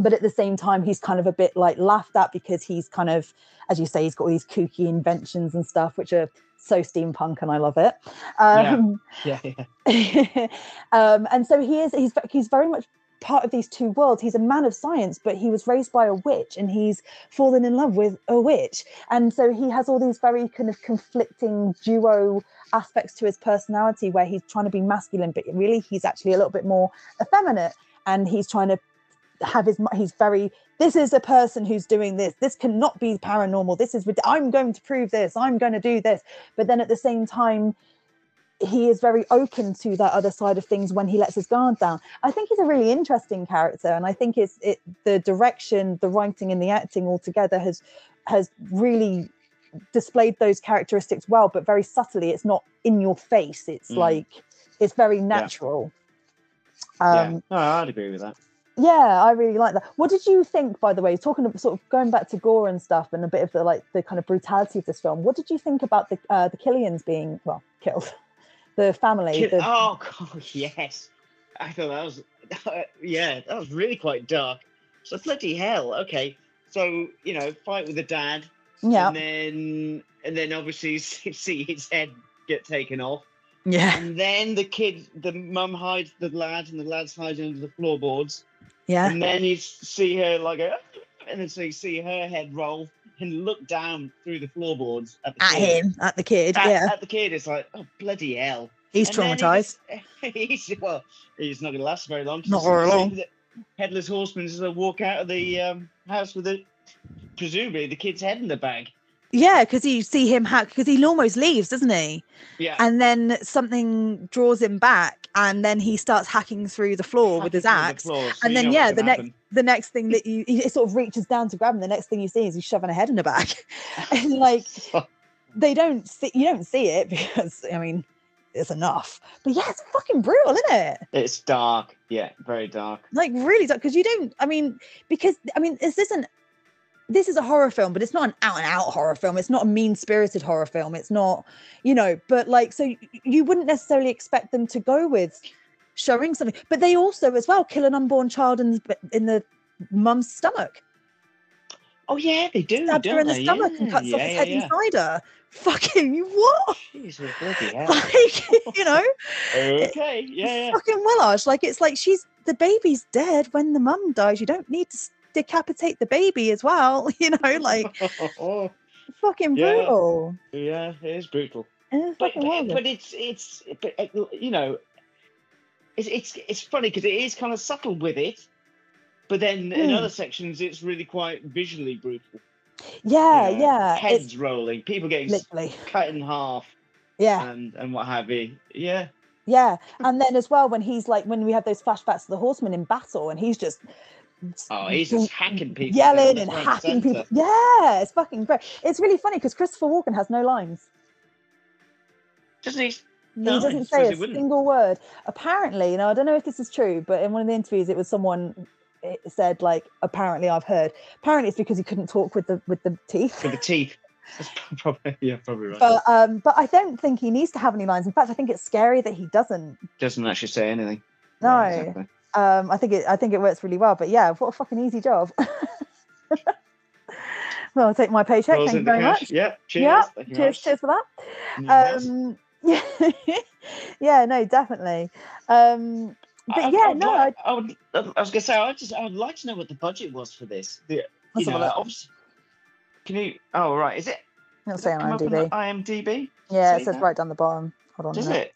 But at the same time, he's kind of a bit like laughed at because he's kind of, as you say, he's got all these kooky inventions and stuff, which are so steampunk, and I love it. Yeah. Um, yeah, yeah. um, and so he is he's he's very much part of these two worlds he's a man of science but he was raised by a witch and he's fallen in love with a witch and so he has all these very kind of conflicting duo aspects to his personality where he's trying to be masculine but really he's actually a little bit more effeminate and he's trying to have his he's very this is a person who's doing this this cannot be paranormal this is i'm going to prove this i'm going to do this but then at the same time he is very open to that other side of things when he lets his guard down. I think he's a really interesting character, and I think it's it the direction, the writing, and the acting altogether has has really displayed those characteristics well, but very subtly. It's not in your face. It's Mm. like it's very natural. Um, yeah. No, I'd agree with that. Yeah, I really like that. What did you think, by the way, talking of sort of going back to gore and stuff and a bit of the like the kind of brutality of this film? What did you think about the uh, the Killians being well killed, the family? Kid- the- oh god, yes. I thought that was yeah, that was really quite dark. So bloody hell. Okay, so you know, fight with the dad, yeah, and then and then obviously see his head get taken off, yeah, and then the kid, the mum hides the lad, and the lad's hiding under the floorboards, yeah, and then you see her like a, and then so you see her head roll and look down through the floorboards at, the at him, at the kid. At, yeah, at the kid, it's like oh bloody hell. he's And then he traumatized. just- he's well, he's not going to last very long. Not very long. the Headless horseman is going to walk out of the um, house with it, presumably the kid's head in the bag. Yeah, because you see him hack because he almost leaves, doesn't he? Yeah, And then something draws him back, and then he starts hacking through the floor with his hacking through the axe. floor, so and then yeah, the next happen. the next thing that you he sort of reaches down to grab him. The next thing you see is he's shoving a head in the back, and like they don't see you don't see it because I mean it's enough. But yeah, it's fucking brutal, isn't it? It's dark. Yeah, very dark. Like really, dark because you don't. I mean, because I mean, is this isn't. This is a horror film, but it's not an out and out horror film. It's not a mean spirited horror film. It's not, you know. But like, so you wouldn't necessarily expect them to go with showing something. But they also, as well, kill an unborn child in the, in the mum's stomach. Oh yeah, they do. Stabs her in the they? stomach and Yeah, cuts off his yeah, head yeah. inside her. Fucking what? Jesus, bloody hell. Like you know, okay, yeah, yeah. fucking Willash. Like it's like she's the baby's dead when the mum dies. You don't need to decapitate the baby as well. You know, like fucking Yeah. brutal. yeah, it is brutal. But, but, but it's it's but, uh, you know, it's it's it's funny because it is kind of subtle with it, but then in Hmm. other sections it's really quite visually brutal. yeah, you know, yeah. heads It's rolling, people getting literally. cut in half, Yeah. and and what have you. Yeah, Yeah, and then as well when he's like when we have those flashbacks to the horseman in battle, and he's just oh, he's just hacking people, yelling and right, hacking people. Yeah, it's fucking great. It's really funny because Christopher Walken has no lines. Doesn't he? he doesn't say a single word. Apparently, now I don't know if this is true, but in one of the interviews, it was someone it said like, apparently I've heard. Apparently, it's because he couldn't talk with the with the teeth. with the teeth. That's probably yeah, probably right. But um, but I don't think he needs to have any lines. In fact, I think it's scary that he doesn't. Doesn't actually say anything. No, Yeah, exactly. Um, I think it I think it works really well. But yeah, what a fucking easy job. well, I'll take my paycheck. Rolls Thank you very cash. much. Yeah, cheers. Yeah, Thank you very cheers, much. cheers for that. Um, yeah, yeah, no, definitely. Um, but I- yeah, I'd no, like- I, I would. I was gonna say, I just, I would like to know what the budget was for this. The, you Let's have a know, obviously, can you? Oh, right. Is it? I'll say on come up on IMDb. IMDb. Yeah, say it says that? right down the bottom. Hold on. Does it?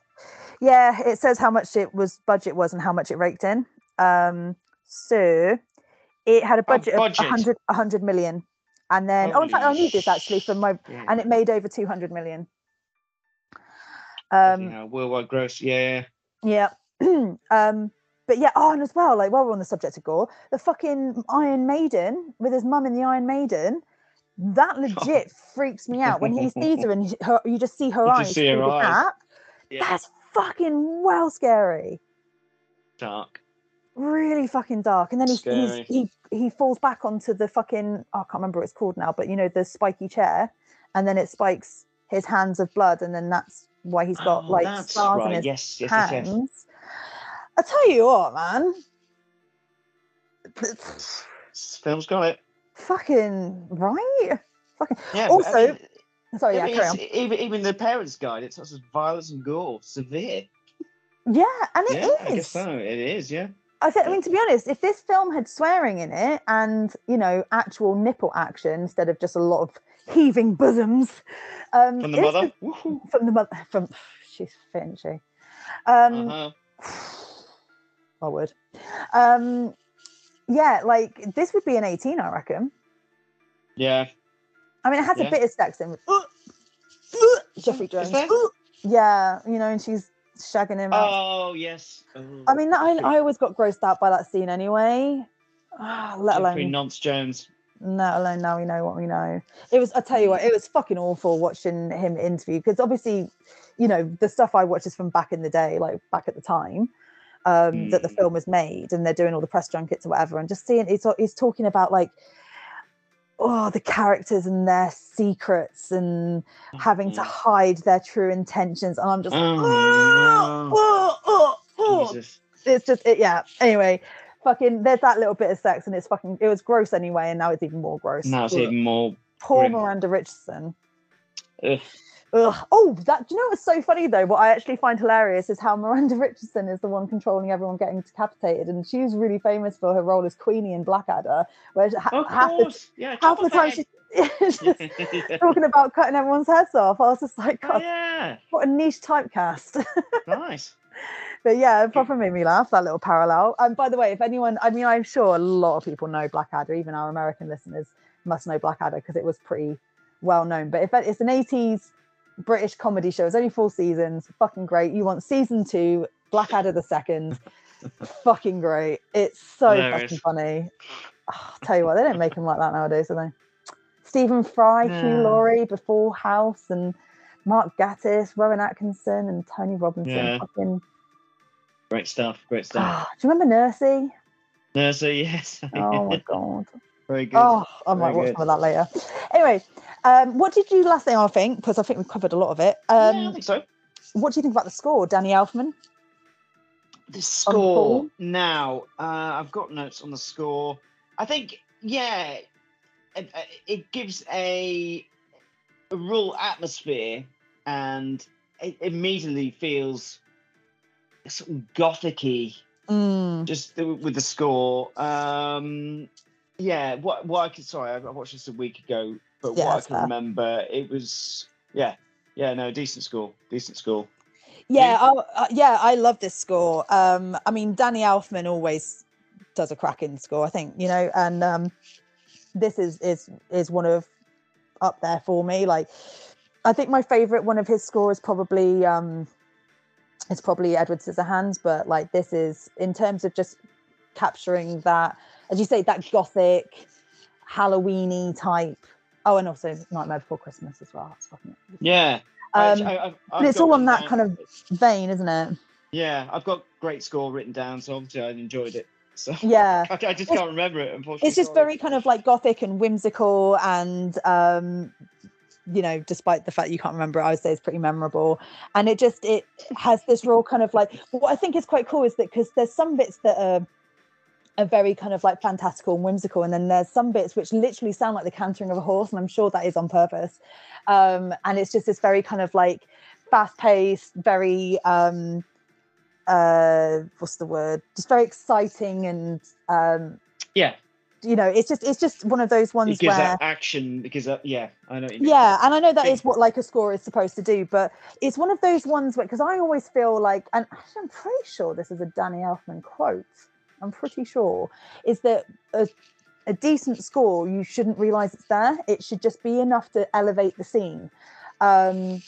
Yeah, it says how much it was budget was and how much it raked in. Um, so it had a budget, budget. of 100, 100 million. And then, oh, in fact, I need this actually for my, Yeah. and it made over 200 million. Um, hell, worldwide gross. Yeah. yeah. um, but yeah, oh, and as well, like while we're on the subject of gore, the fucking Iron Maiden with his mum in the Iron Maiden, that legit freaks me out when he sees her and her, you just see her You eyes just see her eyes. gap. Yeah. That's fucking well scary. Dark. really fucking dark and then he's, he's he he falls back onto the fucking oh, i can't remember what it's called now but you know the spiky chair and then it spikes his hands of blood and then that's why he's got Oh, like that's scars in his Yes, yes, hands yes. i tell you what man This film's got it. fucking right fucking Yeah. but I also mean, sorry yeah mean, carry on. it's- even even the parents' guide, it talks of violence and gore, severe. yeah and it yeah, is. I guess so. It is. Yeah. I, th- I mean, to be honest, if this film had swearing in it and you know actual nipple action instead of just a lot of heaving bosoms, um, From the mother. from the mother, from she's fit, isn't she? Um, Uh-huh. I would. Um, yeah, like this would be an eighteen, I reckon. Yeah. I mean, it has Yeah. a bit of sex in. Jeffrey Jones. Yeah, you know, and she's shagging him out. Oh yes. Oh, I mean, I, I always got grossed out by that scene anyway. Ah, let Jeffrey alone Nonce Jones. let alone now we know what we know. It was I tell you what, it was fucking awful watching him interview because obviously, you know, the stuff I watch is from back in the day, like back at the time. Um, that the Mm. film was made and they're doing all the press junkets or whatever, and just seeing he's, he's talking about like oh the characters and their secrets and having to Mhm. hide their true intentions, and I'm just Oh, "Oh, no. oh, oh, oh." Jesus. it's just it, yeah. Anyway, fucking there's that little bit of sex and it's fucking it was gross anyway, and now it's even more gross. Now it's Ugh. even more. Poor grim. Miranda Richardson. Ugh. Ugh. Oh, that do you know what's so funny though? What I actually find hilarious is how Miranda Richardson is the one controlling everyone getting decapitated, and she's really famous for her role as Queenie in Blackadder, where ha- Of half the. Yeah. half the time she's just talking about cutting everyone's heads off. I was just like, Oh, yeah. what a niche typecast. Nice. But yeah, it proper made me laugh, that little parallel. And by the way, if anyone, I mean, I'm sure a lot of people know Blackadder, even our American listeners must know Blackadder because it was pretty well known. But if it's an 80s British comedy show, it's only four seasons, fucking great. You want season two, Blackadder the second, fucking great. It's so Hilarious. fucking funny. Oh, I'll tell you what, they don't make them like that nowadays, do they? Stephen Fry, Hugh Laurie before House, and Mark Gatiss, Rowan Atkinson, and Tony Robinson. Yeah. Fucking Great stuff. Great stuff. Ah, do you remember Nursey? So yes. Oh my god. Very good. Oh, I might Very watch good. some of that later. Anyway, um, what did you last thing I think because I think we've covered a lot of it. yeah, I Um, think so. what do you think about the score, Danny Elfman? The score now. Uh, I've got notes on the score. I think, yeah, it, it gives a, a real atmosphere, and it immediately feels sort of gothicy Mm, just with the score. Um, yeah, what can sorry, I watched this a week ago, but Yeah, what I can fair. remember, it was yeah, yeah, no, decent score, decent score. Yeah, I, yeah, I love this score. Um, I mean, Danny Elfman always does a cracking score, I think, you know, and um, this is is is one of up there for me. Like, I think my favorite one of his score is probably um, it's probably Edward Scissorhands, but like this is in terms of just capturing that, as you say, that gothic, Halloweeny type. Oh, and also Nightmare Before Christmas as well. Yeah, I- um, I- I've- but it's all on that down- kind of vein, isn't it? Yeah, I've got great score written down, so obviously I enjoyed it. So Yeah. I, I just It's- can't remember it. Unfortunately, it's just sorry. very kind of like gothic and whimsical and um you know despite the fact you can't remember it i would say it's pretty memorable and it just it has this real kind of like what i think is quite cool is that because there's some bits that are are very kind of like fantastical and whimsical and then there's some bits which literally sound like the cantering of a horse and i'm sure that is on purpose um and it's just this very kind of like fast paced very um uh what's the word just very exciting and um yeah. you know it's just it's just one of those It ones gives where that action because uh, yeah, I know. What you mean. yeah and i know that is what like a score is supposed to do but it's one of those ones where because i always feel like and actually i'm pretty sure this is a danny elfman quote i'm pretty sure is that a, a decent score you shouldn't realize it's there. It should just be enough to elevate the scene. Um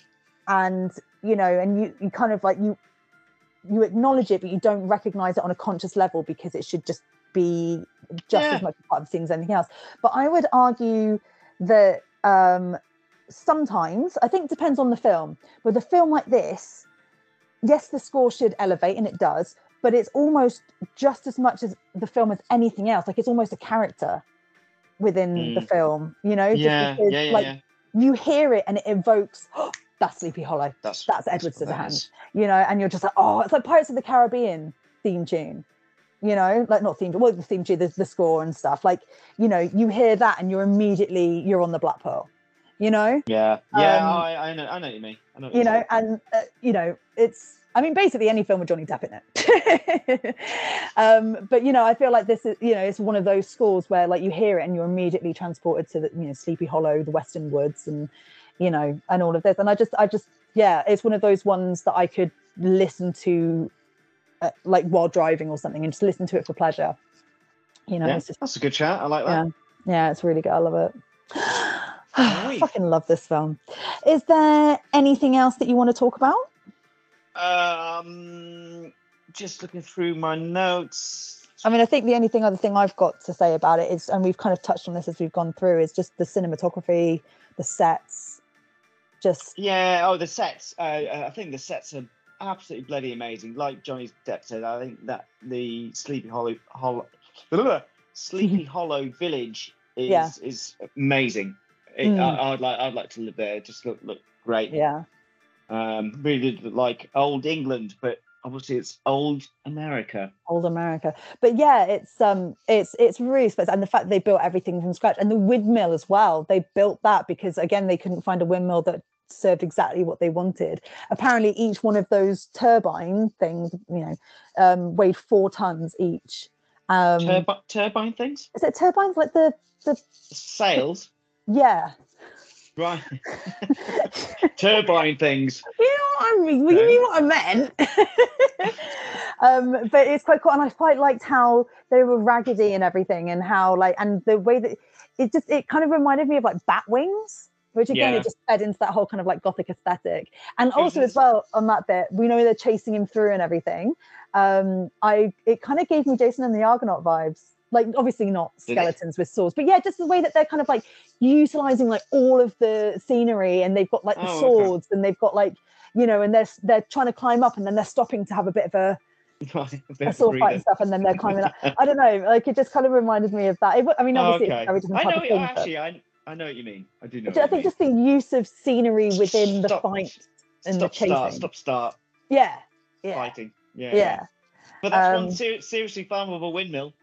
and you know and you you kind of like you you acknowledge it but you don't recognize it on a conscious level because it should just be just Yeah. as much a part of the scene as anything else. But i would argue that um sometimes i think it depends on the film with a film like this yes the score should elevate and it does but it's almost just as much as the film as anything else like it's almost a character within the Mm. film you know just Yeah, because, yeah, yeah, like yeah. you hear it and it evokes that's sleepy hollow That's that's Edward what that you know, and you're just like, oh, it's like Pirates of the Caribbean theme tune, you know, like not theme, well, the theme tune, the, the score and stuff. Like, you know, you hear that and you're immediately you're on the Black Pearl, you know, Yeah, yeah, Um, I, I know, I know what you mean. I know you know, and uh, you know, it's. I mean, basically any film with Johnny Depp in it. um, but you know, I feel like this is, you know, it's one of those scores where like you hear it and you're immediately transported to the, you know, Sleepy Hollow, the Western Woods, and you know, and all of this. And I just, I just, yeah, it's one of those ones that I could listen to, uh, like while driving or something, and just listen to it for pleasure. You know, yeah, it's just, that's a good chat. I like that. yeah, it's really good. I love it. I fucking love this film. Is there anything else that you want to talk about? Um, just looking through my notes. I mean, I think the only thing other thing I've got to say about it is, and we've kind of touched on this as we've gone through, is just the cinematography, the sets, just Yeah. Oh, the sets. Uh, uh, I think the sets are absolutely bloody amazing. Like Johnny Depp said, I think that the Sleepy Hollow, Hollow Sleepy Hollow Village is Yeah. is amazing. It, Mm. I, I'd like I'd like to live there. It Just look look great. yeah, Um, really did like old England, but obviously it's old America. old America. But yeah, it's um, it's it's really special, and the fact they built everything from scratch, and the windmill as well. They built that because again, they couldn't find a windmill that served exactly what they wanted. Apparently, each one of those turbine things, you know, um, weighed four tons each. Um, Turbi- turbine things, is it turbines like the the sails, yeah? Right? turbine things. You know what I mean? Well, you mean what I meant. um, but it's quite cool, and I quite liked how they were raggedy and everything, and how like, and the way that it just it kind of reminded me of like bat wings, which again Yeah. it just fed into that whole kind of like gothic aesthetic. And also as well on that bit, we know they're chasing him through and everything. Um, I it kind of gave me Jason and the Argonaut vibes. Like obviously not skeletons with swords, but yeah, just the way that they're kind of like utilizing like all of the scenery, and they've got like the Oh, okay. swords, and they've got like you know, and they're they're trying to climb up, and then they're stopping to have a bit of a, a a sword fight and stuff, and then they're climbing up. I don't know, like it just kind of reminded me of that. It, I mean, Oh, obviously, okay. it's a very I know. it- thing, Actually, I I know what you mean. I do know. I what think you just the use of scenery within the fight and mean. the stop start chasing. stop start Yeah, yeah, fighting. Yeah, yeah. But that's Um, one ser- seriously flammable windmill.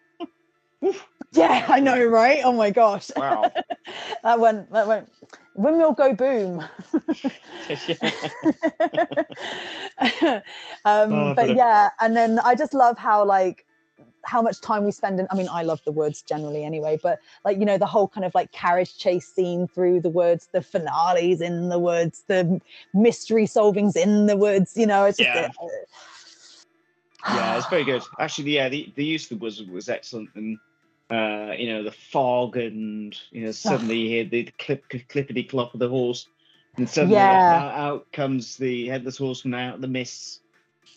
Yeah, I know, right? Oh my gosh, Wow. that went that went. Windmill go boom. um, Oh, but yeah, and then I just love how like how much time we spend in i mean i love the woods generally anyway but like you know the whole kind of like carriage chase scene through the woods the finales in the woods the mystery solvings in the woods you know it's just Yeah. yeah, it's very good. Actually, yeah, the, the use of the wizard was excellent, and uh, you know the fog, and you know suddenly you hear the clip clippity clop of the horse, and suddenly Yeah. out, out comes the headless horseman out of the mists.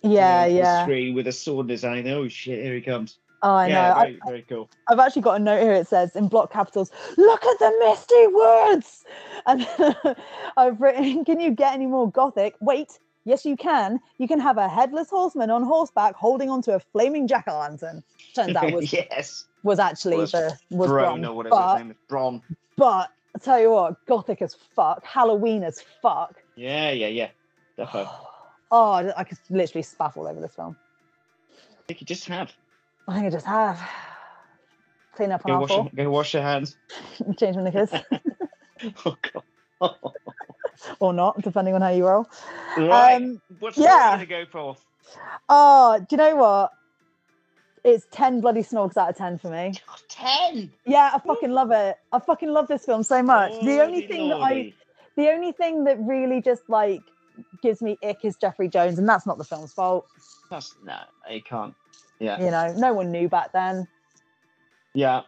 you yeah know, the yeah Screen with a sword in his hand. Oh shit! Here he comes. oh i yeah, know I, very, very cool. I've actually got a note here. It says in block capitals, "Look at the misty woods." And I've written, "Can you get any more gothic?" Wait, yes, you can. You can have a headless horseman on horseback holding onto a flaming jack o' lantern. Turns out was yes, was actually Was the was Brom or whatever but, his name is. Brom. but I tell you what, gothic as fuck, Halloween as fuck. Yeah, yeah, yeah. Defo. Oh, I could literally spaff all over this film. I think you just have. I think I just have. Clean up on Go wash, your, go wash your hands. change my knickers, Oh god. or not, depending on how you roll. right. Um, What's yeah. going to go for? Oh, do you know what? It's 10 bloody snogs out of 10 for me. 10? Yeah, I fucking love it. I fucking love this film so much. the only thing that I the only thing that really just like gives me ick is Jeffrey Jones, and that's not the film's fault. That's no, you can't. Yeah. You know, no one knew back then. Yeah.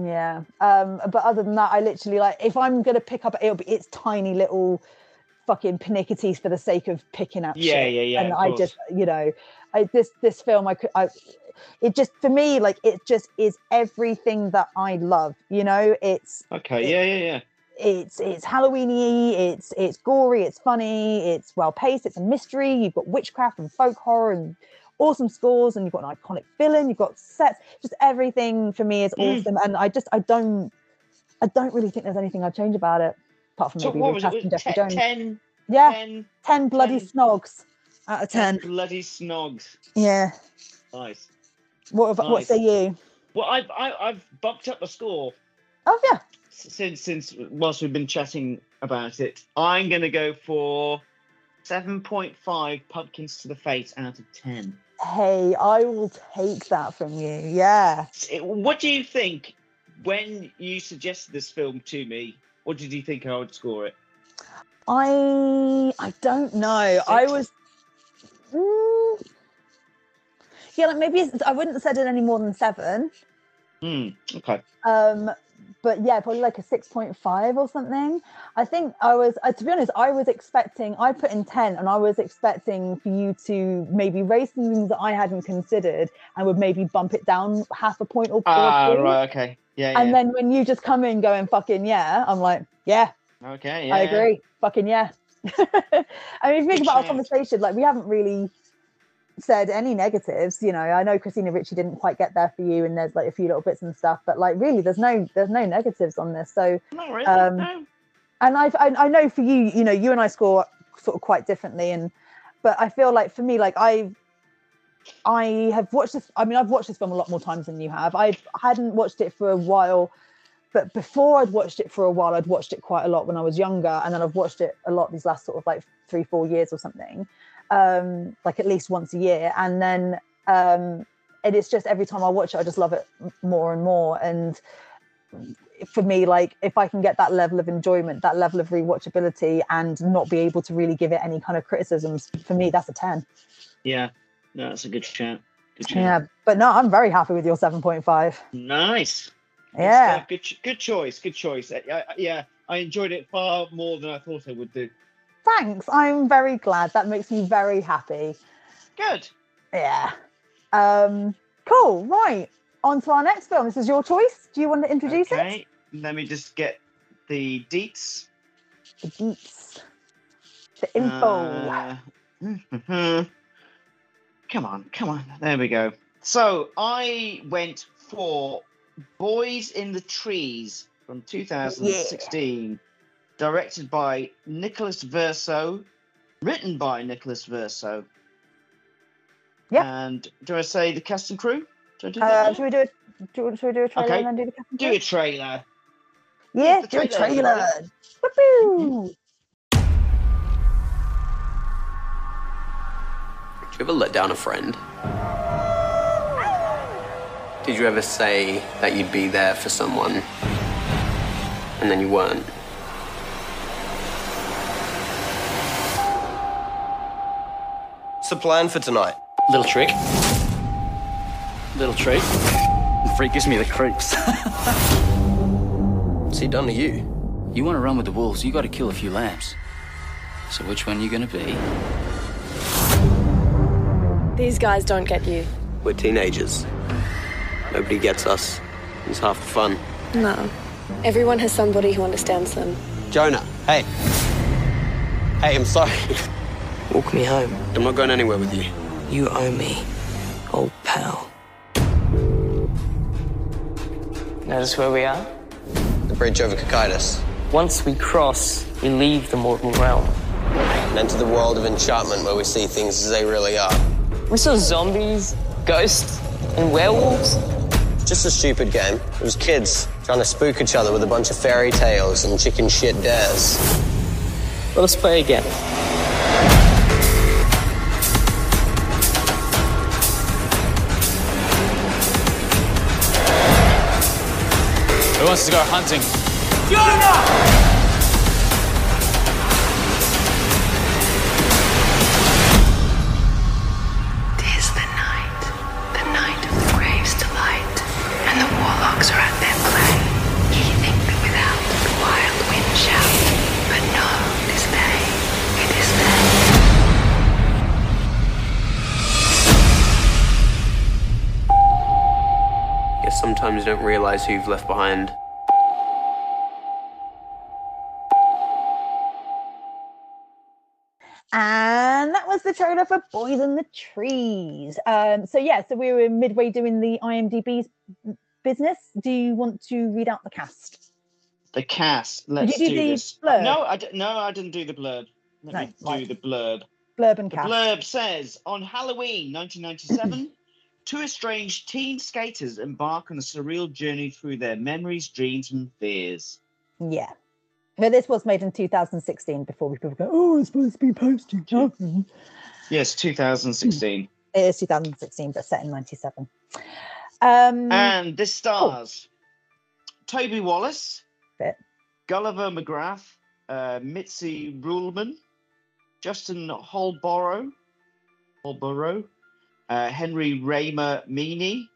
Yeah. Um, but other than that, I literally like if I'm gonna pick up it'll be it's tiny little fucking pernickety for the sake of picking up Yeah, shit. yeah, yeah, And I course. just you know, I this this film I could I it just for me like it just is everything that I love. You know, it's Okay. Yeah, yeah, yeah. it's it's Halloweeny, it's it's gory, it's funny, it's well paced, it's a mystery. You've got witchcraft and folk horror and awesome scores, and you've got an iconic villain, you've got sets, just everything for me is Mm. awesome. And I just I don't I don't really think there's anything I'd change about it, apart from So maybe what was it? Jeffrey it Jones. 10, yeah, 10, 10 bloody 10. snogs out of 10. bloody snogs. Yeah. Nice. What have, what say you? Well, I've I, I've bumped up the score Oh yeah. since since whilst we've been chatting about it. I'm gonna go for seven point five pumpkins to the face out of ten. Hey, I will take that from you. Yeah. What do you think when you suggested this film to me? What did you think I would score it? I I don't know. I was Mm, yeah, like maybe I wouldn't have said it any more than seven. Hmm. Okay. Um, but yeah, probably like a six point five or something. I think I was, uh, to be honest, I was expecting. I put in ten, and I was expecting for you to maybe raise some things that I hadn't considered, and would maybe bump it down half a point or, Ah, two. right. Okay. Yeah. And yeah. then when you just come in going fucking yeah, I'm like yeah, okay. Yeah, I agree. Fucking yeah. I mean, if you think about our conversation, like we haven't really said any negatives. You know, I know Christina Ricci didn't quite get there for you, and there's like a few little bits and stuff, but like really, there's no there's no negatives on this. So, really. Um, no. and I've I, I know for you, you know, you and I score sort of quite differently, and but I feel like for me, like I. I have watched this. I mean, I've watched this film a lot more times than you have. I hadn't watched it for a while, but before I'd watched it for a while, I'd watched it quite a lot when I was younger, and then I've watched it a lot these last sort of like three, four years or something, um, like at least once a year. And then, um, and it's just every time I watch it, I just love it more and more. And for me, like if I can get that level of enjoyment, that level of rewatchability, and not be able to really give it any kind of criticisms, for me, that's a ten. Yeah. No, that's a good shout. Good shout. Yeah, but no, I'm very happy with your seven point five. Nice. Yeah. stuff. Good, good choice. Good choice. Uh, yeah, I enjoyed it far more than I thought I would do. Thanks. I'm very glad. That makes me very happy. Good. Yeah. Um, cool. Right. On to our next film. This is your choice. Do you want to introduce it? okay. Let me just get the deets. The deets. The info. Uh, come on, come on. There we go. So I went for Boys in the Trees from 2016, directed by Nicholas Verso, written by Nicholas Verso. Yeah. And do I say the cast and crew? Do I do uh, should we do it? Should we do a trailer Okay. and then do the cast and do a trailer. Yeah, the do a trailer. trailer. Woohoo! Do you ever let down a friend? Did you ever say that you'd be there for someone and then you weren't? What's the plan for tonight? Little trick. Little treat. The freak gives me the creeps. What's he done to you? You want to run with the wolves, you got to kill a few lambs. So which one you going to be? These guys don't get you. We're teenagers. Nobody gets us. It's half the fun. No. Everyone has somebody who understands them. Jonah, hey. Hey, I'm sorry. Walk me home. I'm not going anywhere with you. You owe me, old pal. Notice where we are? The bridge over Cocytus. Once we cross, we leave the mortal realm. And enter the world of enchantment where we see things as they really are. We saw zombies, ghosts, and werewolves. Just a stupid game. It was kids trying to spook each other with a bunch of fairy tales and chicken shit dares. Let us play again. Who wants to go hunting? Don't realize who you've left behind. And that was the trailer for Boys in the Trees. Um, so yeah, so we were midway doing the IMDb's business. Do you want to read out the cast? The cast. Let's you do do the this. blurb? No, I d- no, I didn't do the blurb. Let No, me do right. the blurb. Blurb and The cast. blurb says on Halloween 1997, two estranged teen skaters embark on a surreal journey through their memories, dreams, and fears. Yeah. But this was made in 2016 before people go, oh, it's supposed to be post 2000. Yes, 2016. It is 2016, but set in 97. Um, And this stars Toby Wallace, Bit. Gulliver McGrath, uh, Mitzi Ruhlmann, Justin Holborough, Holborough, uh, Henry Raymer Meany,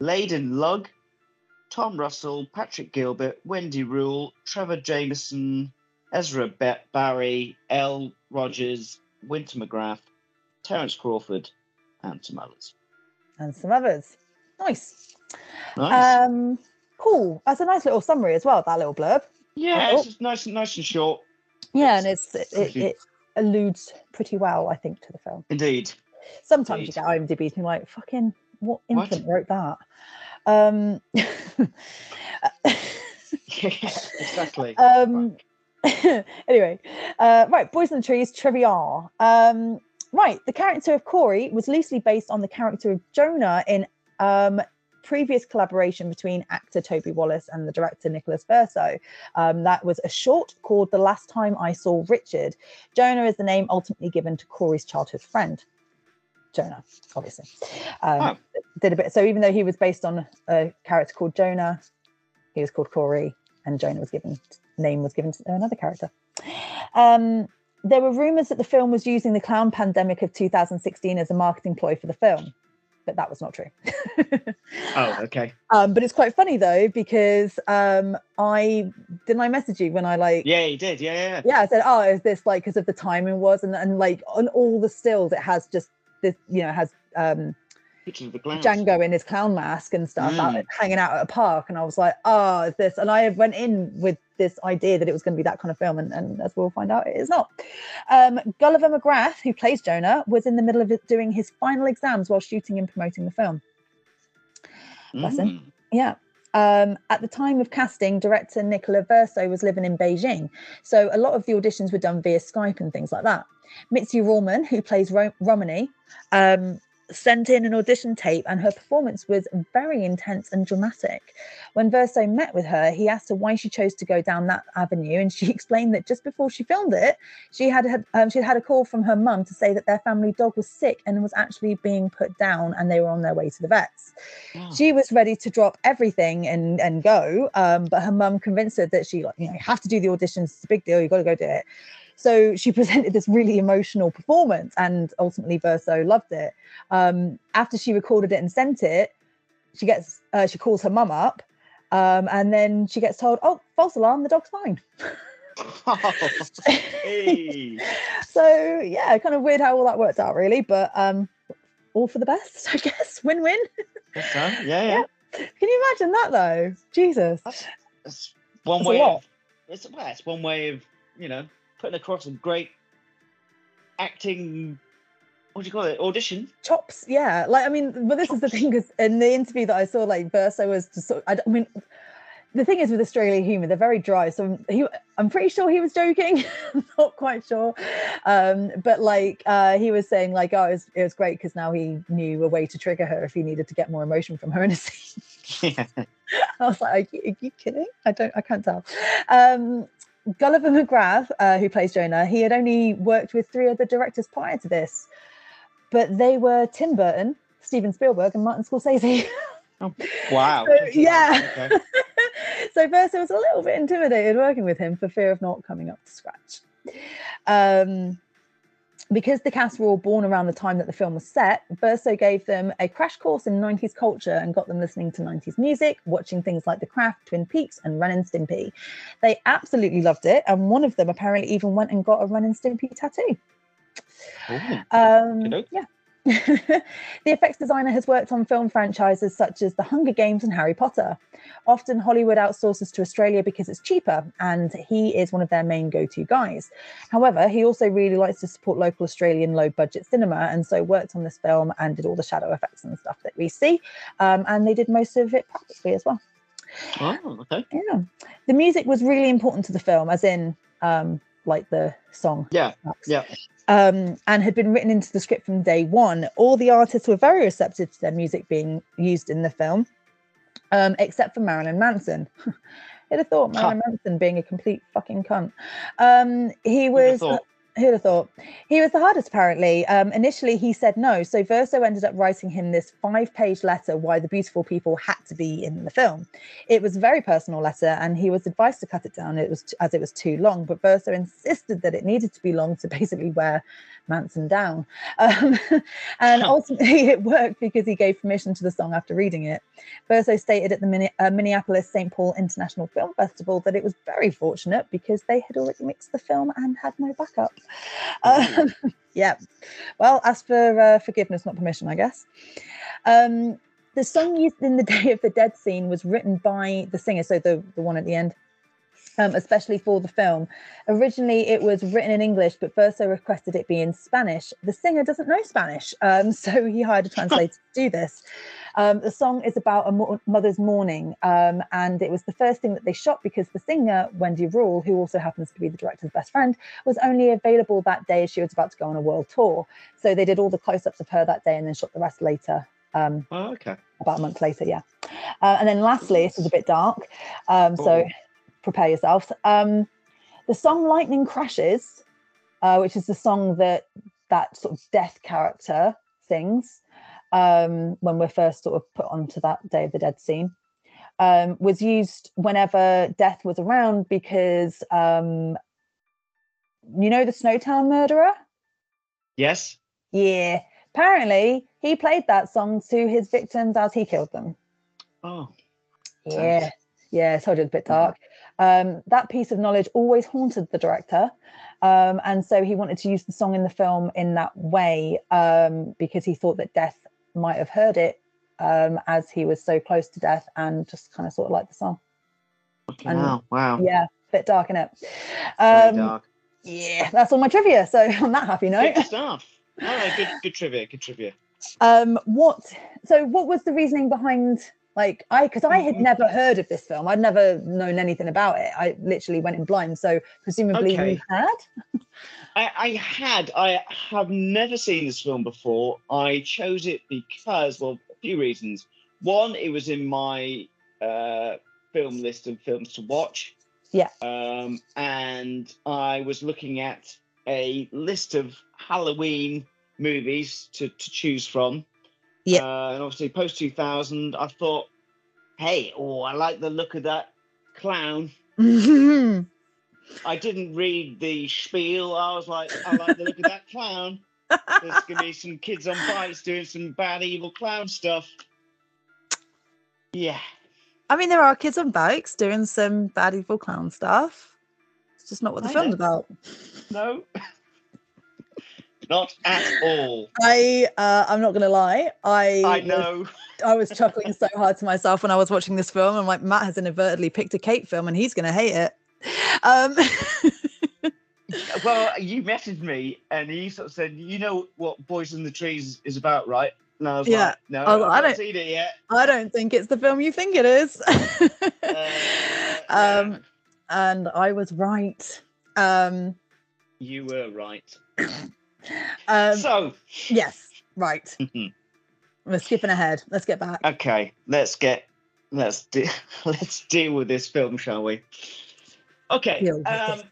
Leighton Lugg, Tom Russell, Patrick Gilbert, Wendy Rule, Trevor Jameson, Ezra Ba- Barry, L. Rogers, Winter McGrath, Terence Crawford, and some others. and some others. Nice. Nice. Um, cool. That's a nice little summary as well, that little blurb. yeah, Oh, it's just nice, nice and short. yeah, and it's it, it, it alludes pretty well, I think, to the film. Indeed. Sometimes Indeed. you get IMDb's and you're like, fucking, what What? infant wrote that? Um, exactly. um, anyway, uh, right, Boys in the Trees trivia. Um, right, the character of Corey was loosely based on the character of Jonah in um, previous collaboration between actor Toby Wallace and the director Nicholas Verso. Um, that was a short called The Last Time I Saw Richard. Jonah is the name ultimately given to Corey's childhood friend. Jonah, obviously. Um, Did a bit. So even though he was based on a character called Jonah, he was called Corey, and Jonah was given name was given to another character. Um, there were rumors that the film was using the clown pandemic of 2016 as a marketing ploy for the film, but that was not true. Oh, okay. Um, but it's quite funny though because um, I didn't I message you when I like Yeah, you did. Yeah, yeah. yeah I said oh is this like because of the timing was and and like on all the stills it has just this you know has um Pictures of the. Django in his clown mask and stuff out, Mm. hanging out at a park. And I was like, oh, is this. And I went in with this idea that it was going to be that kind of film. And, and as we'll find out, it is not. Um, Gulliver McGrath, who plays Jonah, was in the middle of doing his final exams while shooting and promoting the film. Bless Mm. him. Yeah. Um, at the time of casting, director Nicola Verso was living in Beijing. So a lot of the auditions were done via Skype and things like that. Mitzi Ruhlmann, who plays Ro- Romany, um, sent in an audition tape, and her performance was very intense and dramatic. When Verso met with her, he asked her why she chose to go down that avenue, and she explained that just before she filmed it, she had had um, she had a call from her mum to say that their family dog was sick and was actually being put down, and they were on their way to the vets. She was ready to drop everything and and go, um, but her mum convinced her that she, like, you know, you have to do the auditions. It's a big deal. You got to go do it. So she presented this really emotional performance, and ultimately Verso loved it. Um, after she recorded it and sent it, she gets uh, she calls her mum up, um, and then she gets told, "Oh, false alarm, the dog's fine." Hey. so yeah, kind of weird how all that worked out, really, but um, all for the best, I guess. Win-win. That's right. Yeah, yeah. Can you imagine that though? Jesus. It's one That's a way lot. of it's, well, it's one way of you know putting across a great acting what do you call it audition? Chops yeah. Like i mean but this is the thing because in the interview that i saw like verso was just sort I, I mean the thing is with australian humor they're very dry so he i'm pretty sure he was joking. Not quite sure. Um but like uh he was saying like oh it was, it was great because now he knew a way to trigger her if he needed to get more emotion from her in a scene. I was like, are you, are you kidding? I don't, I can't tell. Um, Gulliver McGrath, uh, who plays Jonah, he had only worked with three other directors prior to this, but they were Tim Burton, Steven Spielberg, and Martin Scorsese. wow So, yeah. Okay. so Verso was a little bit intimidated working with him for fear of not coming up to scratch. Um, because the cast were all born around the time that the film was set, Verso gave them a crash course in 90s culture and got them listening to 90s music, watching things like The Craft, Twin Peaks, and Ren and Stimpy. They absolutely loved it, and one of them apparently even went and got a Ren and Stimpy tattoo. Um, yeah. the effects designer has worked on film franchises such as The Hunger Games and Harry Potter. Often Hollywood outsources to Australia because it's cheaper, and he is one of their main go to guys. However, he also really likes to support local Australian low budget cinema, and so worked on this film and did all the shadow effects and stuff that we see. Um, and they did most of it practically as well. oh okay Yeah. The music was really important to the film, as in um, like the song yeah yeah um, and had been written into the script from day one. All the artists were very receptive to their music being used in the film, um, except for Marilyn Manson. Who'd have thought Marilyn Manson being a complete fucking cunt? Um, he was. Who'd have thought? He was the hardest, apparently. Um, initially, he said no. So Verso ended up writing him this five page letter why the beautiful people had to be in the film. It was a very personal letter, and he was advised to cut it down it was as it was too long. But Verso insisted that it needed to be long to basically wear Manson down. Um, and ultimately, it worked because he gave permission to the song after reading it. Verso stated at the Minne- uh, Minneapolis St. Paul International Film Festival that it was very fortunate because they had already mixed the film and had no backup. Um, yeah. Well, ask for uh, forgiveness, not permission, I guess. Um, the song used in the Day of the Dead scene was written by the singer, so the, the one at the end, um, especially for the film. Originally, it was written in English, but Verso requested it be in Spanish. The singer doesn't know Spanish, um, so he hired a translator to do this. Um, the song is about a mo- mother's mourning, um, and it was the first thing that they shot because the singer, Wendy Rule, who also happens to be the director's best friend, was only available that day as she was about to go on a world tour. So they did all the close ups of her that day and then shot the rest later. Um, oh, okay about a month later, yeah. Uh, and then lastly, this is a bit dark, um, so Oh. Prepare yourselves. Um, the song "Lightning Crashes," uh, which is the song that that sort of death character sings um, when we're first sort of put onto that Day of the Dead scene, um, was used whenever death was around because um, you know the Snowtown murderer. yes Yeah, apparently he played that song to his victims as he killed them. oh Yeah, yeah, I told you it's a bit dark. Um, that piece of knowledge always haunted the director. Um, and so he wanted to use the song in the film in that way um, because he thought that death might have heard it um, as he was so close to death and just kind of sort of like the song. And- wow wow Yeah, bit dark in it. Um, dark yeah, that's all my trivia. So on that happy note, good stuff all right good good trivia good trivia um, what? So what was the reasoning behind Like I, because I Mm-hmm. had never heard of this film. I'd never known anything about it. I literally went in blind. So presumably Okay. you had. I, I had. I have never seen this film before. I chose it because, well, a few reasons. One, it was in my uh, film list of films to watch. Yeah. Um, and I was looking at a list of Halloween movies to, to choose from. Yeah. Uh, and obviously, post 2000, I thought, hey, oh, I like the look of that clown. I didn't read the spiel. I was like, I like the look of that clown. There's gonna be some kids on bikes doing some bad, evil clown stuff. Yeah. I mean, there are kids on bikes doing some bad evil clown stuff. It's just not what the I film's know. about. No. Not at all. I uh, I'm not gonna lie. I I was- know. I was chuckling so hard to myself when I was watching this film. I'm like, Matt has inadvertently picked a Kate film, and he's gonna hate it. Um, Well, you messaged me and you sort of said, you know what Boys in the Trees is about, right? And I was Yeah. like, no, I like, I don't- seen it yet. I don't think it's the film you think it is. Uh, um, and I was right. Um, You were right. um, So, yes, right. We're skipping ahead. Let's get back. okay, let's get let's de- let's deal with this film, shall we? Okay. Um,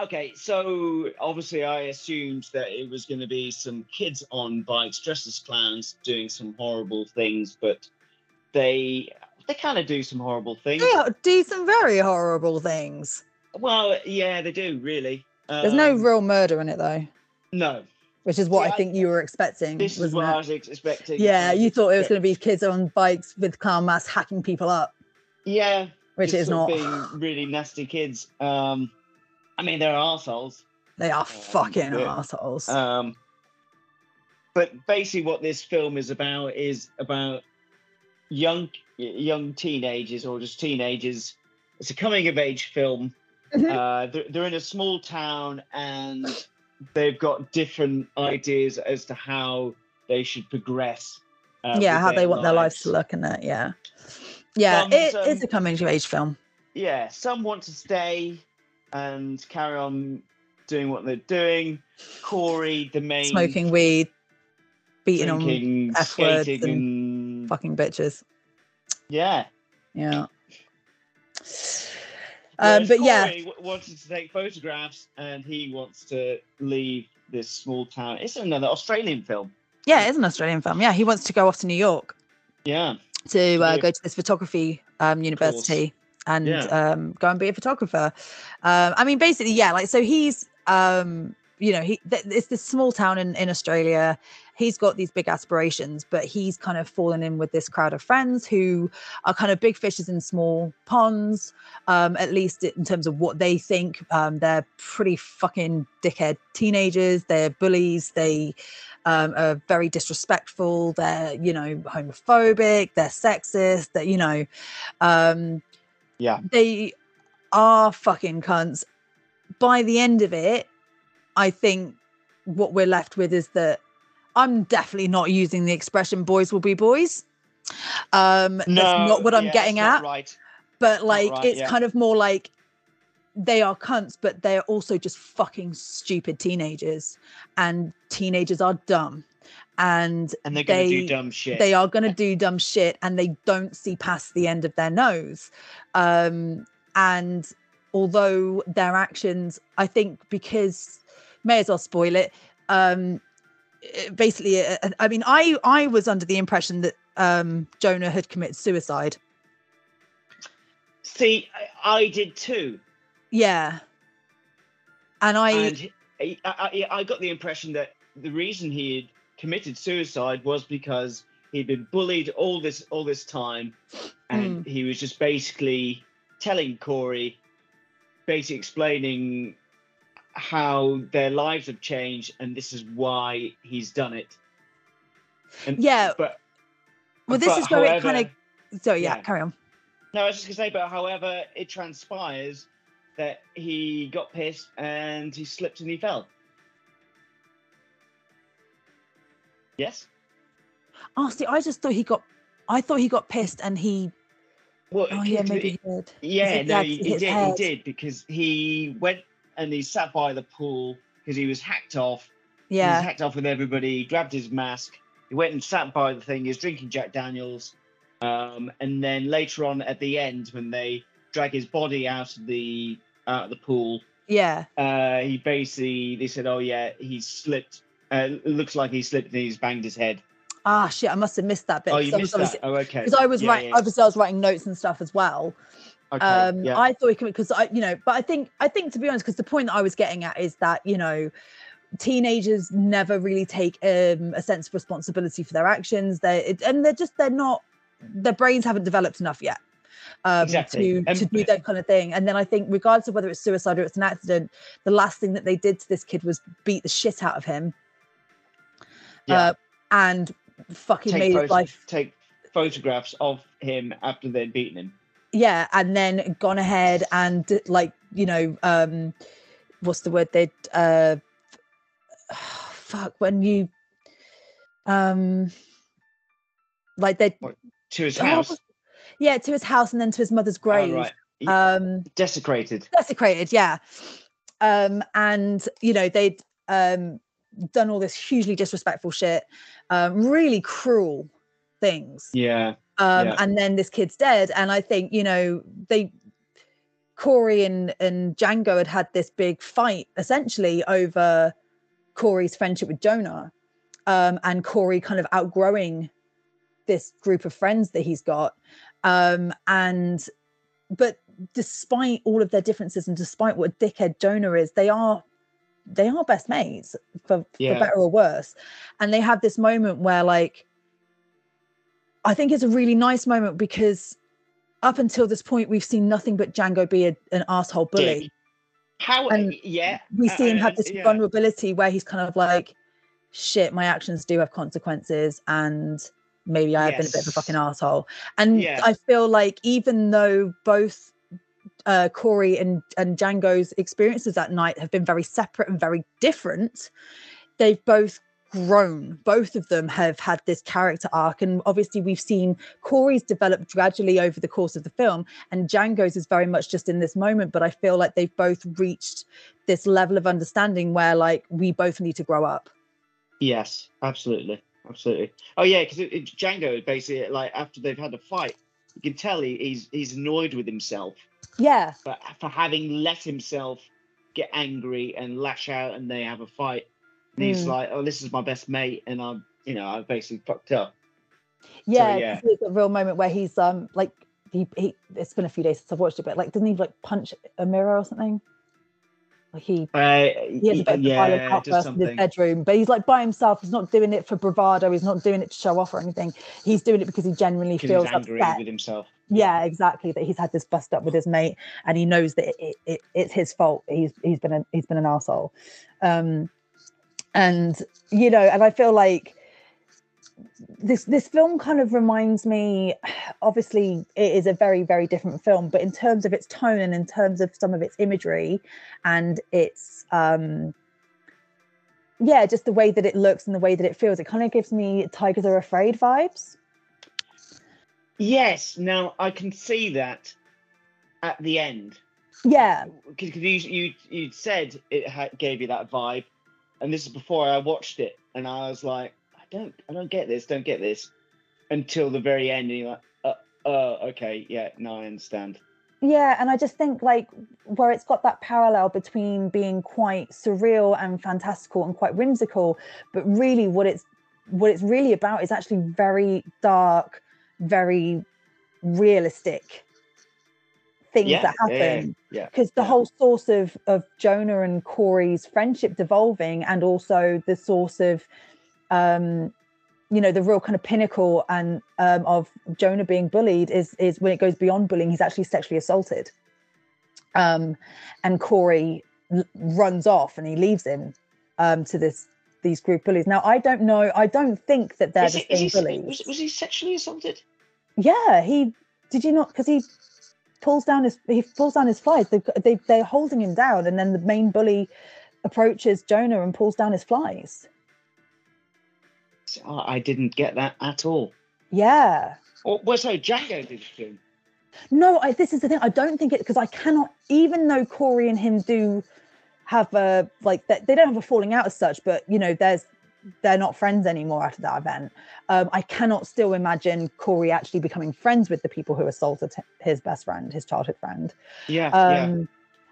okay, so obviously I assumed that it was going to be some kids on bikes dressed as clowns doing some horrible things, but they they kind of do some horrible things. They do some very horrible things. Well, yeah, they do really. There's no Um, real murder in it though, no. which is what See, I I- think you were expecting. This is what it? I was expecting. Yeah, you thought it was going to be kids on bikes with clown masks hacking people up, Yeah, which is not. being really nasty kids. Um, I mean, they're assholes. They are fucking yeah. assholes. Um, but basically, what this film is about is about young young teenagers or just teenagers. It's a coming of age film. Mhm. Uh, they're, they're in a small town and they've got different ideas as to how they should progress. uh, yeah, how they want their lives to look and that. Yeah, yeah, Some- it some- is a coming of age film. yeah, some want to stay and carry on doing what they're doing. Corey, the main Smoking weed, beating on f words and and fucking bitches. yeah. Yeah. Um, but yeah, Corey w- wanted to take photographs, and he wants to leave this small town. It's another Australian film. yeah, it's an Australian film. Yeah, he wants to go off to New York Yeah, to uh, Yeah. go to this photography um, university and Yeah. um, go and be a photographer. Um, I mean, basically, yeah, like so he's, um, you know, he th- it's this small town in in Australia. He's got these big aspirations, but he's kind of fallen in with this crowd of friends who are kind of big fishes in small ponds. Um, at least in terms of what they think, um, they're pretty fucking dickhead teenagers. They're bullies. They um, are very disrespectful. They're, you know, homophobic. They're sexist. That you know, um, yeah. they are fucking cunts. By the end of it, I think what we're left with is that I'm definitely not using the expression "boys will be boys." Um, that's No, not what I'm yeah, getting at Right. but like right, it's yeah. kind of more like they are cunts but they're also just fucking stupid teenagers and teenagers are dumb and And they're gonna do they- dumb shit. they are going to do dumb shit and they don't see past the end of their nose um and although their actions i think because may as well spoil it um basically uh, i mean i i was under the impression that um jonah had committed suicide See, I, I did too. Yeah. And I and I, I, I got the impression that the reason he had committed suicide was because he'd been bullied all this all this time, and he was just basically telling Corey, basically explaining how their lives have changed, and this is why he's done it. And, Yeah. but well this but is where it kind of so yeah, yeah. carry on. No, I was just gonna say, but however, it transpires that he got pissed and he slipped and he fell. Yes. Oh see, I just thought he got I thought he got pissed and he. Well, Oh yeah, maybe he did. Yeah, no, he, he did. head. He did because he went and he sat by the pool because he was hacked off. He Yeah. was hacked off with everybody. He grabbed his mask. He went and sat by the thing. He was drinking Jack Daniels. Um, and then later on at the end, when they drag his body out of the out of the pool, Yeah. uh, he basically they said, "Oh yeah, he slipped. Uh, it looks like he slipped and he's banged his head." Ah, shit! I must have missed that bit. Oh, you missed that. Oh, okay. Because I was Yeah, writing, yeah. obviously, I was writing notes and stuff as well. Okay, um, yeah. I thought he could because I, you know, but I think, I think to be honest, because the point that I was getting at is that you know, teenagers never really take um, a sense of responsibility for their actions. They and they're just they're not, their brains haven't developed enough yet. Um, Exactly. to, to do that kind of thing. And then I think, regardless of whether it's suicide or it's an accident, the last thing that they did to this kid was beat the shit out of him. Yeah. Uh, and fucking take, made his life take photographs of him after they'd beaten him. Yeah and then gone ahead and like you know um what's the word they'd uh fuck when you um like they To his Oh, house. yeah to his house and then to his mother's grave Oh, right. Um Desecrated. desecrated yeah um and you know they'd um done all this hugely disrespectful shit um really cruel things Yeah. Um yeah. and then this kid's dead and i think you know they corey and and django had had this big fight essentially over corey's friendship with jonah um and corey kind of outgrowing this group of friends that he's got um and but despite all of their differences and despite what dickhead jonah is they are they are best mates for, Yeah. for better or worse and they have this moment where like I think it's a really nice moment because up until this point, we've seen nothing but Django be a, an asshole bully. How? And yeah. We see him uh, have this yeah. vulnerability where he's kind of like, shit, my actions do have consequences and maybe I have been a bit of a fucking asshole. And Yeah. I feel like even though both uh, Corey and, and Django's experiences that night have been very separate and very different, they've both grown. Both of them have had this character arc. And obviously, we've seen Corey's develop gradually over the course of the film, and Django's is very much just in this moment. But I feel like they've both reached this level of understanding where, like, we both need to grow up. Yes, absolutely, absolutely. Oh yeah, because Django basically like after they've had a fight, you can tell he, he's he's annoyed with himself Yeah. for for having let himself get angry and lash out, and they have a fight. And he's Mm. like, "Oh, this is my best mate," and I'm, you know, I basically fucked up. Yeah. yeah. There's a real moment where he's, um, like, he, he, it's been a few days since I've watched it, but like, didn't he like punch a mirror or something? Like he Uh, he has a bit of yeah, outburst just in his bedroom, but he's like by himself. He's not doing it for bravado. He's not doing it to show off or anything. He's doing it because he genuinely feels angry upset. with himself. Yeah, exactly. That he's had this bust up with his mate, and he knows that it, it, it, it's his fault. He's he's been a, he's been an asshole, um, and you know, and I feel like this this film kind of reminds me. Obviously, it is a very very different film, but in terms of its tone and in terms of some of its imagery and its um yeah just the way that it looks and the way that it feels it kind of gives me tigers are afraid vibes Yes, now I can see that at the end. yeah because you you you said it ha- gave you that vibe, and this is before I watched it, and I was like, I don't I don't get this, don't get this, until the very end, and you're like, uh okay, yeah, no, I understand. Yeah, and I just think like where it's got that parallel between being quite surreal and fantastical and quite whimsical, but really what it's what it's really about is actually very dark, very realistic things Yeah, that yeah, yeah, happen. yeah, Because the whole source of of Jonah and Corey's friendship devolving and also the source of um you know the real kind of pinnacle and um, of Jonah being bullied is is when it goes beyond bullying. He's actually sexually assaulted, um, and Corey l- runs off and he leaves him um, to this these group bullies. Now I don't know. I don't think that they're Is the he, same he, bullies. was, was he sexually assaulted? Yeah, he did. You not because he pulls down his he pulls down his flies. They they they're holding him down, and then the main bully approaches Jonah and pulls down his flies. I didn't get that at all. Yeah, Or, well, so Django did too. No, I, this is the thing. I don't think it because I cannot. Even though Corey and him do have a like that, they don't have a falling out as such. But you know, there's they're not friends anymore after that event. Um, I cannot still imagine Corey actually becoming friends with the people who assaulted his best friend, his childhood friend. Yeah, Um, yeah.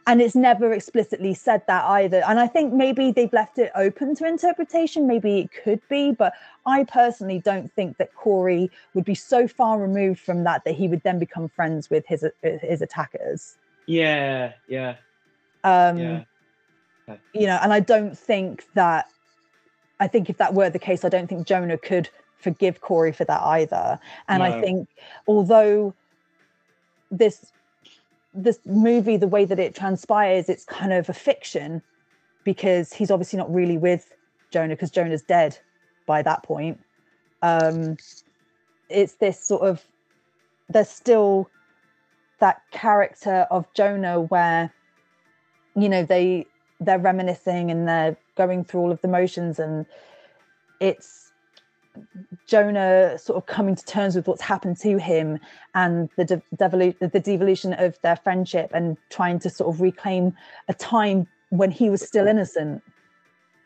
And it's never explicitly said that either. And I think maybe they've left it open to interpretation. Maybe it could be, but I personally don't think that Corey would be so far removed from that that he would then become friends with his his attackers. Yeah, yeah, Um, yeah. you know, and I don't think that. I think if that were the case, I don't think Jonah could forgive Corey for that either. And I think although this this movie, the way that it transpires, it's kind of a fiction because he's obviously not really with Jonah because Jonah's dead by that point. Um, it's this sort of there's still that character of Jonah where you know they they're reminiscing and they're going through all of the motions and it's Jonah sort of coming to terms with what's happened to him and the de- devolu- the devolution of their friendship and trying to sort of reclaim a time when he was still innocent.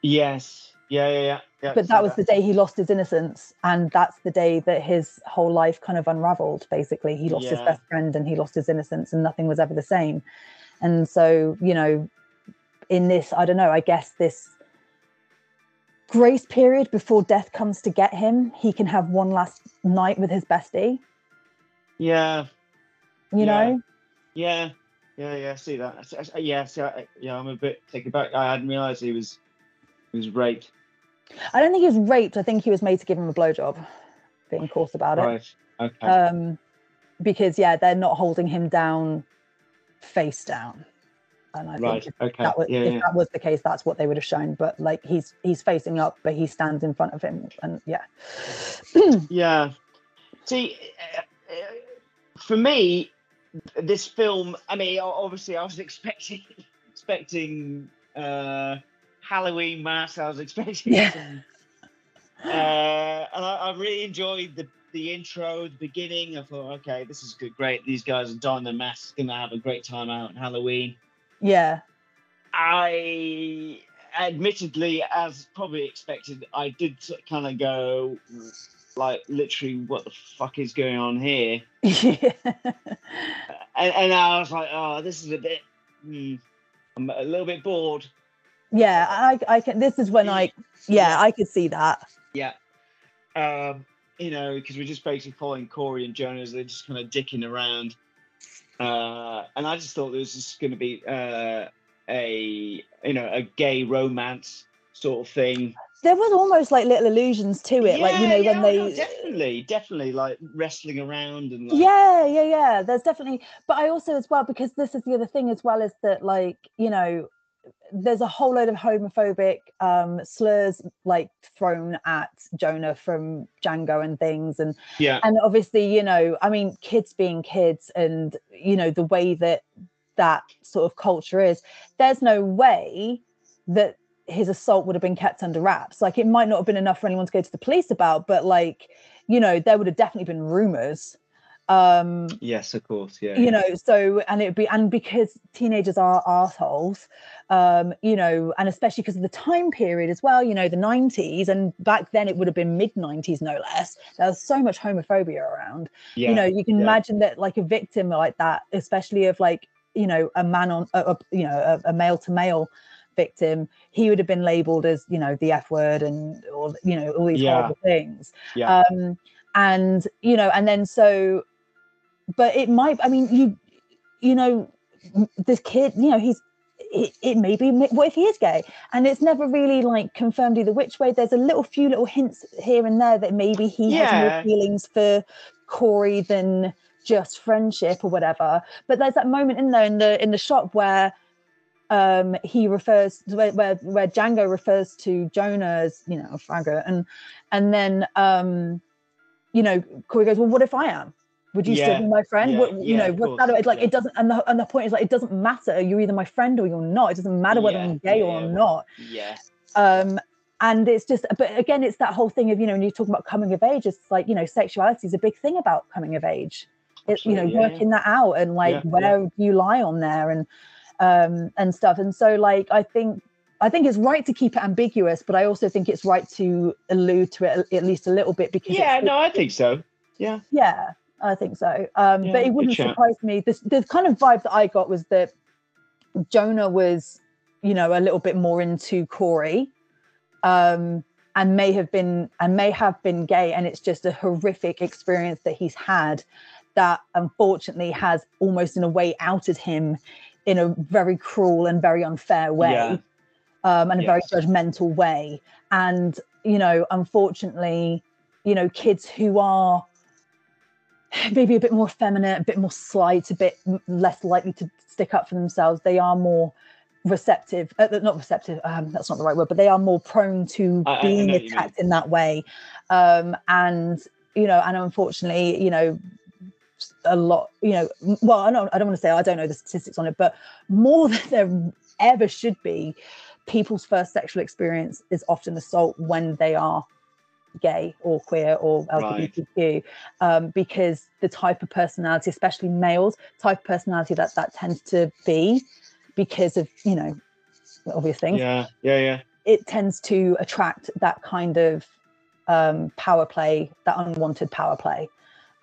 Yes. Yeah, yeah, yeah. yeah but that was the day he lost his innocence and that's the day that his whole life kind of unraveled basically. He lost his best friend and he lost his innocence and nothing was ever the same. And so you know in this i don't know i guess this grace period before death comes to get him he can have one last night with his bestie Yeah, you Yeah. know yeah, yeah, yeah. I See that? I I Yeah, see, I, yeah. I'm a bit taken back. I hadn't realised he was he was raped. i don't think he was raped i think he was made to give him a blowjob being coarse about it Right. Okay. um because yeah they're not holding him down face down and i Right, think if, okay, that was, yeah, if yeah. that was the case that's what they would have shown but like he's he's facing up but he stands in front of him and yeah yeah. See, uh, uh, for me, this film. I mean, obviously, I was expecting expecting uh, Halloween mass. I was expecting Yeah. some, uh, and I, I really enjoyed the the intro, the beginning. I thought, okay, this is good, great. These guys are donning their masks, gonna have a great time out on Halloween. Yeah I admittedly, as probably expected, I did kind of go like literally, what the fuck is going on here? And, and I was like, oh, this is a bit. Hmm, I'm a little bit bored. yeah i i can this is when i yeah i could see that Yeah. Um, you know, because we're just basically following Corey and Jonah as they're just kind of dicking around. Uh, and I just thought there was just going to be uh, a you know a gay romance sort of thing. there was almost like little allusions to it like you know Yeah, when they no, definitely, definitely like wrestling around and like, yeah yeah yeah there's definitely but i also as well because this is the other thing as well is that like you know there's a whole load of homophobic um slurs like thrown at jonah from django and things and Yeah. and obviously you know i mean kids being kids and you know the way that that sort of culture is there's no way that his assault would have been kept under wraps like it might not have been enough for anyone to go to the police about but like you know there would have definitely been rumors um Yes, of course. Yeah. you know so and it'd be and because teenagers are assholes um you know and especially because of the time period as well you know the 90s and back then it would have been mid 90s no less there was so much homophobia around Yeah, you know you can yeah. imagine that like a victim like that especially of like you know a man on a, a- you know a, male to male victim he would have been labeled as you know the f word and all you know all these Yeah. horrible things Yeah. um and you know and then so but it might i mean you you know this kid you know he's it, it may be what if he is gay? And it's never really like confirmed either which way. There's a little few little hints here and there that maybe he has more feelings for corey than just friendship or whatever. But there's that moment in there in the in the shop where um he refers where where, where django refers to jonah as you know a faggot and and then um you know corey goes well what if i am would you Yeah, still be my friend? Yeah, what, you yeah, know what's that it's like it doesn't and the, and the point is like it doesn't matter you're either my friend or you're not. It doesn't matter whether i'm gay or i'm not. Yeah. um and it's just but again it's that whole thing of you know when you talk about coming of age it's like you know sexuality is a big thing about coming of age. It, you know Absolutely, yeah, yeah. working that out and like where do you lie on there and um and stuff. And so like i think i think it's right to keep it ambiguous but i also think it's right to allude to it at least a little bit because Yeah, no, I think so. Yeah. yeah i think so. Um Yeah, but it wouldn't surprise me. This the kind of vibe that i got was that jonah was you know a little bit more into corey um and may have been and may have been gay and it's just a horrific experience that he's had that unfortunately has almost in a way outed him in a very cruel and very unfair way Yeah. um, and a very judgmental way. And you know unfortunately you know kids who are maybe a bit more feminine a bit more slight a bit less likely to stick up for themselves they are more receptive uh, not receptive um, that's not the right word but they are more prone to I- I- I being know what you mean. attacked in that way um, and you know and unfortunately you know a lot you know well i don't, I don't want to say i don't know the statistics on it but more than there ever should be people's first sexual experience is often assault when they are gay or queer or Right. lgbtq um, because the type of personality especially males type of personality that that tends to be because of you know obvious things Yeah, yeah, yeah. it tends to attract that kind of um, power play, that unwanted power play.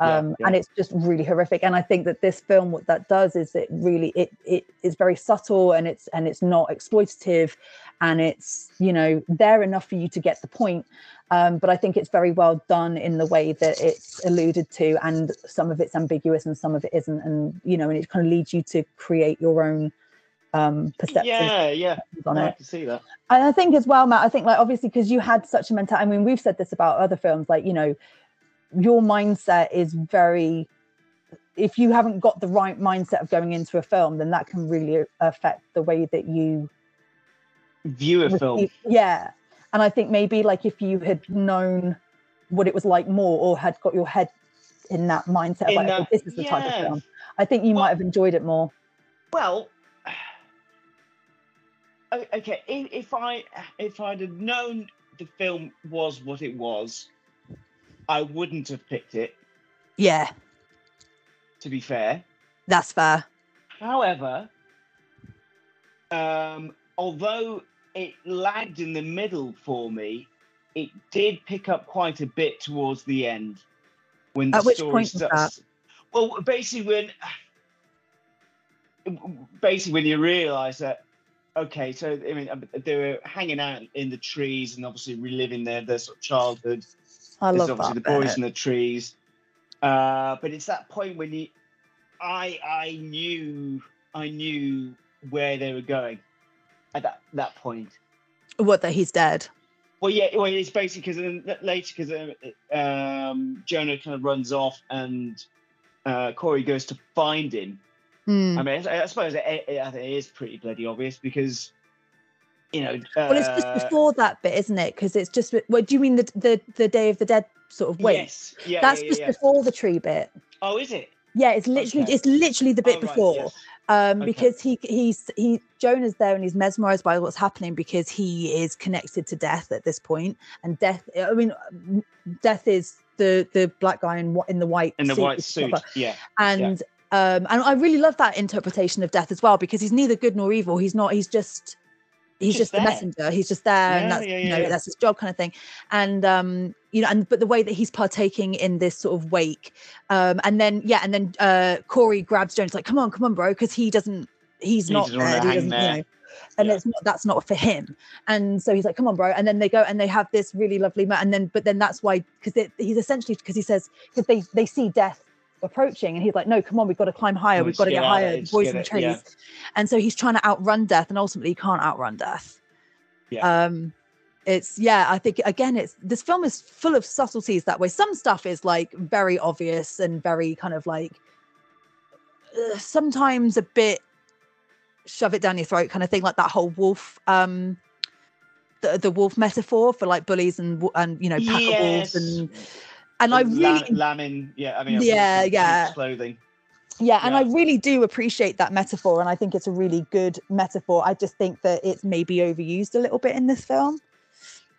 Yeah, Um, yeah. And it's just really horrific. And I think that this film, what that does is it really it it is very subtle and it's and it's not exploitative, and it's you know there enough for you to get the point. Um, but I think it's very well done in the way that it's alluded to, and some of it's ambiguous and some of it isn't, and you know, and it kind of leads you to create your own um perception Yeah, yeah. on No, I it. can see that. And I think as well, Matt, I think like obviously because you had such a mentality. I mean, we've said this about other films, like, you know, your mindset is very if you haven't got the right mindset of going into a film, then that can really affect the way that you View a film. Yeah. And I think maybe like if you had known what it was like more or had got your head in that mindset of In like, that- oh, this is the type of film, I think you might have enjoyed it more. Well, okay. If, if I if I'd have known the film was what it was, I wouldn't have picked it. Yeah, To be fair, that's fair. however, um, although it lagged in the middle for me, it did pick up quite a bit towards the end when the At which story starts. Well, basically when basically when you realise that okay, so I mean um, they were hanging out in the trees and obviously reliving their their sort of childhood. I There's love obviously that the boys in the trees, uh, but it's that point when you, I I knew I knew where they were going at that that point. What that he's dead. Well, yeah, well, it's basically because later because um, Jonah kind of runs off and uh, Corey goes to find him. Hmm. I mean, I, I suppose it, it, it is pretty bloody obvious because you know. well, it's just uh, before that bit, isn't it? Because it's just. What do you mean the the the Day of the Dead sort of wait? Yes. Yeah, That's yeah, just yeah. before the tree bit. Oh, is it? Yeah, it's literally Okay. it's literally the bit Oh, right, before. yes. Um, Okay. because he he's he Jonah's there and he's mesmerized by what's happening because he is connected to death at this point, and death. I mean, death is the the black guy in in the white In the suit white suit. Yeah. and um and i really love that interpretation of death as well because he's neither good nor evil he's not he's just he's Just just, the messenger he's just there Yeah, and that's yeah, you know that's his job kind of thing. And um you know and but the way that he's partaking in this sort of wake um and then yeah and then uh corey grabs jones like come on come on bro because he doesn't he's He not doesn't wanna he doesn't you know and it's not that's not for him. And so he's like come on bro and then they go and they have this really lovely ma- and then but then that's why because he's essentially because he says because they they see death approaching and he's like no come on we've got to climb higher we've got to get get higher the boys in the trees yeah. and so he's trying to outrun death and ultimately he can't outrun death Yeah. um it's yeah i think again it's this film is full of subtleties that way some stuff is like very obvious and very kind of like uh, sometimes a bit shove it down your throat kind of thing like that whole wolf um the, the wolf metaphor for like bullies and and you know pack of wolves and and i Lam- really lambing. Yeah, I mean. Yeah, yeah. Clothing. yeah, and I really do appreciate that metaphor, and I think it's a really good metaphor. I just think that it's maybe overused a little bit in this film.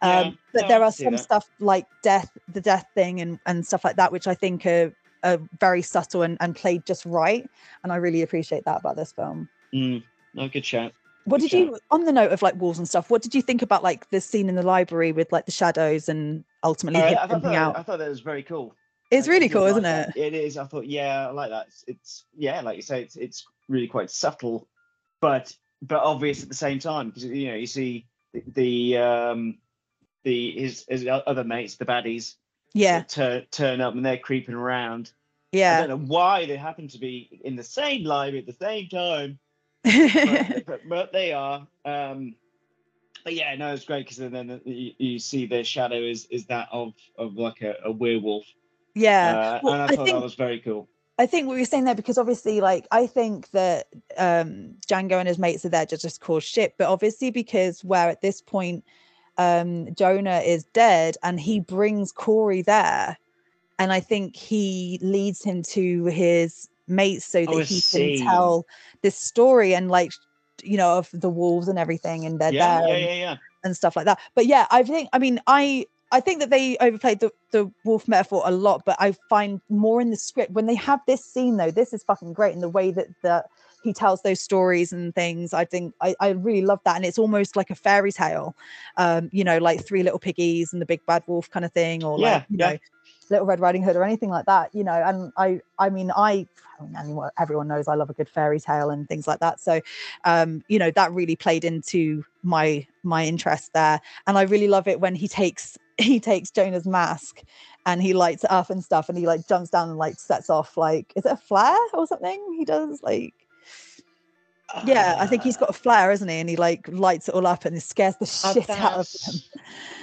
Um, but no, there are some that. stuff like death, the death thing, and and stuff like that, which I think are, are very subtle and, and played just right. And I really appreciate that about this film. Mm, no, good shout. What did you, on the note of like walls and stuff? What did you think about like the scene in the library with like the shadows and ultimately Uh, I, thought that, out? I thought that was very cool. It's really cool, like isn't that. it? It is. I thought, yeah, I like that. It's, it's yeah, like you say, it's it's really quite subtle, but but obvious at the same time because you know you see the, the um the his his other mates, the baddies, Yeah, turn turn up and they're creeping around. Yeah, I don't know why they happen to be in the same library at the same time, but, but, but they are. Um, but yeah, no, it's great because then, you, you see the shadow is is that of of like a, a werewolf. yeah. Uh, Well, and I I thought think that was very cool. I think what you're saying there because obviously, like, I think that um Django and his mates are there to just cause shit, but obviously because where at this point um Jonah is dead and he brings Corey there, and I think he leads him to his mates so that Oh, he see. can tell this story and like you know of the wolves and everything and they're Yeah, there yeah, and, yeah, yeah. and stuff like that. But yeah, I think I mean I I think that they overplayed the, the wolf metaphor a lot, but I find more in the script when they have this scene though, this is fucking great in the way that that he tells those stories and things. I think I, I really love that. And it's almost like a fairy tale. Um, you know, like three little piggies and the big bad wolf kind of thing, or Yeah, like, you yeah. know, Little Red Riding Hood or anything like that, you know. And I, I mean, I, I mean, anyone, everyone knows I love a good fairy tale and things like that. So, um, you know, that really played into my my interest there. And I really love it when he takes he takes Jonah's mask and he lights it up and stuff, and he like jumps down and like sets off like is it a flare or something? He does like. Yeah, I think he's got a flare, isn't he? And he like lights it all up and it scares the Oh, shit out of him.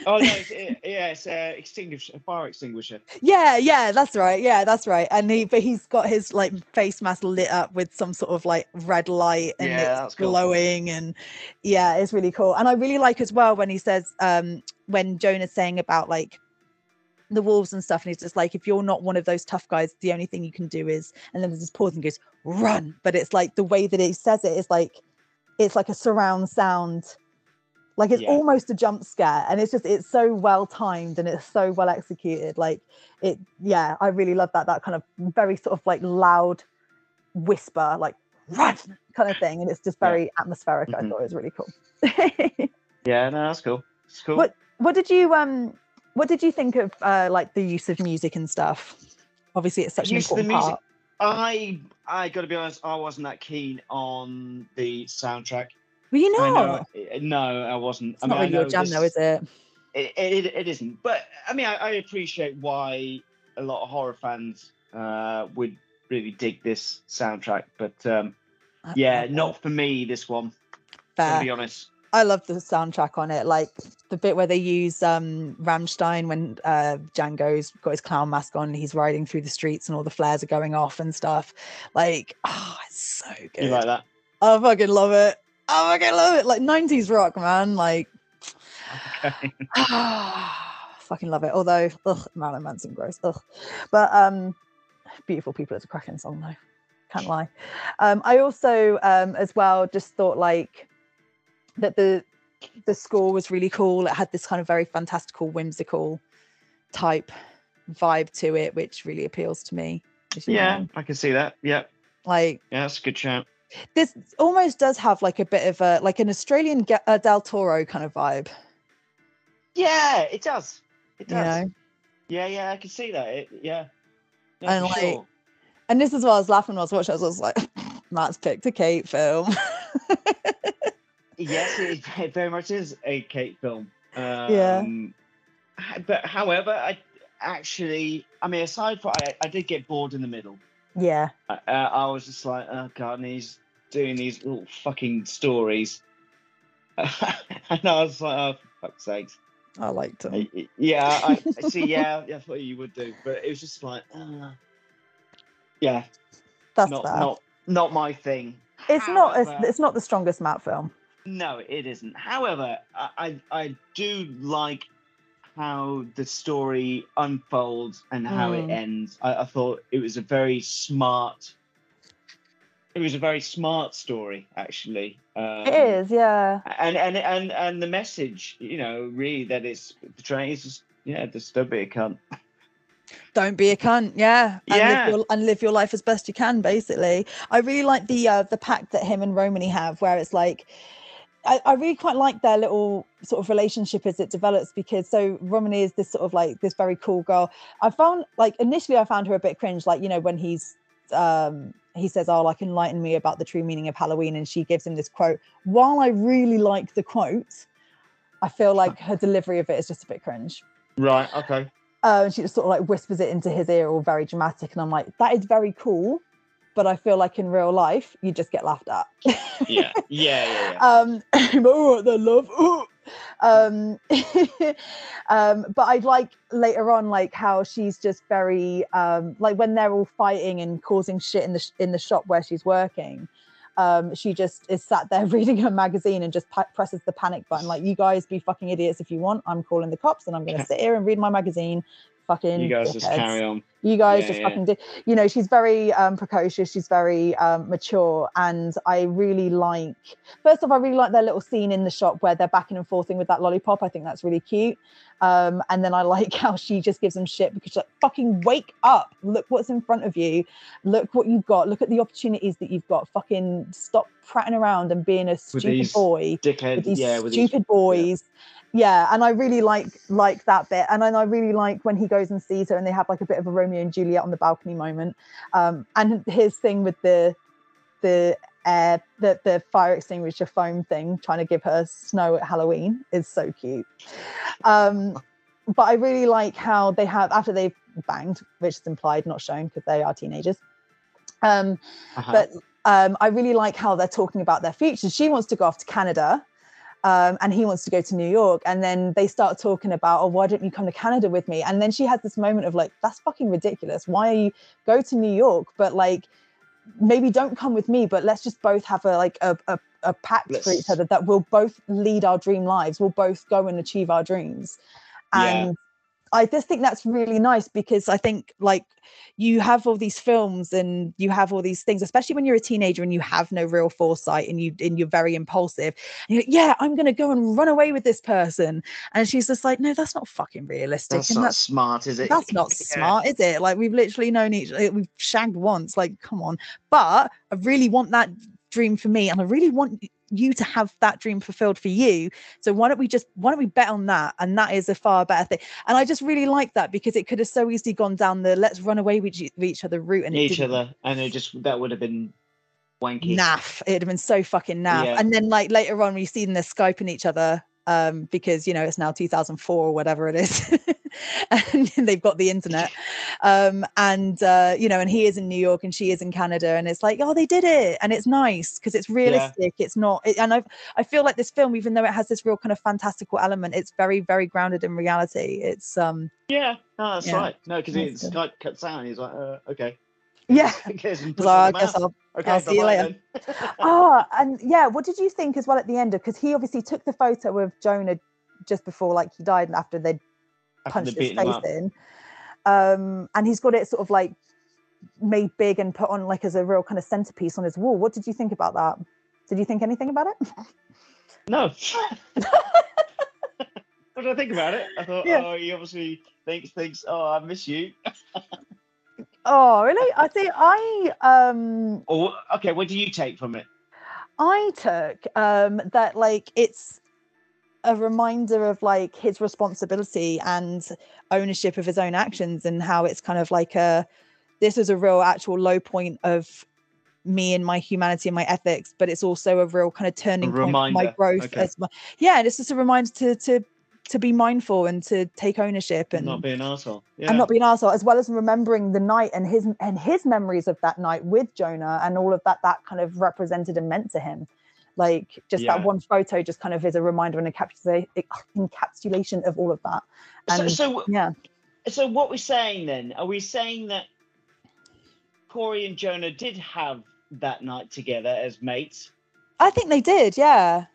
Oh no, it's, it, yeah, it's uh, extinguisher, a fire extinguisher. Yeah, yeah, that's right. Yeah, that's right. And he, but he's got his like face mask lit up with some sort of like red light and Yeah, it's that's cool. glowing. And yeah, it's really cool. And I really like as well when he says, um, when Jonah's saying about like the wolves and stuff, and he's just like, if you're not one of those tough guys, the only thing you can do is, and then there's this pause and goes, run. But it's like the way that he says it is like, it's like a surround sound like it's Yeah. almost a jump scare and it's just it's so well timed and it's so well executed like it yeah i really love that that kind of very sort of like loud whisper like run kind of thing and it's just Yeah. very atmospheric i Mhm. thought it was really cool Yeah, no, that's cool. It's cool. what what did you um what did you think of uh like the use of music and stuff obviously it's such an Use the important music. part I I got to be honest, I wasn't that keen on the soundtrack. were you I not know, eh, no, I wasn't. it's I not mean, I really your jam this- though is it It, it, it isn't, but I mean, I, I appreciate why a lot of horror fans uh, would really dig this soundtrack, but um, yeah, I- not for me. This one, fair to be honest. I love the soundtrack on it, like the bit where they use um Rammstein when uh Django's got his clown mask on and he's riding through the streets and all the flares are going off and stuff. Like, oh, it's so good. You like that? I fucking love it. I fucking love it. Like 90s rock, man. Like, Okay. fucking love it. Although, ugh, Marilyn Manson, gross. Ugh. But um, beautiful people. It's a cracking song, though. Can't lie. Um, I also, um, as well, just thought like that the the score was really cool. It had this kind of very fantastical, whimsical type vibe to it, which really appeals to me. you Yeah, know. I can see that. Yeah, Like yeah, that's a good shout. this almost does have like a bit of a like an Australian uh, Del Toro kind of vibe. Yeah, it does. It You does. know? Yeah, yeah, I can see that. It, yeah. And like, sure. and this is what I was laughing when I was watching. I was like, Matt's picked a Kate film. Yes, it, it very much is a Kate film. Um, Yeah. But however, I actually, I mean, aside from, I, I did get bored in the middle. yeah, Uh, I was just like, oh god, and he's doing these little fucking stories, and I was like, oh for fuck's sakes. I liked him. I- I- Yeah, I, I see. Yeah, yeah, I thought you would do, but it was just like, uh, yeah, That's not fair. not not my thing. it's not. It's, However- it's not the strongest Matt film. No, it isn't. However, I, I do like how the story unfolds and how it Mm. ends. I, I thought it was a very smart it was a very smart story, actually. Um, it is, yeah. and and and and the message, you know, really that it's portraying is just yeah, just don't be a cunt. Don't be a cunt, yeah, and, Yeah. Live your, and live your life as best you can. Basically, I really like the uh, the pact that him and Romany have, where it's like. I, I really quite like their little sort of relationship as it develops because so Romany is this sort of like this very cool girl. I found like initially I found her a bit cringe, like you know when he's um he says, "Oh, like enlighten me about the true meaning of Halloween," and she gives him this quote. While I really like the quote, I feel like her delivery of it is just a bit cringe. Right. Okay. And she just sort of like whispers it into his ear, all very dramatic. And I'm like, that is very cool, but I feel like in real life, you just get laughed at. Yeah. Yeah. Yeah. yeah. um, right then, love. Ooh. Um, um, but I'd like later on, like how she's just very um, like when they're all fighting and causing shit in the sh- in the shop where she's working. Um, she just is sat there reading her magazine and just pa- presses the panic button. Like, you guys be fucking idiots if you want. I'm calling the cops and I'm going to sit here and read my magazine. Fucking you guys just carry on. you guys Yeah, just yeah. fucking do you know she's very um precocious she's very um mature and i really like first off i really like their little scene in the shop where they're backing and forthing with that lollipop. I think that's really cute. Um and then i like how she just gives them shit because she's like fucking wake up. Look what's in front of you. Look what you've got. Look at the opportunities that you've got. Fucking stop prattling around and being a stupid boy dickhead- with these yeah, with these- stupid boys. yeah and i really like like that bit and then i really like when he goes and sees her and they have like a bit of a romeo and juliet on the balcony moment um and his thing with the the air the, the fire extinguisher foam thing trying to give her snow at halloween is so cute um but i really like how they have after they've banged which is implied not shown because they are teenagers um Uh-huh. but um, I really like how they're talking about their future. She wants to go off to Canada, um, and he wants to go to New York. And then they start talking about, oh, why don't you come to Canada with me? And then she has this moment of like, that's fucking ridiculous. Why are you go to New York, but like maybe don't come with me, but let's just both have a like a a, a pact for each other that we'll both lead our dream lives. We'll both go and achieve our dreams. Yeah. I just think that's really nice because I think like you have all these films and you have all these things, especially when you're a teenager and you have no real foresight and you and you're very impulsive. And you're like, yeah, I'm gonna go and run away with this person. And she's just like, no, that's not fucking realistic. That's and not that's smart, is it? that's not Yeah. smart, is it? Like we've literally known each like, we've shagged once. Like, come on. But I really want that dream for me, and I really want you to have that dream fulfilled for you. So why don't we just why don't we bet on that? And that is a far better thing. And I just really like that because it could have so easily gone down the let's run away with, each- with each other route and Each other, and it just that would have been wanky. naff. It'd have been so fucking naff. Yeah. And then like later on, we see them they're skyping each other um because you know it's now 2004 or whatever it is and they've got the internet um and uh you know and he is in new york and she is in canada and it's like oh they did it and it's nice because it's realistic it's not it, and i i feel like this film even though it has this real kind of fantastical element it's very very grounded in reality it's um Yeah, no, that's Yeah. right. No, because it's like cuts out. and He's like, uh, okay. Yeah So I guess. I'll, Okay, I'll see you later. ah, and yeah, what did you think as well at the end? of? Because he obviously took the photo of Jonah just before, like he died, and after they'd After punched his face in, um, and he's got it sort of like made big and put on like as a real kind of centerpiece on his wall. What did you think about that? Did you think anything about it? No. what did I think about it? I thought, Yeah. oh, he obviously thinks, thinks, oh, I miss you. Oh, really? I think I um Or okay, what do you take from it? I took um that like it's a reminder of like his responsibility and ownership of his own actions and how it's kind of like a this is a real actual low point of me and my humanity and my ethics but it's also a real kind of turning point my growth okay. as my yeah and it's just a reminder to to to be mindful and to take ownership and Not be an arsehole. Yeah. and not be an arsehole, as well as remembering the night and his and his memories of that night with Jonah and all of that that kind of represented and meant to him. Like just Yeah. that one photo just kind of is a reminder and encapsulation encapsulation of all of that. So- so, yeah, so what we're saying then? Are we saying that Corey and Jonah did have that night together as mates? I think they did. Yeah,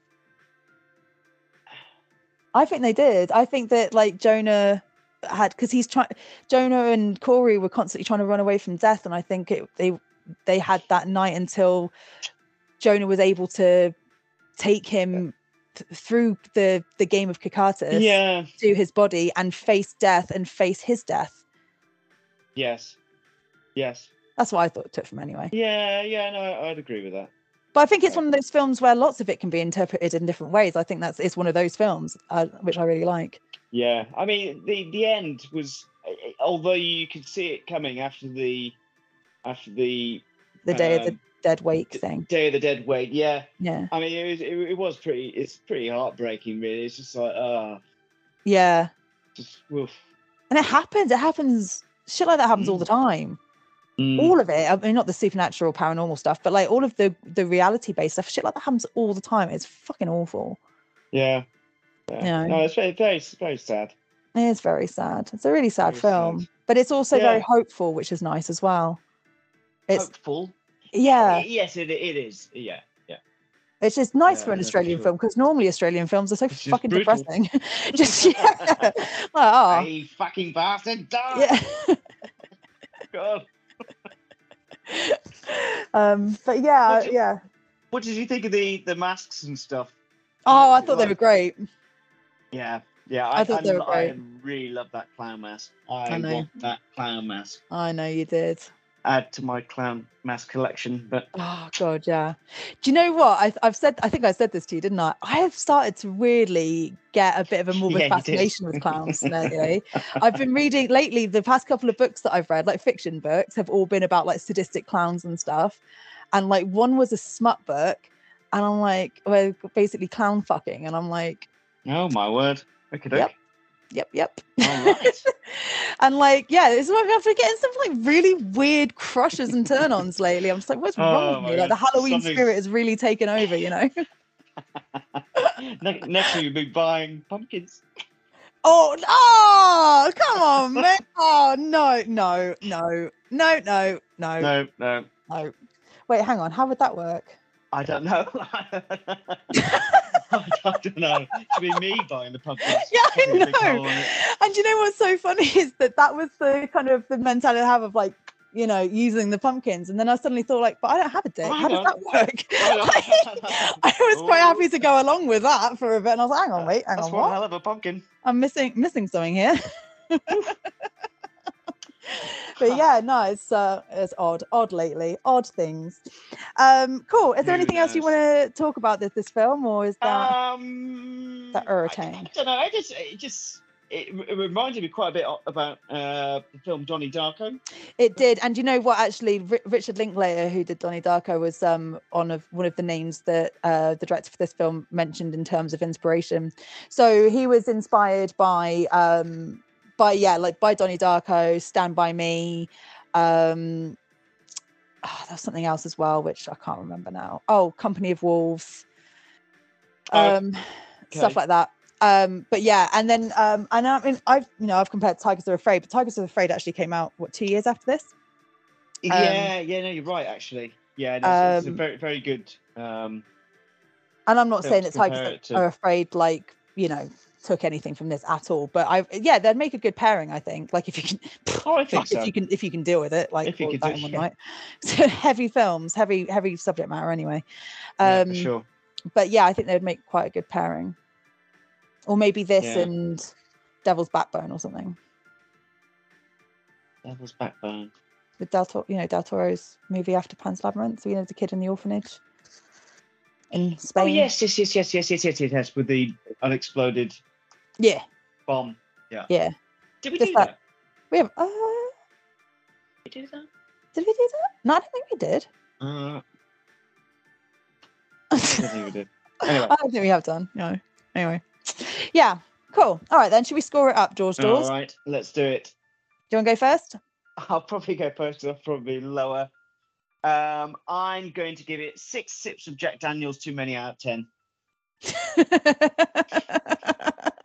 I think they did. I think that like Jonah had because he's trying. Jonah and Corey were constantly trying to run away from death, and I think it they they had that night until Jonah was able to take him th- through the the game of Kakatus Yeah. to his body and face death and face his death. Yes. Yes. That's what I thought it took from anyway. Yeah. Yeah. No, I'd agree with that. But I think it's one of those films where lots of it can be interpreted in different ways. I think that's it's one of those films uh, which I really like. Yeah, I mean the the end was, although you could see it coming after the, after the The day of the um, dead wake thing. Day of the Dead Wake. Yeah, Yeah. I mean it was it, it was pretty it's pretty heartbreaking really. It's just like ah, Yeah. just woof. And it happens. It happens. Shit like that happens all the time. Mm. All of it. I mean, not the supernatural, paranormal stuff, but like all of the the reality based stuff. Shit like that happens all the time. It's fucking awful. Yeah. Yeah. Yeah. No, it's very very very sad. It is very sad. It's a really sad Very film, but it's also very hopeful, which is nice as well. It's Hopeful. yeah. Yes, it it is. Yeah. Yeah. It's just nice Yeah, for an yeah, Australian sure. film because normally Australian films are so just fucking depressing. just yeah. like, oh, Hey, fucking bastard! Die! yeah. God. um, but yeah, What's your- yeah. What did you think of the the masks and stuff? Oh, I thought they were great. Yeah, yeah. I thought they were I great. really love that clown mask. I, I know. want that clown mask. I know you did. Add to my clown mask collection, but Oh god, yeah. Do you know what? I, I've said. I think I said this to you, didn't I? I have started to weirdly get a bit of a morbid Yeah, fascination with clowns lately. I've been reading lately. The past couple of books that I've read, like fiction books, have all been about like sadistic clowns and stuff. And like one was a smut book, and I'm like, well, basically clown fucking, and I'm like, oh my word. Okay, Yep. Yep, yep. Right. and like, yeah, it's like I've been getting some like really weird crushes and turn-ons lately. I'm just like, what's wrong Oh with me? Like the Halloween something's- spirit is really taken over, you know. Next week you'll be buying pumpkins. Oh, oh, come on, man. Oh, no, no, no, no, no, no, No, no, no. Wait, hang on. How would that work? I don't know. I don't know. It should be me buying the pumpkins. Yeah, I Probably a big hole know. And you know what's so funny is that that was the kind of the mentality I have of like, you know, using the pumpkins. And then I suddenly thought, like, but I don't have a dick. How does that work? I was quite happy to go along with that for a bit. And I was like, hang on, wait, hang That's on, one what? hell of a pumpkin. I'm missing missing something here. but yeah, no, it's uh it's odd, odd lately, odd things. Um, cool. Is there Who anything else you want to talk about this this film, or is that Um, that irritating? I don't know. I just, it just, it, it reminded me quite a bit about uh, the film Donnie Darko. It did, and you know what? Actually, Ri- Richard Linklater, who did Donnie Darko, was um on of one of the names that uh, the director for this film mentioned in terms of inspiration. So he was inspired by um by yeah, like by Donnie Darko, Stand by Me. Um, oh, there's something else as well, which I can't remember now. Oh, Company of Wolves. Oh, Um, stuff okay. like that. Um, but yeah, and then um, and I mean, I've you know I've compared Tigers Are Afraid, but Tigers Are Afraid actually came out what two years after this. yeah, yeah, no, you're right. Actually, yeah, no, it's, it's a um, very, very good. Um, And I'm not saying that Tigers to. Are Afraid like you know took anything from this at all, but I yeah they'd make a good pairing. I think like if you can, oh, I think so. if you can if you can deal with it, like If you can that do one yeah. night. So heavy films, heavy heavy subject matter anyway. Yeah, Um, for sure. But yeah, I think they'd make quite a good pairing. Or maybe this Yeah. and Devil's Backbone or something Devil's Backbone. with Del Toro, you know Del Toro's movie after Pan's Labyrinth. so You know the kid in the orphanage in Spain. Oh yes, yes, yes, yes, yes, yes, yes, yes, yes, with the unexploded yeah, bomb. Yeah. yeah. Did we Just do that- that? We have. Uh, Did we do that? did we do that? No, I don't think we did. Uh, I don't think we did. Anyway. I don't think we have done. No. Anyway. Yeah. Cool. All right then. Should we score it up, George Dawes? All right, let's do it. Do you want to go first? I'll probably go first. I'll probably lower. Um, I'm going to give it six sips of Jack Daniels. Too many out of ten.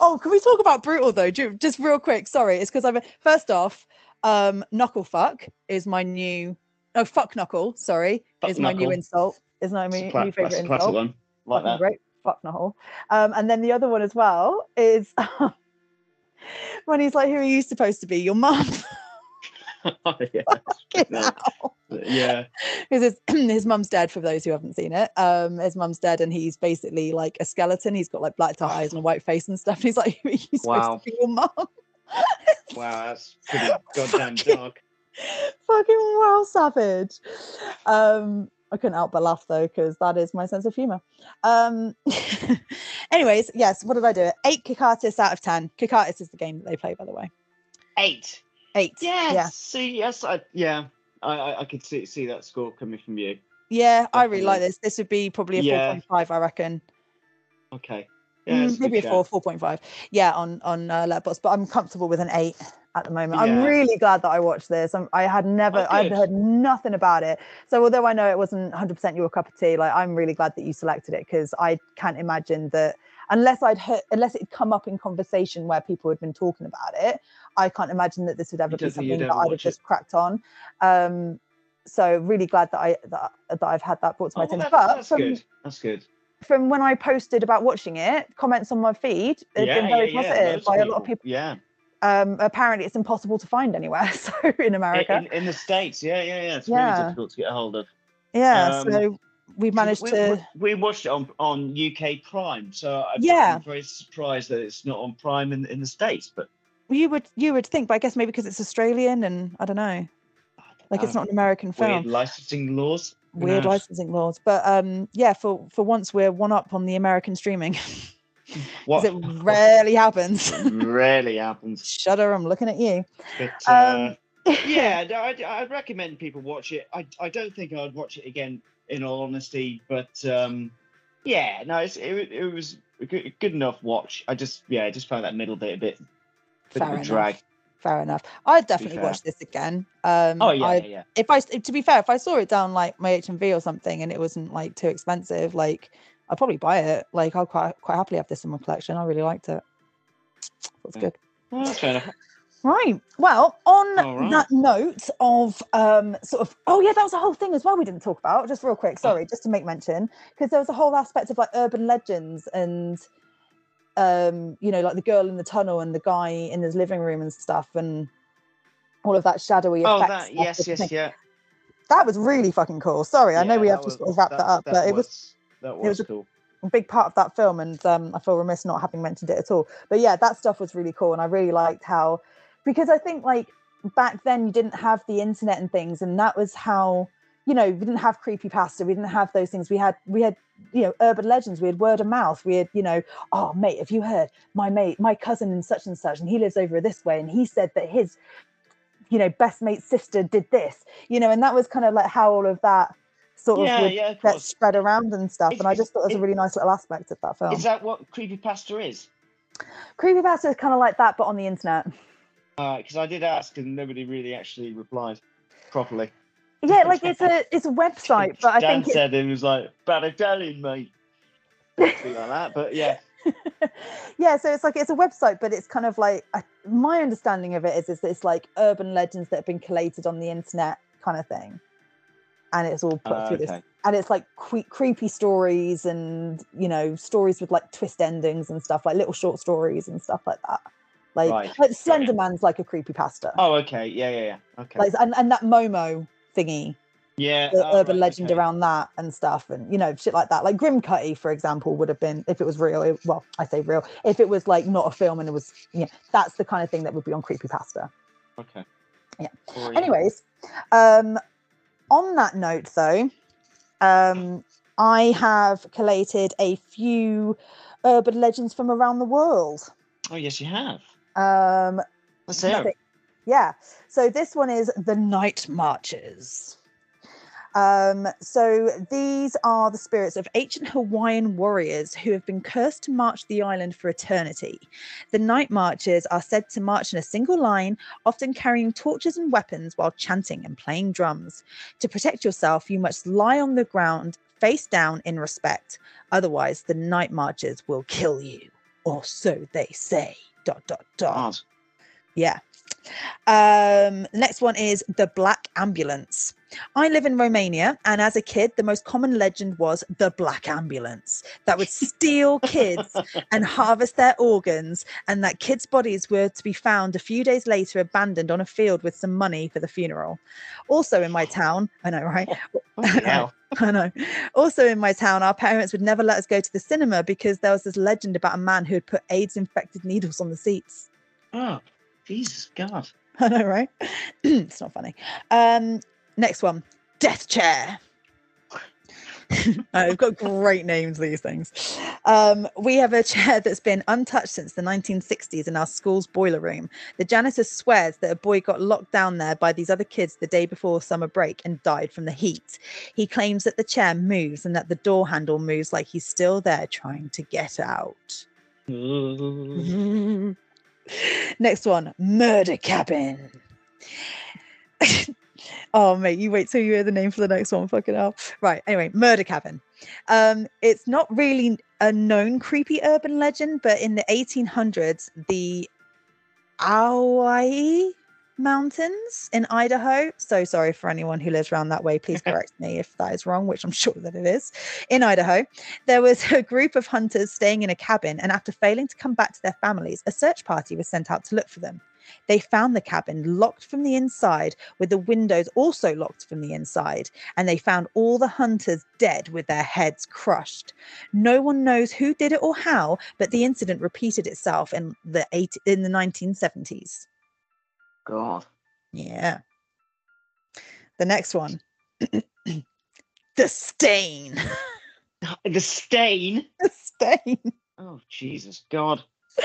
Oh, can we talk about brutal though? Ju- Just real quick. Sorry, it's because I'm first off, um, knuckle fuck is my new. Oh, fuck knuckle. Sorry, Fuck is my new insult. Is my new, cla- new favorite a classic insult. one. Like Fucking that. Great. Fuck knuckle. Um, and then the other one as well is when he's like, "Who are you supposed to be? Your mum." yeah. yeah. because his, his mum's dead for those who haven't seen it. Um his mum's dead and he's basically like a skeleton. He's got like black eyes and a white face and stuff. And he's like he's Wow. supposed to be your mum. Wow, that's pretty goddamn dark. fucking well savage. Um i couldn't help but laugh though because that is my sense of humor um anyways yes what did i do? Eight kick artists out of ten. Kick artists is the game that they play by the way. Eight. Eight Yes. yeah See, yes, I yeah. I, I, I could see see that score coming from you. yeah i really like this this would be probably a Yeah. 4.5 i reckon Okay. Mm, Yeah, it's maybe a four, four point five. Yeah, on on uh, Letterboxd, but I'm comfortable with an eight at the moment. I'm really glad that I watched this. I'm, I had never, Oh, I'd heard nothing about it. So although I know it wasn't 100 percent your cup of tea, like I'm really glad that you selected it because I can't imagine that unless I'd heard, unless it'd come up in conversation where people had been talking about it, I can't imagine that this would ever be don't think you'd something that I'd have watch it? just cracked on. Um, so really glad that I that, that I've had that brought to my Oh, attention. But that's from, good. That's good. from when I posted about watching it, comments on my feed have yeah, been very yeah, yeah. positive loads by a lot of people. Yeah. Um, apparently, it's impossible to find anywhere. So in In, America, in, in the states, yeah, yeah, yeah. It's Yeah. really difficult to get a hold of. yeah. um, so we managed we, to. We, we watched it on on UK Prime, so I'm, Yeah. I'm very surprised that it's not on Prime in, in the states. But You would you would think, but I guess maybe because it's Australian and I don't know, like it's not an American film. weird licensing laws. Weird licensing laws, but um, yeah. For for once, we're one up on the American streaming. What it rarely happens. rarely happens. Shudder, I'm looking at you. But Um, uh, yeah, I'd, I'd recommend people watch it. I, I don't think I'd watch it again, in all honesty. But um, yeah, no, it's, it, it was a good, good enough watch. I just yeah, I just found that middle bit a bit, bit Fair of a drag. Fair enough. I'd definitely watch this again. Um, Oh yeah, I, yeah, yeah. if I to be fair, if I saw it down like my HMV or something and it wasn't like too expensive, like I'd probably buy it. Like I'll quite quite happily have this in my collection. I really liked it. That's Yeah. good. Well, that's fair enough. Right. Well, on right. that note of um sort of oh yeah, that was a whole thing as well we didn't talk about. Just real quick, sorry, just to make mention, because there was a whole aspect of like urban legends and um, you know, like the girl in the tunnel and the guy in his living room and stuff and all of that shadowy Oh, effect that yes, yes, thing. yeah. that was really fucking cool. Sorry, I know we that have to was- sort of wrap that, up, but it was that was was a- cool. a big part of that film and um, i feel remiss not having mentioned it at all but yeah that stuff was really cool and i really liked how because i think like back then you didn't have the internet and things and that was how you know we didn't have creepy pasta we didn't have those things. We had we had you know urban legends we had word of mouth we had you know oh mate have you heard? My mate my cousin and such and such and he lives over this way and he said that his you know best mate's sister did this you know and that was kind of like how all of that sort Yeah, of would yeah, get spread around and stuff and i just thought it was a really nice little aspect of that film. Is that what creepypasta is? creepypasta is kind of like that but on the internet Because I did ask and nobody really actually replied properly. yeah like it's a it's a website but i Dan think said it was like bad Italian, mate. Something like that, but yeah. yeah so it's like it's a website but it's kind of like I, my understanding of it is, is that it's like urban legends that have been collated on the internet kind of thing and it's all put Ah, through this and it's like cre- creepy stories and you know stories with like twist endings and stuff like little short stories and stuff like that like Right, like slender man's like a creepy pasta Oh, okay. Yeah, yeah, yeah. Okay. like and, and that momo thingy yeah. the oh, urban right, legend okay. around that and stuff and you know shit like that like Grimcutty for example would have been if it was real it- well i say real if it was like not a film and it was you know that's the kind of thing that would be on creepy pasta. Okay. Yeah. Or, anyways um on that note though um i have collated a few urban legends from around the world Oh, yes, you have. Um Let's hear yeah. So this one is the Night Marches. Um, so these are the spirits of ancient Hawaiian warriors who have been cursed to march the island for eternity. The night marches are said to march in a single line, often carrying torches and weapons while chanting and playing drums. To protect yourself, you must lie on the ground, face down in respect. Otherwise, the night marches will kill you, or so they say. Dot dot dot. Yeah. Um, next one is the Black Ambulance. I live in Romania, and as a kid, the most common legend was the black ambulance that would steal kids and harvest their organs, and that kids' bodies were to be found a few days later abandoned on a field with some money for the funeral. Also, in my town, I know, right? hell. I know. Also, in my town, our parents would never let us go to the cinema because there was this legend about a man who had put AIDS infected needles on the seats. Oh, Jesus God. I know, right? it's not funny. Um, next one Death Chair. Uh, we've got great names, these things. Um, we have a chair that's been untouched since the 1960s in our school's boiler room. The janitor swears that a boy got locked down there by these other kids the day before summer break and died from the heat. He claims that the chair moves and that the door handle moves like he's still there trying to get out. Next one Murder Cabin. oh, mate, you wait till you hear the name for the next one. Fucking hell. Right. Anyway, Murder Cabin. Um, it's not really a known creepy urban legend, but in the 1800s, the Owyhee Mountains in Idaho. So sorry for anyone who lives around that way. Please correct me if that is wrong, which I'm sure that it is. In Idaho, there was a group of hunters staying in a cabin, and after failing to come back to their families, a search party was sent out to look for them. They found the cabin locked from the inside, with the windows also locked from the inside, and they found all the hunters dead with their heads crushed. No one knows who did it or how, but the incident repeated itself in the eight in the 1970s. God. Yeah. The next one. the stain. The stain. The stain. Oh Jesus God.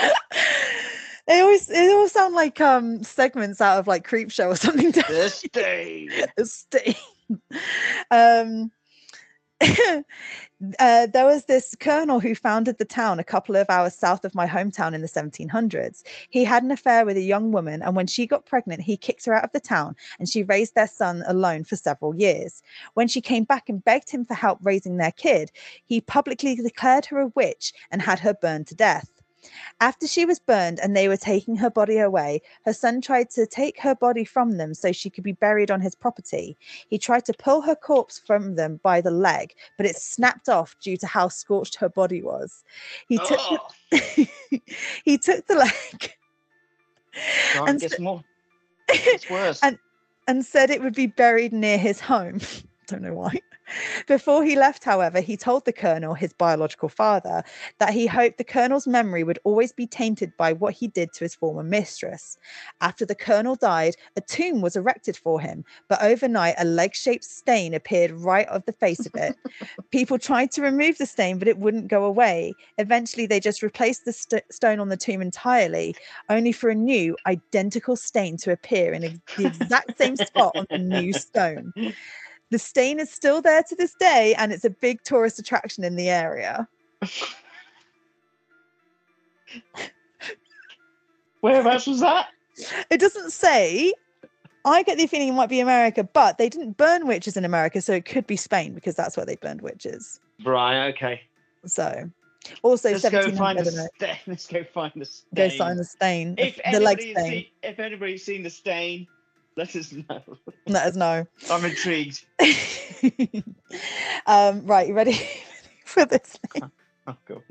They always it all sound like um segments out of like Creepshow or something. The stain. the stain. Um uh, there was this colonel who founded the town a couple of hours south of my hometown in the 1700s. He had an affair with a young woman, and when she got pregnant, he kicked her out of the town and she raised their son alone for several years. When she came back and begged him for help raising their kid, he publicly declared her a witch and had her burned to death. After she was burned and they were taking her body away, her son tried to take her body from them so she could be buried on his property. He tried to pull her corpse from them by the leg, but it snapped off due to how scorched her body was. He oh. took the, he took the leg God, And it gets more. It's worse. and and said it would be buried near his home. Don't know why. Before he left, however, he told the colonel, his biological father, that he hoped the colonel's memory would always be tainted by what he did to his former mistress. After the colonel died, a tomb was erected for him, but overnight a leg shaped stain appeared right of the face of it. People tried to remove the stain, but it wouldn't go away. Eventually, they just replaced the st- stone on the tomb entirely, only for a new, identical stain to appear in ex- the exact same spot on the new stone. The stain is still there to this day, and it's a big tourist attraction in the area. Whereabouts was that? It doesn't say. I get the feeling it might be America, but they didn't burn witches in America, so it could be Spain because that's where they burned witches. Right. Okay. So, also Let's go find the stain. Let's go find the stain. Go sign the stain, If the leg stain. seen, if anybody's seen the stain, let us know. Let us know. I'm intrigued. um, right, you ready for this? thing? Oh God.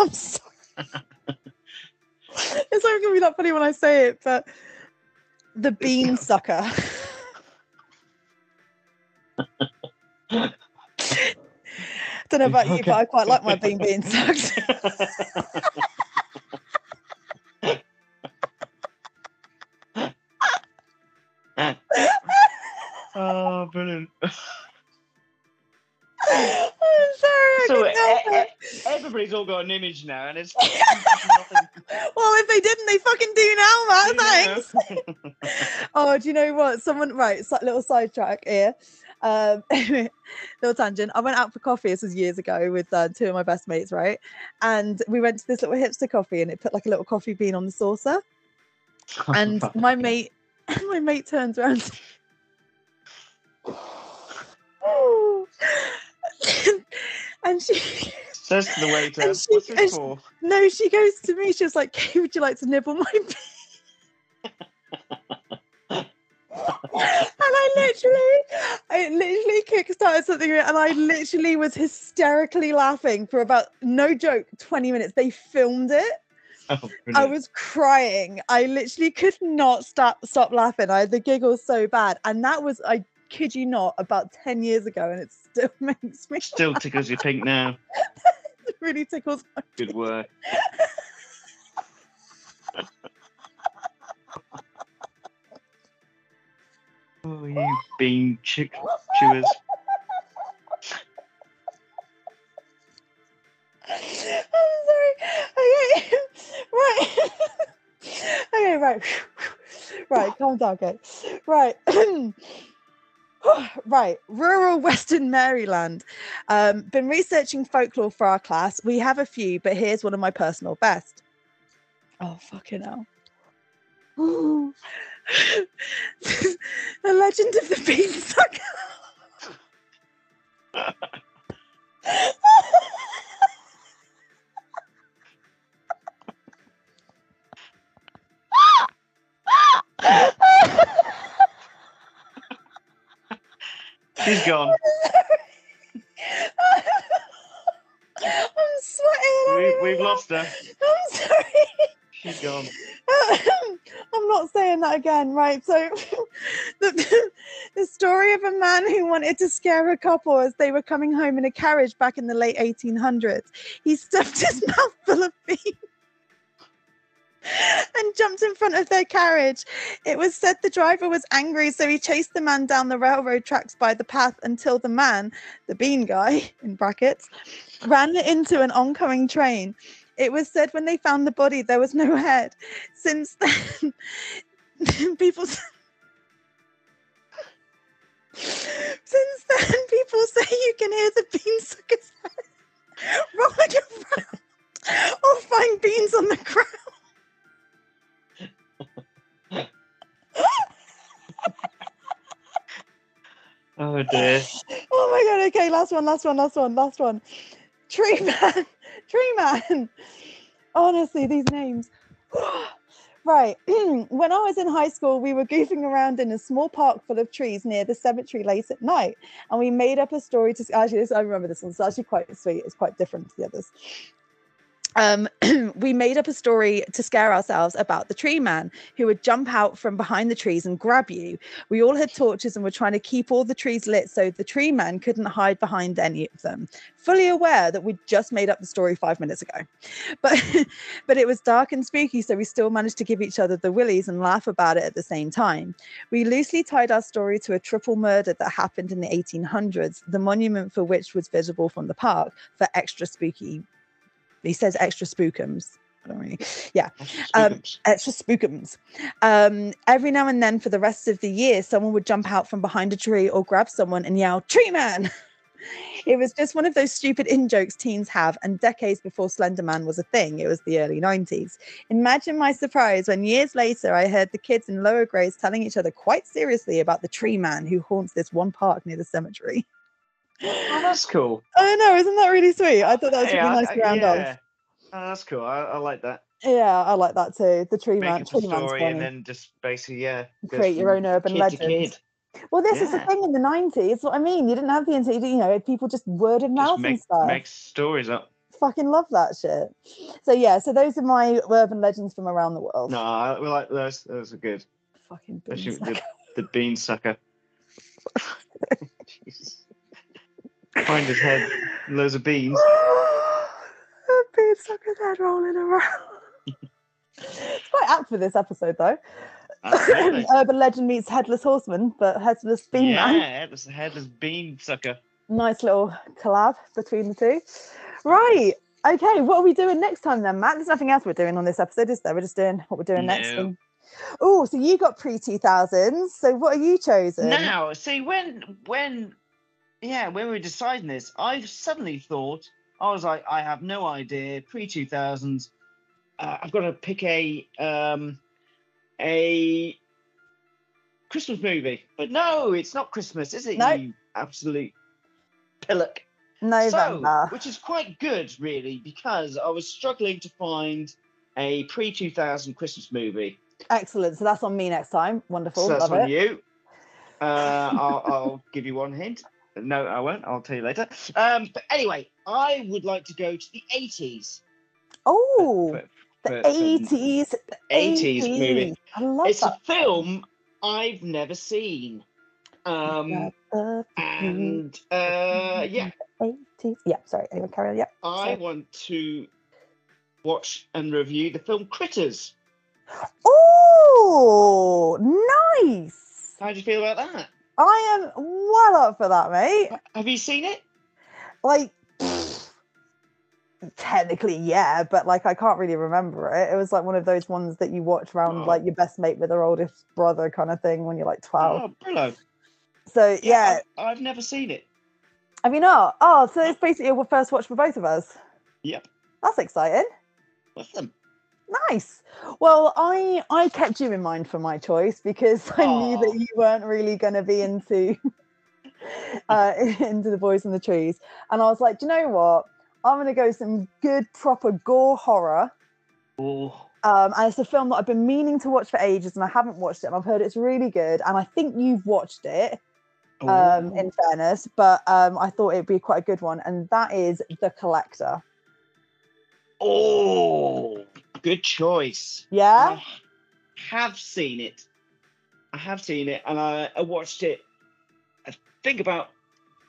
I'm sorry. it's not gonna be that funny when I say it, but the bean sucker. Don't know about you, but I quite like my bean being sucked. oh, brilliant. I'm sorry. So couldn't e- e- everybody's all got an image now, and it's well, if they didn't, they fucking do now, Matt. Thanks. oh, do you know what? Someone right, so, little sidetrack here. Um, little tangent. I went out for coffee. This was years ago with uh, two of my best mates, right? And we went to this little hipster coffee, and it put like a little coffee bean on the saucer. And my mate, my mate turns around. and she Says to the waiter, "What's this and she- No, she goes to me. She was like, "Kate, would you like to nibble my pee?" And I literally, I literally kickstarted something, and I literally was hysterically laughing for about no joke, twenty minutes. They filmed it. Oh, I was crying. I literally could not stop stop laughing. I had the giggles so bad, and that was I kid you not about ten years ago, and it still makes me Still tickles your pink now. it really tickles. my Good work. oh, you bean chick chewers. I'm sorry. Okay, right. okay, right. Right, calm down, okay. Right. right, rural Western Maryland. Um, been researching folklore for our class. We have a few, but here's one of my personal best. Oh, fucking hell. The legend of the beanstalk. She's gone. I'm sweating. We, we've lost her. I'm sorry. She's gone. I'm not saying that again, right? So, the, the story of a man who wanted to scare a couple as they were coming home in a carriage back in the late 1800s. He stuffed his mouth full of beans and jumped in front of their carriage. It was said the driver was angry, so he chased the man down the railroad tracks by the path until the man, the bean guy in brackets, ran into an oncoming train. It was said when they found the body, there was no head. Since then, people. Since then, people say you can hear the bean sucker's head rolling around or find beans on the ground. Oh dear. Oh my god, okay, last one, last one, last one, last one. Tree man, tree man. Honestly, these names. right. when I was in high school, we were goofing around in a small park full of trees near the cemetery late at night. And we made up a story to actually this, I remember this one. It's actually quite sweet. It's quite different to the others. Um, we made up a story to scare ourselves about the tree man who would jump out from behind the trees and grab you. We all had torches and were trying to keep all the trees lit so the tree man couldn't hide behind any of them. Fully aware that we'd just made up the story five minutes ago. But but it was dark and spooky, so we still managed to give each other the willies and laugh about it at the same time. We loosely tied our story to a triple murder that happened in the 1800s, the monument for which was visible from the park for extra spooky. He says extra spookums. I don't really, yeah um, extra spookums. Um, every now and then, for the rest of the year, someone would jump out from behind a tree or grab someone and yell, Tree Man! It was just one of those stupid in jokes teens have, and decades before Slender Man was a thing, it was the early 90s. Imagine my surprise when years later I heard the kids in lower grades telling each other quite seriously about the tree man who haunts this one park near the cemetery. Oh, that's cool. I know, isn't that really sweet? I thought that was Yeah, really nice I- to round yeah. off. Oh, that's cool. I, I like that. Yeah, I like that too. The tree Make man, tree man's story funny. and then just basically, yeah. create your own urban legend. Well, this is the thing in the 90s. What I mean, you didn't have the internet, you know, people just word of mouth Just and make, stuff. make stories up. Fucking love that shit. So, yeah, so those are my urban legends from around the world. No, I we like those. Those are good. Fucking Especially bean the, the bean sucker. Jesus. Find his head, loads of beans. A bean sucker's head rolling around. it's quite apt for this episode, though. Absolutely. urban legend meets headless horseman, but headless bean man. yeah, it was a headless bean sucker. Nice little collab between the two. Right. Okay, what are we doing next time then, Matt? There's nothing else we're doing on this episode, is there? We're just doing what we're doing next. No. Oh, so you got pre 2000s. So what are you chosen? Now, see when when yeah, when we were deciding this, I suddenly thought I was like, I have no idea. Pre two thousands, uh, I've got to pick a um a Christmas movie. But no, it's not Christmas, is it? No. You absolute pillock. November. So, which is quite good, really, because I was struggling to find a pre 2000 Christmas movie. Excellent. So that's on me next time. Wonderful. so that's Love on it. you. Uh, I'll, I'll give you one hint. No, I won't. I'll tell you later. Um, but anyway, I would like to go to the 80s. Oh, for- the for- for 80s. the 80s movie. I love It's that. a film I've never seen. Um, and uh, yeah, 80s. Yeah, sorry. Anyone carry on. Yeah. I sorry. want to watch and review the film Critters. Oh, nice. How do you feel about that? I am well up for that, mate. Have you seen it? Like, pfft, technically, yeah, but like, I can't really remember it. It was like one of those ones that you watch around Oh. like your best mate with their oldest brother kind of thing when you're like 12. Oh, brillo. so, yeah. I, I've never seen it. Have you not? Oh, so it's basically a first watch for both of us. Yep. That's exciting. Awesome. Nice. Well, I I kept you in mind for my choice because I knew that you weren't really going to be into uh, into the boys in the trees, and I was like, do you know what? I'm going to go some good proper gore horror. Um, and it's a film that I've been meaning to watch for ages, and I haven't watched it. And I've heard it's really good, and I think you've watched it. Um, in fairness, but um, I thought it'd be quite a good one, and that is The Collector. oh, good choice. Yeah. I have seen it. I have seen it, and I, I watched it. I think about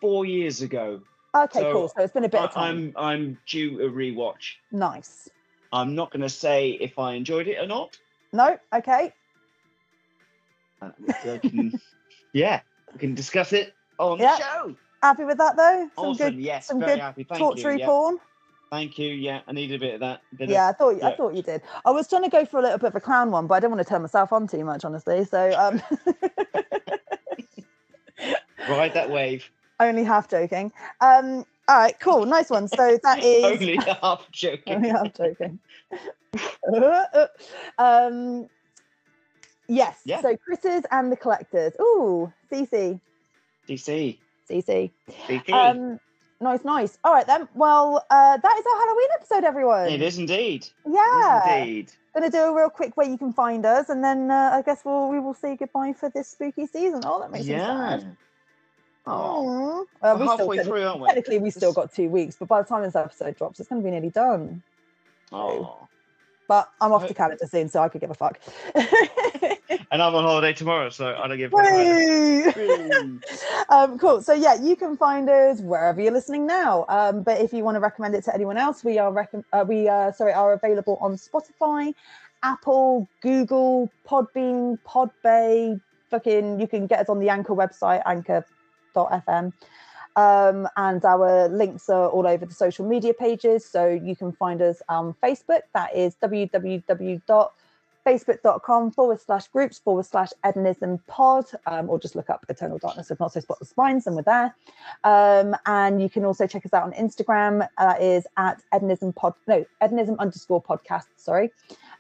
four years ago. Okay, So, cool. So it's been a bit of I, time. I'm I'm due a rewatch. Nice. I'm not going to say if I enjoyed it or not. No. Okay. Uh, can- yeah, we can discuss it on Yeah. the show. Happy with that though? Some Awesome. good, yes, some very good happy. Thank torture you. Yeah. porn. Thank you. Yeah, I needed a bit of that. Yeah, I thought I thought you did. I was trying to go for a little bit of a clown one, but I didn't want to turn myself on too much, honestly. So um, Ride that wave. only half joking. Um, all right, cool, nice one. So that is Only half joking. only half joking. um, yes. Yeah. So Critters and the Collectors. Ooh, CC, DC. CC. DC. Um, nice, nice. All right then. Well, uh, that is our Halloween episode, everyone. it is indeed. Yeah. It is indeed. Gonna do a real quick way you can find us, and then uh, I guess we'll we will say goodbye for this spooky season. Oh, that makes me Yeah. sad. Oh, we still halfway through, aren't we? Technically, we still got two weeks, but by the time this episode drops, it's gonna be nearly done. oh. But I'm off to Canada soon, so I could give a fuck. And I'm on holiday tomorrow, so I don't give a um, cool. So yeah, you can find us wherever you're listening now. Um, but if you want to recommend it to anyone else, we are recom- uh, we uh, sorry are available on Spotify, Apple, Google, Podbean, Podbay. Fucking, you can get us on the Anchor website, Anchor.fm. Um, and our links are all over the social media pages. So you can find us on Facebook. That is www.facebook.com forward slash groups forward slash Edenism pod, um, or just look up Eternal Darkness of Not So Spotless Spines and we're there. Um, and you can also check us out on Instagram. Uh, That is at Edenism pod, no, Edenism underscore podcast, sorry.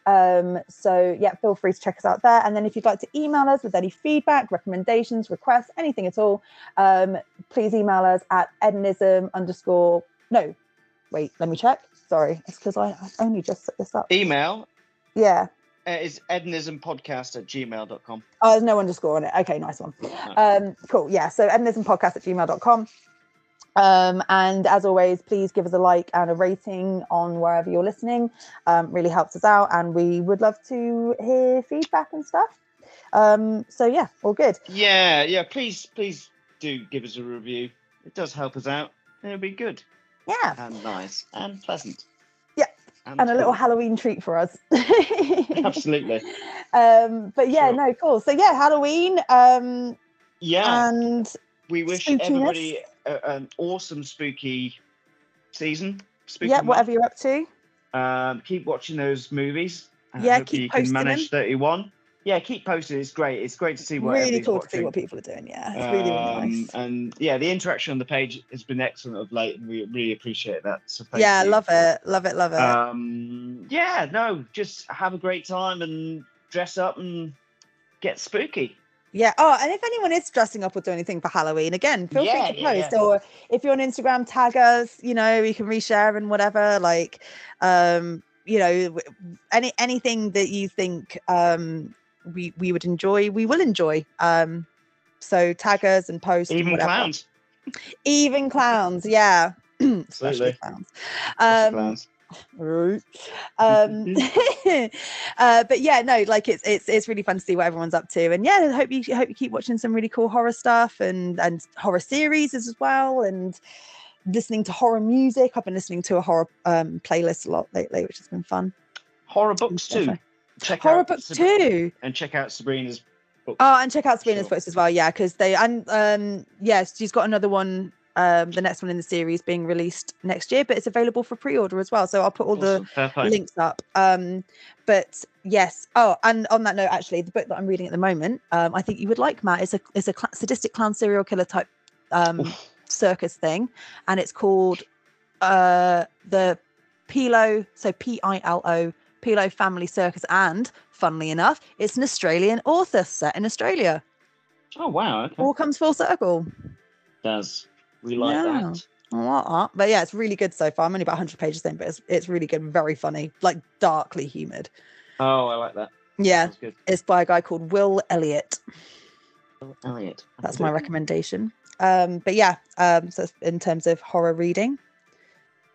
Um, so yeah, feel free to check us out there. And then if you'd like to email us with any feedback, recommendations, requests, anything at all, um, please email us at Edenism underscore, no, wait, let me check. Sorry, it's because I I've only just set this up. Email Yeah. Uh, is ednismpodcast at gmail.com. Oh, there's no underscore on it. Okay, nice one. Um, cool. Yeah. So podcast at gmail.com. Um, and as always, please give us a like and a rating on wherever you're listening. Um, really helps us out, and we would love to hear feedback and stuff. Um, so yeah, all good. Yeah, yeah. Please, please do give us a review. It does help us out. It'll be good Yeah, and nice and pleasant. And, and a little. Halloween treat for us. Absolutely. um, but yeah, Sure. no, cool. So yeah, Halloween. Um, Yeah. and we wish spookiness. everybody a, an awesome spooky season. Spooky yeah, month. whatever you're up to. Um, keep watching those movies. Yeah, keep you can manage them. 31. Yeah, keep posting. It's great. It's great to see what Really cool to see what people are doing. Yeah, it's really, really Um, nice. And yeah, the interaction on the page has been excellent of late, and we really appreciate that. So thank Yeah, you. love it, love it, love it. Um, yeah, no, just have a great time and dress up and get spooky. Yeah. Oh, and if anyone is dressing up or doing anything for Halloween, again, feel Yeah, free to post. yeah. Or if you're on Instagram, tag us. You know, we can reshare and whatever. Like, um, you know, any anything that you think um we we would enjoy, we will enjoy. Um, so tag us and post. Even whatever. clowns. Even clowns. Yeah. Especially clowns. Um, clowns. Um, uh, but yeah, no, like it's it's it's really fun to see what everyone's up to, and yeah, I hope you hope you keep watching some really cool horror stuff and and horror series as well, and listening to horror music. I've been listening to a horror um, playlist a lot lately, which has been fun. Horror books too. Check Horror out books Sab- too. And check out Sabrina's book. Oh, and check out Sabrina's books as well, yeah, because they and um yes, she's got another one. Um, the next one in the series being released next year, but it's available for pre-order as well. So I'll put all Awesome. the links up. Um, but yes. Oh, and on that note, actually, the book that I'm reading at the moment, um, I think you would like Matt. It's a it's a cl- sadistic clown serial killer type um circus thing, and it's called uh the Pilo. So P I L O Pilo Family Circus, and funnily enough, it's an Australian author set in Australia. Oh wow. Okay. All comes full circle. Does we like Yeah. that? But yeah, it's really good so far. I'm only about 100 pages in, but it's, it's really good, very funny, like darkly humid. Oh, I like that. Yeah, good. it's by a guy called Will Elliott. Elliot. That's my recommendation. Um, but yeah, um, so in terms of horror reading,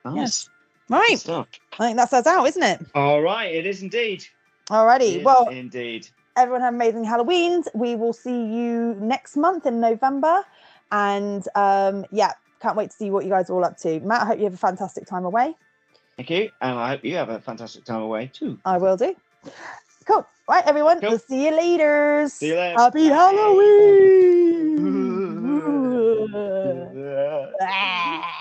Nice. Right? Stuff. I think that's us out, isn't it? All right. It is indeed. Alrighty. It Well, is indeed. everyone have amazing Halloweens. We will see you next month in November, and um, yeah, can't wait to see what you guys are all up to. Matt, I hope you have a fantastic time away. Thank you, and I hope you have a fantastic time away too. I will do. Cool. Right, everyone. We'll see you later. See you later. Happy Halloween.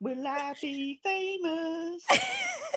will I be famous?